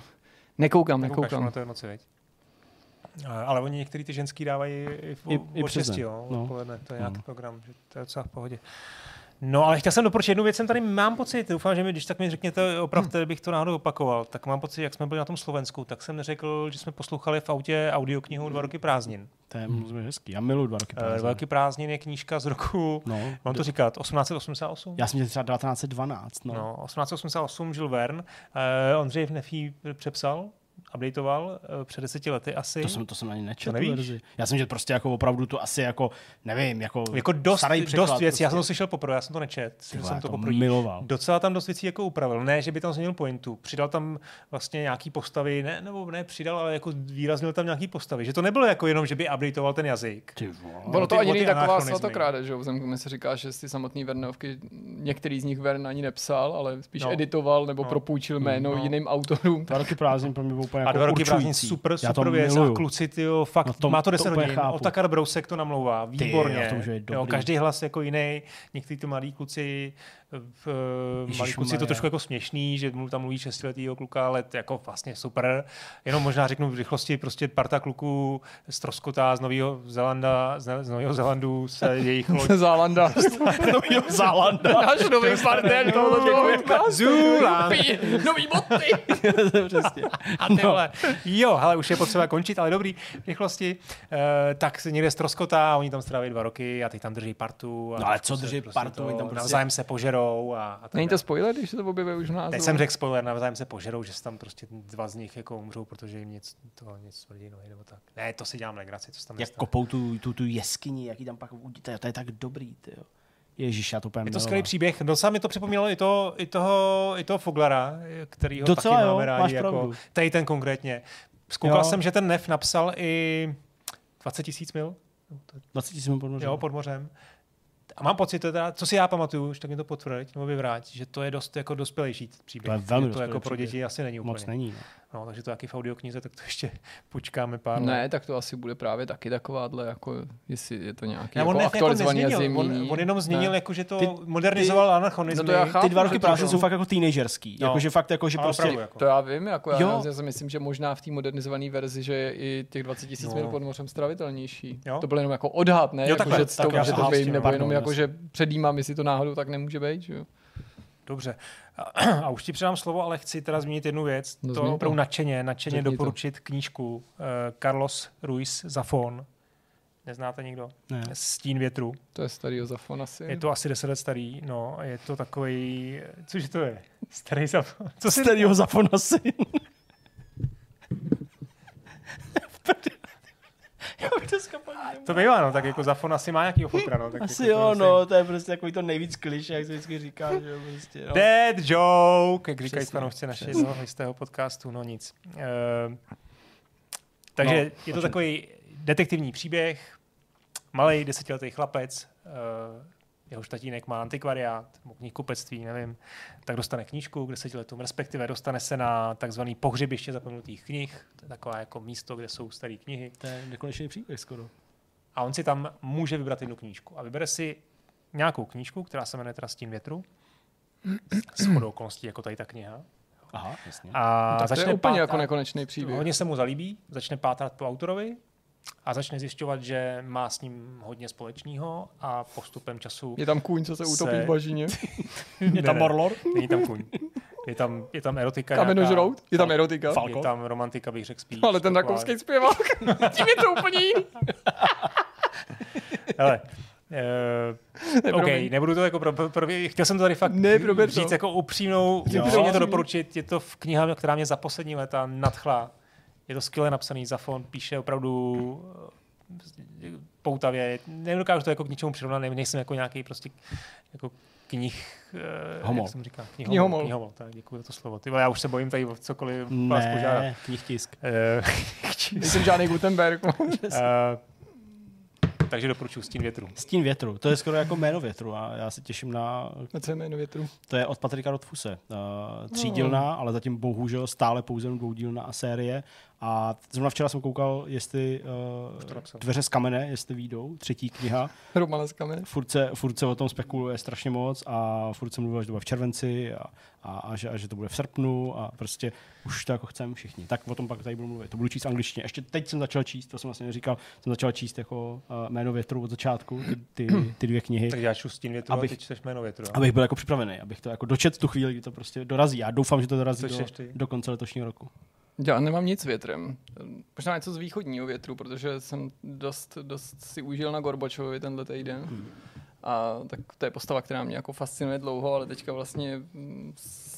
[SPEAKER 2] Nekoukám, nekoukám.
[SPEAKER 3] Na to emoci, veď? Ale oni některý ty ženský dávají i, v, I, i 6, jo, no. odpoledne, to je nějaký no. program, že to je docela v pohodě. No, ale chtěl jsem doporučit jednu věc, jsem tady mám pocit, doufám, že mi, když tak mi řekněte, opravdu hmm. bych to náhodou opakoval, tak mám pocit, jak jsme byli na tom Slovensku, tak jsem neřekl, že jsme poslouchali v autě audioknihu Dva roky prázdnin.
[SPEAKER 1] To je hmm. hezký, já miluji Dva roky
[SPEAKER 3] eh, prázdnin. Dva roky prázdnin je knížka z roku, no, mám to říkat, 1888?
[SPEAKER 1] Já jsem třeba 1912. No,
[SPEAKER 3] no 1888 Jules Verne, uh, Ondřej Nefí přepsal, updateoval uh, před deseti lety asi.
[SPEAKER 1] To jsem, to jsem ani nečetl. verzi. Já jsem že prostě jako opravdu to asi jako, nevím, jako,
[SPEAKER 3] jako dost, dost věcí. Prostě. Já jsem to slyšel poprvé, já jsem to nečet. Tyhle, jsem to, to
[SPEAKER 1] miloval.
[SPEAKER 3] Docela tam dost věcí jako upravil. Ne, že by tam změnil pointu. Přidal tam vlastně nějaký postavy, ne, nebo ne přidal, ale jako výraznil tam nějaký postavy. Že to nebylo jako jenom, že by updateoval ten jazyk.
[SPEAKER 2] Bylo to ani taková svatokráde, že jo? se říká, že si samotný Vernovky, některý z nich Vern ani nepsal, ale spíš no. editoval nebo no. propůjčil jméno no. jiným autorům.
[SPEAKER 1] Dva roky prázdnin pro mě úplně
[SPEAKER 3] jako a dva roky prázdnin super, super věc. Miluju. A kluci, tyjo, fakt, no to, má to 10 to hodin. Otakar Brousek to namlouvá, výborně. Ty, jo, jo, každý hlas jako jiný. Někteří to malí kluci v malý kluci je to trošku jako směšný, že mu tam mluví šestiletýho kluka, ale to jako vlastně super. Jenom možná řeknu v rychlosti, prostě parta kluků z Troskota z Nového Zelanda, z Nového Zelandu se <laughs> jejich loď.
[SPEAKER 2] Zálanda. <laughs>
[SPEAKER 1] Nového Zálanda. <laughs>
[SPEAKER 2] Náš nový partner tohoto podcastu. Nový boty.
[SPEAKER 3] Přesně. A tyhle. No. Jo, ale už je potřeba končit, ale dobrý, v rychlosti. Uh, tak se někde z Troskota, oni tam stráví dva roky a teď tam drží partu.
[SPEAKER 1] A no ale co drží prostě partu?
[SPEAKER 3] To, tam prostě... Navzájem se požerou požerou. A, a
[SPEAKER 2] Není to spoiler, když se to objevuje už v názvu?
[SPEAKER 3] Teď jsem řekl spoiler, navzájem se požerou, že se tam prostě dva z nich jako umřou, protože jim nic, to, nic smrdí nohy nebo tak. Ne, to si dělám legraci, co tam
[SPEAKER 1] Jak kopou tu, tu, tu jeskyni, jaký tam pak uvidíte, to je tak dobrý, ty jo. Ježíš, já to úplně
[SPEAKER 3] Je to skvělý příběh. Docela mi to připomínalo i, to, i toho, i toho Foglara, který ho
[SPEAKER 1] Docela
[SPEAKER 3] taky
[SPEAKER 1] jo, máme
[SPEAKER 3] rádi. Jako, tady ten konkrétně. Zkoukal jo. jsem, že ten Nef napsal i 20 tisíc mil.
[SPEAKER 1] 20 tisíc mil pod mořem.
[SPEAKER 3] Jo, pod mořem. A mám pocit, teda, co si já pamatuju, že tak mi to potvrdit nebo vyvrát, že to je dost jako dospělejší příběh.
[SPEAKER 1] To je velmi
[SPEAKER 3] to jako pro děti asi není úplně.
[SPEAKER 1] Moc není.
[SPEAKER 3] No. No, takže to taky v audioknize, tak to ještě <laughs> počkáme pár
[SPEAKER 2] Ne, let. tak to asi bude právě taky takováhle, jako jestli je to nějaký jako jako aktualizovaný jako
[SPEAKER 3] on, on, jenom změnil, jako, že to ty, modernizoval anachronismy. No to
[SPEAKER 1] já chápu, ty dva roky práce jsou fakt jako teenagerský. No. Jako, že fakt jako, že prostě... Opravdu,
[SPEAKER 2] jako. To já vím, jako já, já si myslím, že možná v té modernizované verzi, že je i těch 20 tisíc no. pod mořem stravitelnější. Jo? To bylo jenom jako odhad, ne? Jo, jako, že to, že to vím, nebo jenom jako, že předjímám, jestli to náhodou tak nemůže být.
[SPEAKER 3] Dobře. <clears throat> A už ti předám slovo, ale chci teda zmínit jednu věc. No, to opravdu nadšeně, nadšeně doporučit to. knížku uh, Carlos Ruiz Zafón. Neznáte někdo?
[SPEAKER 1] Ne.
[SPEAKER 3] Stín větru.
[SPEAKER 2] To je starý Zafon asi.
[SPEAKER 3] Je to asi deset let starý, no. Je to takový, což to je? Starý Zafon.
[SPEAKER 1] Co starý Zafon asi? <laughs> <laughs>
[SPEAKER 3] to bývá, no, tak jako Zafon asi má nějaký fotra, no. Tak
[SPEAKER 1] asi
[SPEAKER 3] jako
[SPEAKER 1] jo, no, to je prostě takový to nejvíc kliš, jak se vždycky říká, že jo, prostě,
[SPEAKER 3] no. Dead joke, jak říkají fanoušci našeho jistého podcastu, no nic. Uh, takže no, je to takový detektivní příběh, malý desetiletý chlapec, uh, jehož tatínek má antikvariát, knihkupectví, nevím, tak dostane knížku k desetiletům, respektive dostane se na takzvaný pohřebiště zapomenutých knih, to je takové jako místo, kde jsou staré knihy.
[SPEAKER 1] To je nekonečný příběh skoro.
[SPEAKER 3] A on si tam může vybrat jednu knížku. A vybere si nějakou knížku, která se jmenuje teda Stín větru, s chodou okolností, jako tady ta kniha.
[SPEAKER 1] Aha, jasně.
[SPEAKER 2] A no, tak začne to je úplně pátrat, jako nekonečný příběh.
[SPEAKER 3] Hodně se mu zalíbí, začne pátrat po autorovi a začne zjišťovat, že má s ním hodně společného a postupem času...
[SPEAKER 2] Je tam kůň, co se utopí v bažině? <laughs>
[SPEAKER 1] je tam morlor?
[SPEAKER 3] Není tam kůň. Je tam, je tam erotika.
[SPEAKER 2] Kamenožrout? Je tam erotika.
[SPEAKER 3] Falko? Je tam romantika, bych řekl spíš.
[SPEAKER 2] Ale ten takový zpěvák, <laughs> tím je to úplně jiný. <laughs>
[SPEAKER 3] Hele, Uh, OK, nebudu to jako pro, pro, pro, chtěl jsem to tady fakt ne, říct to. jako upřímnou, upřímně to doporučit. Je to v kniha, která mě za poslední léta nadchla je to skvěle napsaný, Zafon píše opravdu eh, poutavě. Nedokážu to jako k ničemu přirovnat, nejsem jako nějaký prostě jako knih...
[SPEAKER 1] Uh, Homol.
[SPEAKER 3] Jak jsem říkal? Knihomol. Knihomol, tak děkuji za to slovo. Ty, já už se bojím tady cokoliv
[SPEAKER 1] ne,
[SPEAKER 3] vás požádat.
[SPEAKER 1] knihtisk.
[SPEAKER 2] Uh, <laughs> Nejsem žádný Gutenberg. uh, <laughs>
[SPEAKER 3] Takže doporučuji Stín větru.
[SPEAKER 1] Stín větru, to je skoro jako jméno větru a já se těším na...
[SPEAKER 2] Na co je jméno větru?
[SPEAKER 1] To je od Patrika Rotfuse. Uh, třídílná, no. ale zatím bohužel stále pouze dvoudílná série a zrovna včera jsem koukal, jestli uh, dveře z kamene, jestli výjdou, třetí kniha. <laughs>
[SPEAKER 2] Romana z kamene.
[SPEAKER 1] Furt se, furt se o tom spekuluje strašně moc a furt se mluvil, že to bude v červenci a, a, a, že, a že to bude v srpnu a prostě už to jako chceme všichni. Tak o tom pak tady budu mluvit. To budu číst angličtině. Ještě teď jsem začal číst, to jsem vlastně neříkal, jsem začal číst jako uh, jméno větru od začátku, ty, ty, ty dvě knihy.
[SPEAKER 3] Tak já šustím větru abych, a ty čteš jméno větru.
[SPEAKER 1] Abych byl jako připravený, abych to jako dočet tu chvíli, kdy to prostě dorazí. Já doufám, že to dorazí do, do konce letošního roku.
[SPEAKER 2] Já nemám nic větrem. Možná něco z východního větru, protože jsem dost, dost si užil na Gorbačovovi tenhle týden. Hmm. A tak to je postava, která mě jako fascinuje dlouho, ale teďka vlastně mm,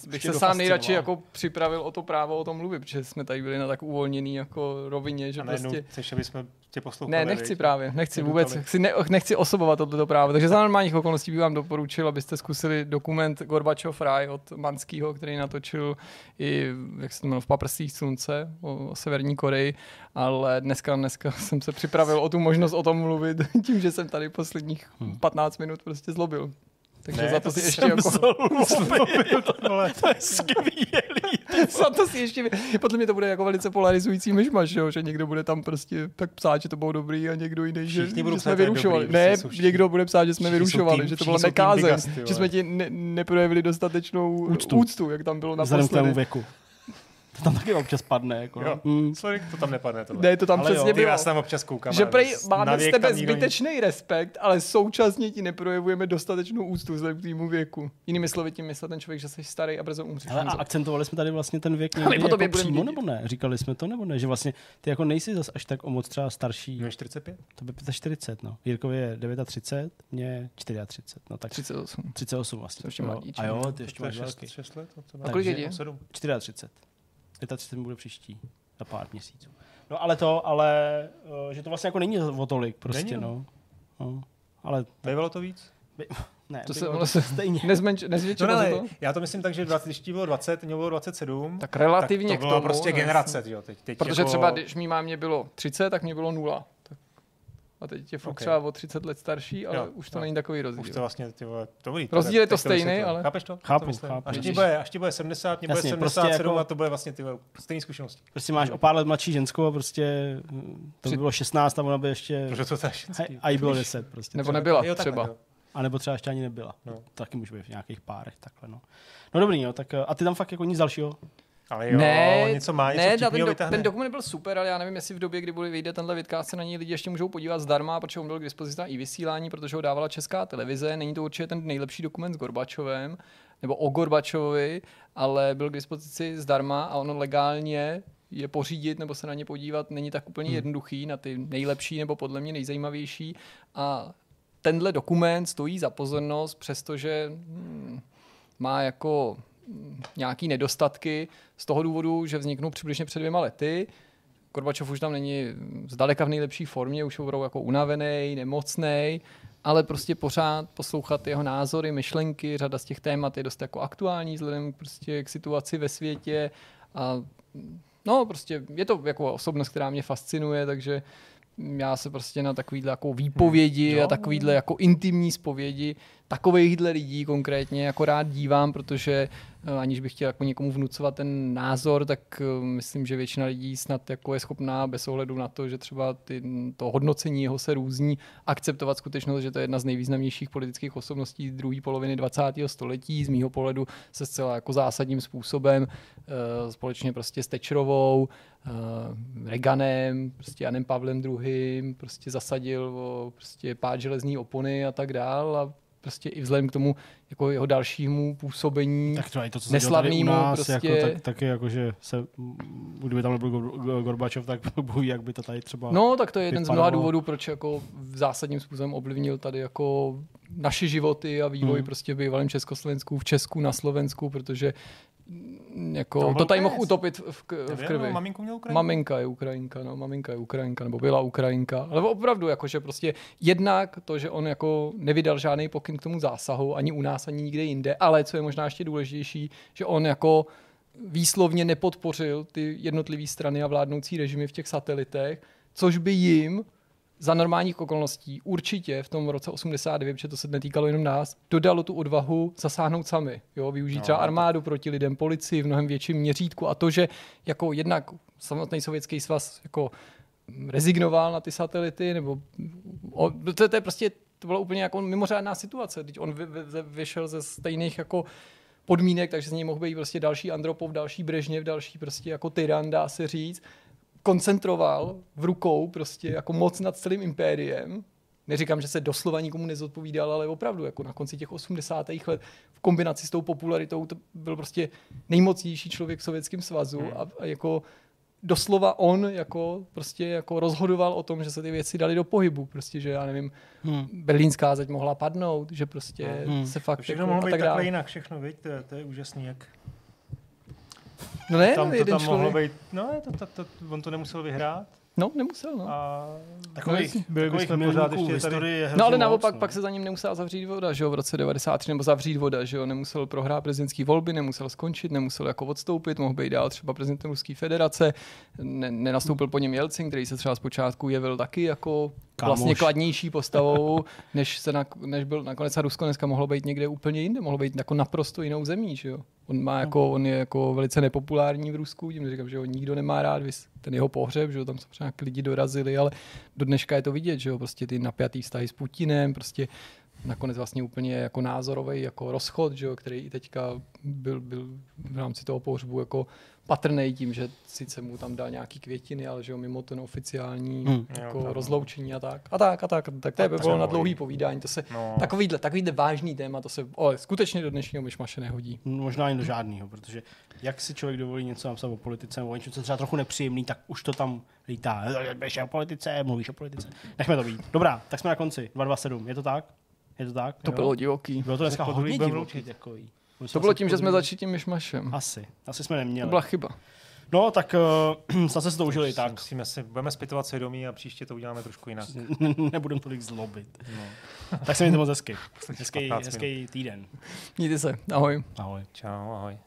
[SPEAKER 2] bych se sám nejradši jako připravil o to právo o tom mluvit, protože jsme tady byli na tak uvolněný jako rovině, že
[SPEAKER 3] a
[SPEAKER 2] prostě...
[SPEAKER 3] Chceš, aby jsme tě poslouchali?
[SPEAKER 2] Ne, nechci právě, nechci vůbec, chci, ne, nechci osobovat toto právo, takže za normálních okolností bych vám doporučil, abyste zkusili dokument Gorbačov Raj od Manského, který natočil i, jak se to jmenuje, v Paprsích slunce o, o Severní Koreji, ale dneska, dneska <laughs> jsem se připravil o tu možnost o tom mluvit <laughs> tím, že jsem tady posledních 15 hmm. minut prostě zlobil. Takže ne, za to, to si ještě jako...
[SPEAKER 1] Zlobil, <laughs> to je skvělý. <laughs>
[SPEAKER 2] za to si ještě... Podle mě to bude jako velice polarizující myšmaš, jo? že někdo bude tam prostě tak psát, že to bylo dobrý a někdo jiný, že, že jsme vyrušovali. Dobrý, ne, prostě někdo bude psát, že jsme vyrušovali, tým, že to bylo nekázeň, že jsme ti ne, neprojevili dostatečnou úctu. úctu, jak tam bylo naposledy.
[SPEAKER 1] Vzhledem k věku. To tam taky občas padne. Jako. Jo.
[SPEAKER 3] Mm. Sorry, to tam nepadne. Tohle.
[SPEAKER 2] Ne, to tam ale přesně jo. bylo.
[SPEAKER 3] Já se tam občas koukám.
[SPEAKER 2] Že prej máme z tebe zbytečný nikdo... respekt, ale současně ti neprojevujeme dostatečnou úctu vzhledem k týmu věku. Jinými slovy tím myslel ten člověk, že jsi starý a brzo umřeš.
[SPEAKER 1] Ale a akcentovali jsme tady vlastně ten věk někdy jako přímo, nebo ne? Říkali jsme to, nebo ne? Že vlastně ty jako nejsi zas až tak o moc třeba starší.
[SPEAKER 3] No 45?
[SPEAKER 1] To by 40, no. Jirkovi je 39, mě 34. No tak
[SPEAKER 2] 38.
[SPEAKER 1] 38 vlastně.
[SPEAKER 2] To ještě mladí,
[SPEAKER 1] a jo, ty ještě máš
[SPEAKER 3] 6 let?
[SPEAKER 2] A kolik je?
[SPEAKER 1] 34. 35 bude příští, za pár měsíců. No ale to, ale, uh, že to vlastně jako není o tolik prostě, není, no. no. Ale...
[SPEAKER 3] Bývalo to víc?
[SPEAKER 1] By, <laughs> ne,
[SPEAKER 2] to se, ono se stejně. Nezmenč, nezvětšilo
[SPEAKER 3] no, ne, to? Já to myslím tak, že 20, když bylo 20, mě bylo 27.
[SPEAKER 2] Tak relativně
[SPEAKER 3] tak to bylo
[SPEAKER 2] k tomu,
[SPEAKER 3] prostě generace. Jo, teď, teď
[SPEAKER 2] Protože jako... třeba, když mý mámě bylo 30, tak mě bylo 0 a teď je fakt okay. třeba o 30 let starší, ale jo, už to jo. není takový rozdíl.
[SPEAKER 3] Už to vlastně, ty vole, dobrý.
[SPEAKER 2] Rozdíl je to stejný, ale...
[SPEAKER 3] Chápeš to?
[SPEAKER 1] Chápu, to chápu.
[SPEAKER 3] Až ti bude, až ti bude 70, mě bude 77 prostě jako... a to bude vlastně ty stejné zkušenosti.
[SPEAKER 1] Prostě máš o pár let mladší ženskou a prostě to by bylo 16 a ona by ještě...
[SPEAKER 3] Protože to je ženský.
[SPEAKER 1] A jí bylo 10 prostě.
[SPEAKER 2] Nebo nebyla třeba.
[SPEAKER 1] A nebo třeba ještě ani nebyla. No. Taky může být v nějakých párech takhle, no. No dobrý, jo, tak a ty tam fakt jako nic dalšího
[SPEAKER 3] ale jo, ne, něco má, něco ne, ten, do,
[SPEAKER 2] ten dokument byl super, ale já nevím, jestli v době, kdy bude vyjde tenhle vidcast, se na něj lidi ještě můžou podívat zdarma, protože on byl k dispozici na i vysílání, protože ho dávala česká televize. Není to určitě ten nejlepší dokument s Gorbačovem, nebo o Gorbačovi, ale byl k dispozici zdarma a ono legálně je pořídit nebo se na ně podívat není tak úplně hmm. jednoduchý, na ty nejlepší nebo podle mě nejzajímavější. A tenhle dokument stojí za pozornost, přestože hmm, má jako nějaký nedostatky z toho důvodu, že vzniknou přibližně před dvěma lety. Gorbačov už tam není zdaleka v nejlepší formě, už je jako unavený, nemocný, ale prostě pořád poslouchat jeho názory, myšlenky, řada z těch témat je dost jako aktuální vzhledem prostě k situaci ve světě a no prostě je to jako osobnost, která mě fascinuje, takže já se prostě na takovýhle jako výpovědi hmm. a takovýhle jako intimní zpovědi takovýchhle lidí konkrétně jako rád dívám, protože eh, aniž bych chtěl jako někomu vnucovat ten názor, tak eh, myslím, že většina lidí snad jako je schopná bez ohledu na to, že třeba ty, to hodnocení jeho se různí, akceptovat skutečnost, že to je jedna z nejvýznamnějších politických osobností druhé poloviny 20. století. Z mýho pohledu se zcela jako zásadním způsobem eh, společně prostě s Tečerovou, Reganem, prostě Janem Pavlem II. prostě zasadil o prostě pád železní opony a tak dál a prostě i vzhledem k tomu jako jeho dalšímu působení
[SPEAKER 1] tak to, to, co
[SPEAKER 2] neslavnému
[SPEAKER 1] nás, jako prostě. Jako, tak, taky jako, že se, kdyby tam nebyl Gorbačov, tak <laughs> bohu, jak by to tady třeba
[SPEAKER 2] No, tak to je jeden vypadalo. z mnoha důvodů, proč jako v zásadním způsobem ovlivnil tady jako naše životy a vývoj hmm. prostě v bývalém Československu, v Česku, na Slovensku, protože jako, to, to tady mohl utopit v, k, v krvi.
[SPEAKER 3] No, maminku měl
[SPEAKER 2] Ukrajinka? Maminka je Ukrajinka, no, maminka je Ukrajinka, nebo byla Ukrajinka. Ale opravdu, jakože prostě jednak to, že on jako nevydal žádný pokyn k tomu zásahu, ani u nás, ani nikde jinde, ale co je možná ještě důležitější, že on jako výslovně nepodpořil ty jednotlivé strany a vládnoucí režimy v těch satelitech, což by jim za normálních okolností určitě v tom roce 89, protože to se netýkalo jenom nás, dodalo tu odvahu zasáhnout sami. Jo, využít no, třeba armádu proti lidem, policii v mnohem větším měřítku a to, že jako jednak samotný sovětský svaz jako rezignoval na ty satelity, nebo o, to, to je prostě to byla úplně jako mimořádná situace. Teď on vy, vy, vyšel ze stejných jako podmínek, takže z něj mohl být prostě další Andropov, další Brežněv, další prostě jako tyran, dá se říct. Koncentroval v rukou prostě jako moc nad celým impériem. Neříkám, že se doslova nikomu nezodpovídal, ale opravdu jako na konci těch 80. let v kombinaci s tou popularitou to byl prostě nejmocnější člověk v Sovětském svazu hmm. a, a jako doslova on jako prostě jako rozhodoval o tom, že se ty věci dali do pohybu, prostě, že já nevím, hmm. berlínská zeď mohla padnout, že prostě hmm. se fakt
[SPEAKER 3] všechno jako, mohlo být tak takhle jinak, všechno, viď? To, to je úžasný, jak
[SPEAKER 2] No ne,
[SPEAKER 3] tam,
[SPEAKER 2] to tam
[SPEAKER 3] člověk. mohlo být, no to, to, to, on to nemusel vyhrát.
[SPEAKER 2] No, nemusel, no. A
[SPEAKER 1] takových, no, byli bychom pořád ještě tady...
[SPEAKER 2] No ale naopak no. pak se za ním nemusela zavřít voda, že jo, v roce 93, nebo zavřít voda, že jo, nemusel prohrát prezidentské volby, nemusel skončit, nemusel jako odstoupit, mohl být dál třeba prezidentem Ruské federace, ne, nenastoupil po něm Jelcin, který se třeba zpočátku jevil taky jako Kámoš. vlastně kladnější postavou, <laughs> než, se na, než byl nakonec a Rusko dneska mohlo být někde úplně jinde, mohlo být jako naprosto jinou zemí, že jo. On, má jako, on je jako velice nepopulární v Rusku, tím říkám, že ho nikdo nemá rád, ten jeho pohřeb, že jo, tam samozřejmě lidi dorazili, ale do dneška je to vidět, že jo, prostě ty napjatý vztahy s Putinem, prostě nakonec vlastně úplně jako názorový jako rozchod, že jo, který i teďka byl, byl v rámci toho pohřbu jako patrný tím, že sice mu tam dal nějaký květiny, ale že jo, mimo ten oficiální hmm. jako jo, rozloučení a tak. A tak, a tak. Tak to by bylo na dlouhý povídání. To se, no. takovýhle, takovýhle vážný téma, to se ale skutečně do dnešního myšmaše nehodí.
[SPEAKER 1] Možná ani do žádného, protože jak si člověk dovolí něco napsat o politice nebo něco, co třeba trochu nepříjemný, tak už to tam lítá. Mluvíš o politice, mluvíš o politice. Nechme to být. Dobrá, tak jsme na konci. 227, je to tak? Je to tak?
[SPEAKER 2] To jo. bylo divoký.
[SPEAKER 1] Bylo to dneska hodně divoký takový.
[SPEAKER 2] To bylo tím, že jsme začali tím myšmašem.
[SPEAKER 1] Asi. Asi jsme neměli.
[SPEAKER 2] To byla chyba.
[SPEAKER 1] No, tak uh, <clears throat> snad se to užili tak.
[SPEAKER 3] Musíme si, budeme zpytovat svědomí a příště to uděláme trošku jinak. <laughs>
[SPEAKER 1] Nebudeme tolik zlobit. No. tak se mějte moc hezky. <laughs> Hezký, hezký týden.
[SPEAKER 2] Mějte se. Ahoj.
[SPEAKER 1] Ahoj.
[SPEAKER 3] Čau, ahoj.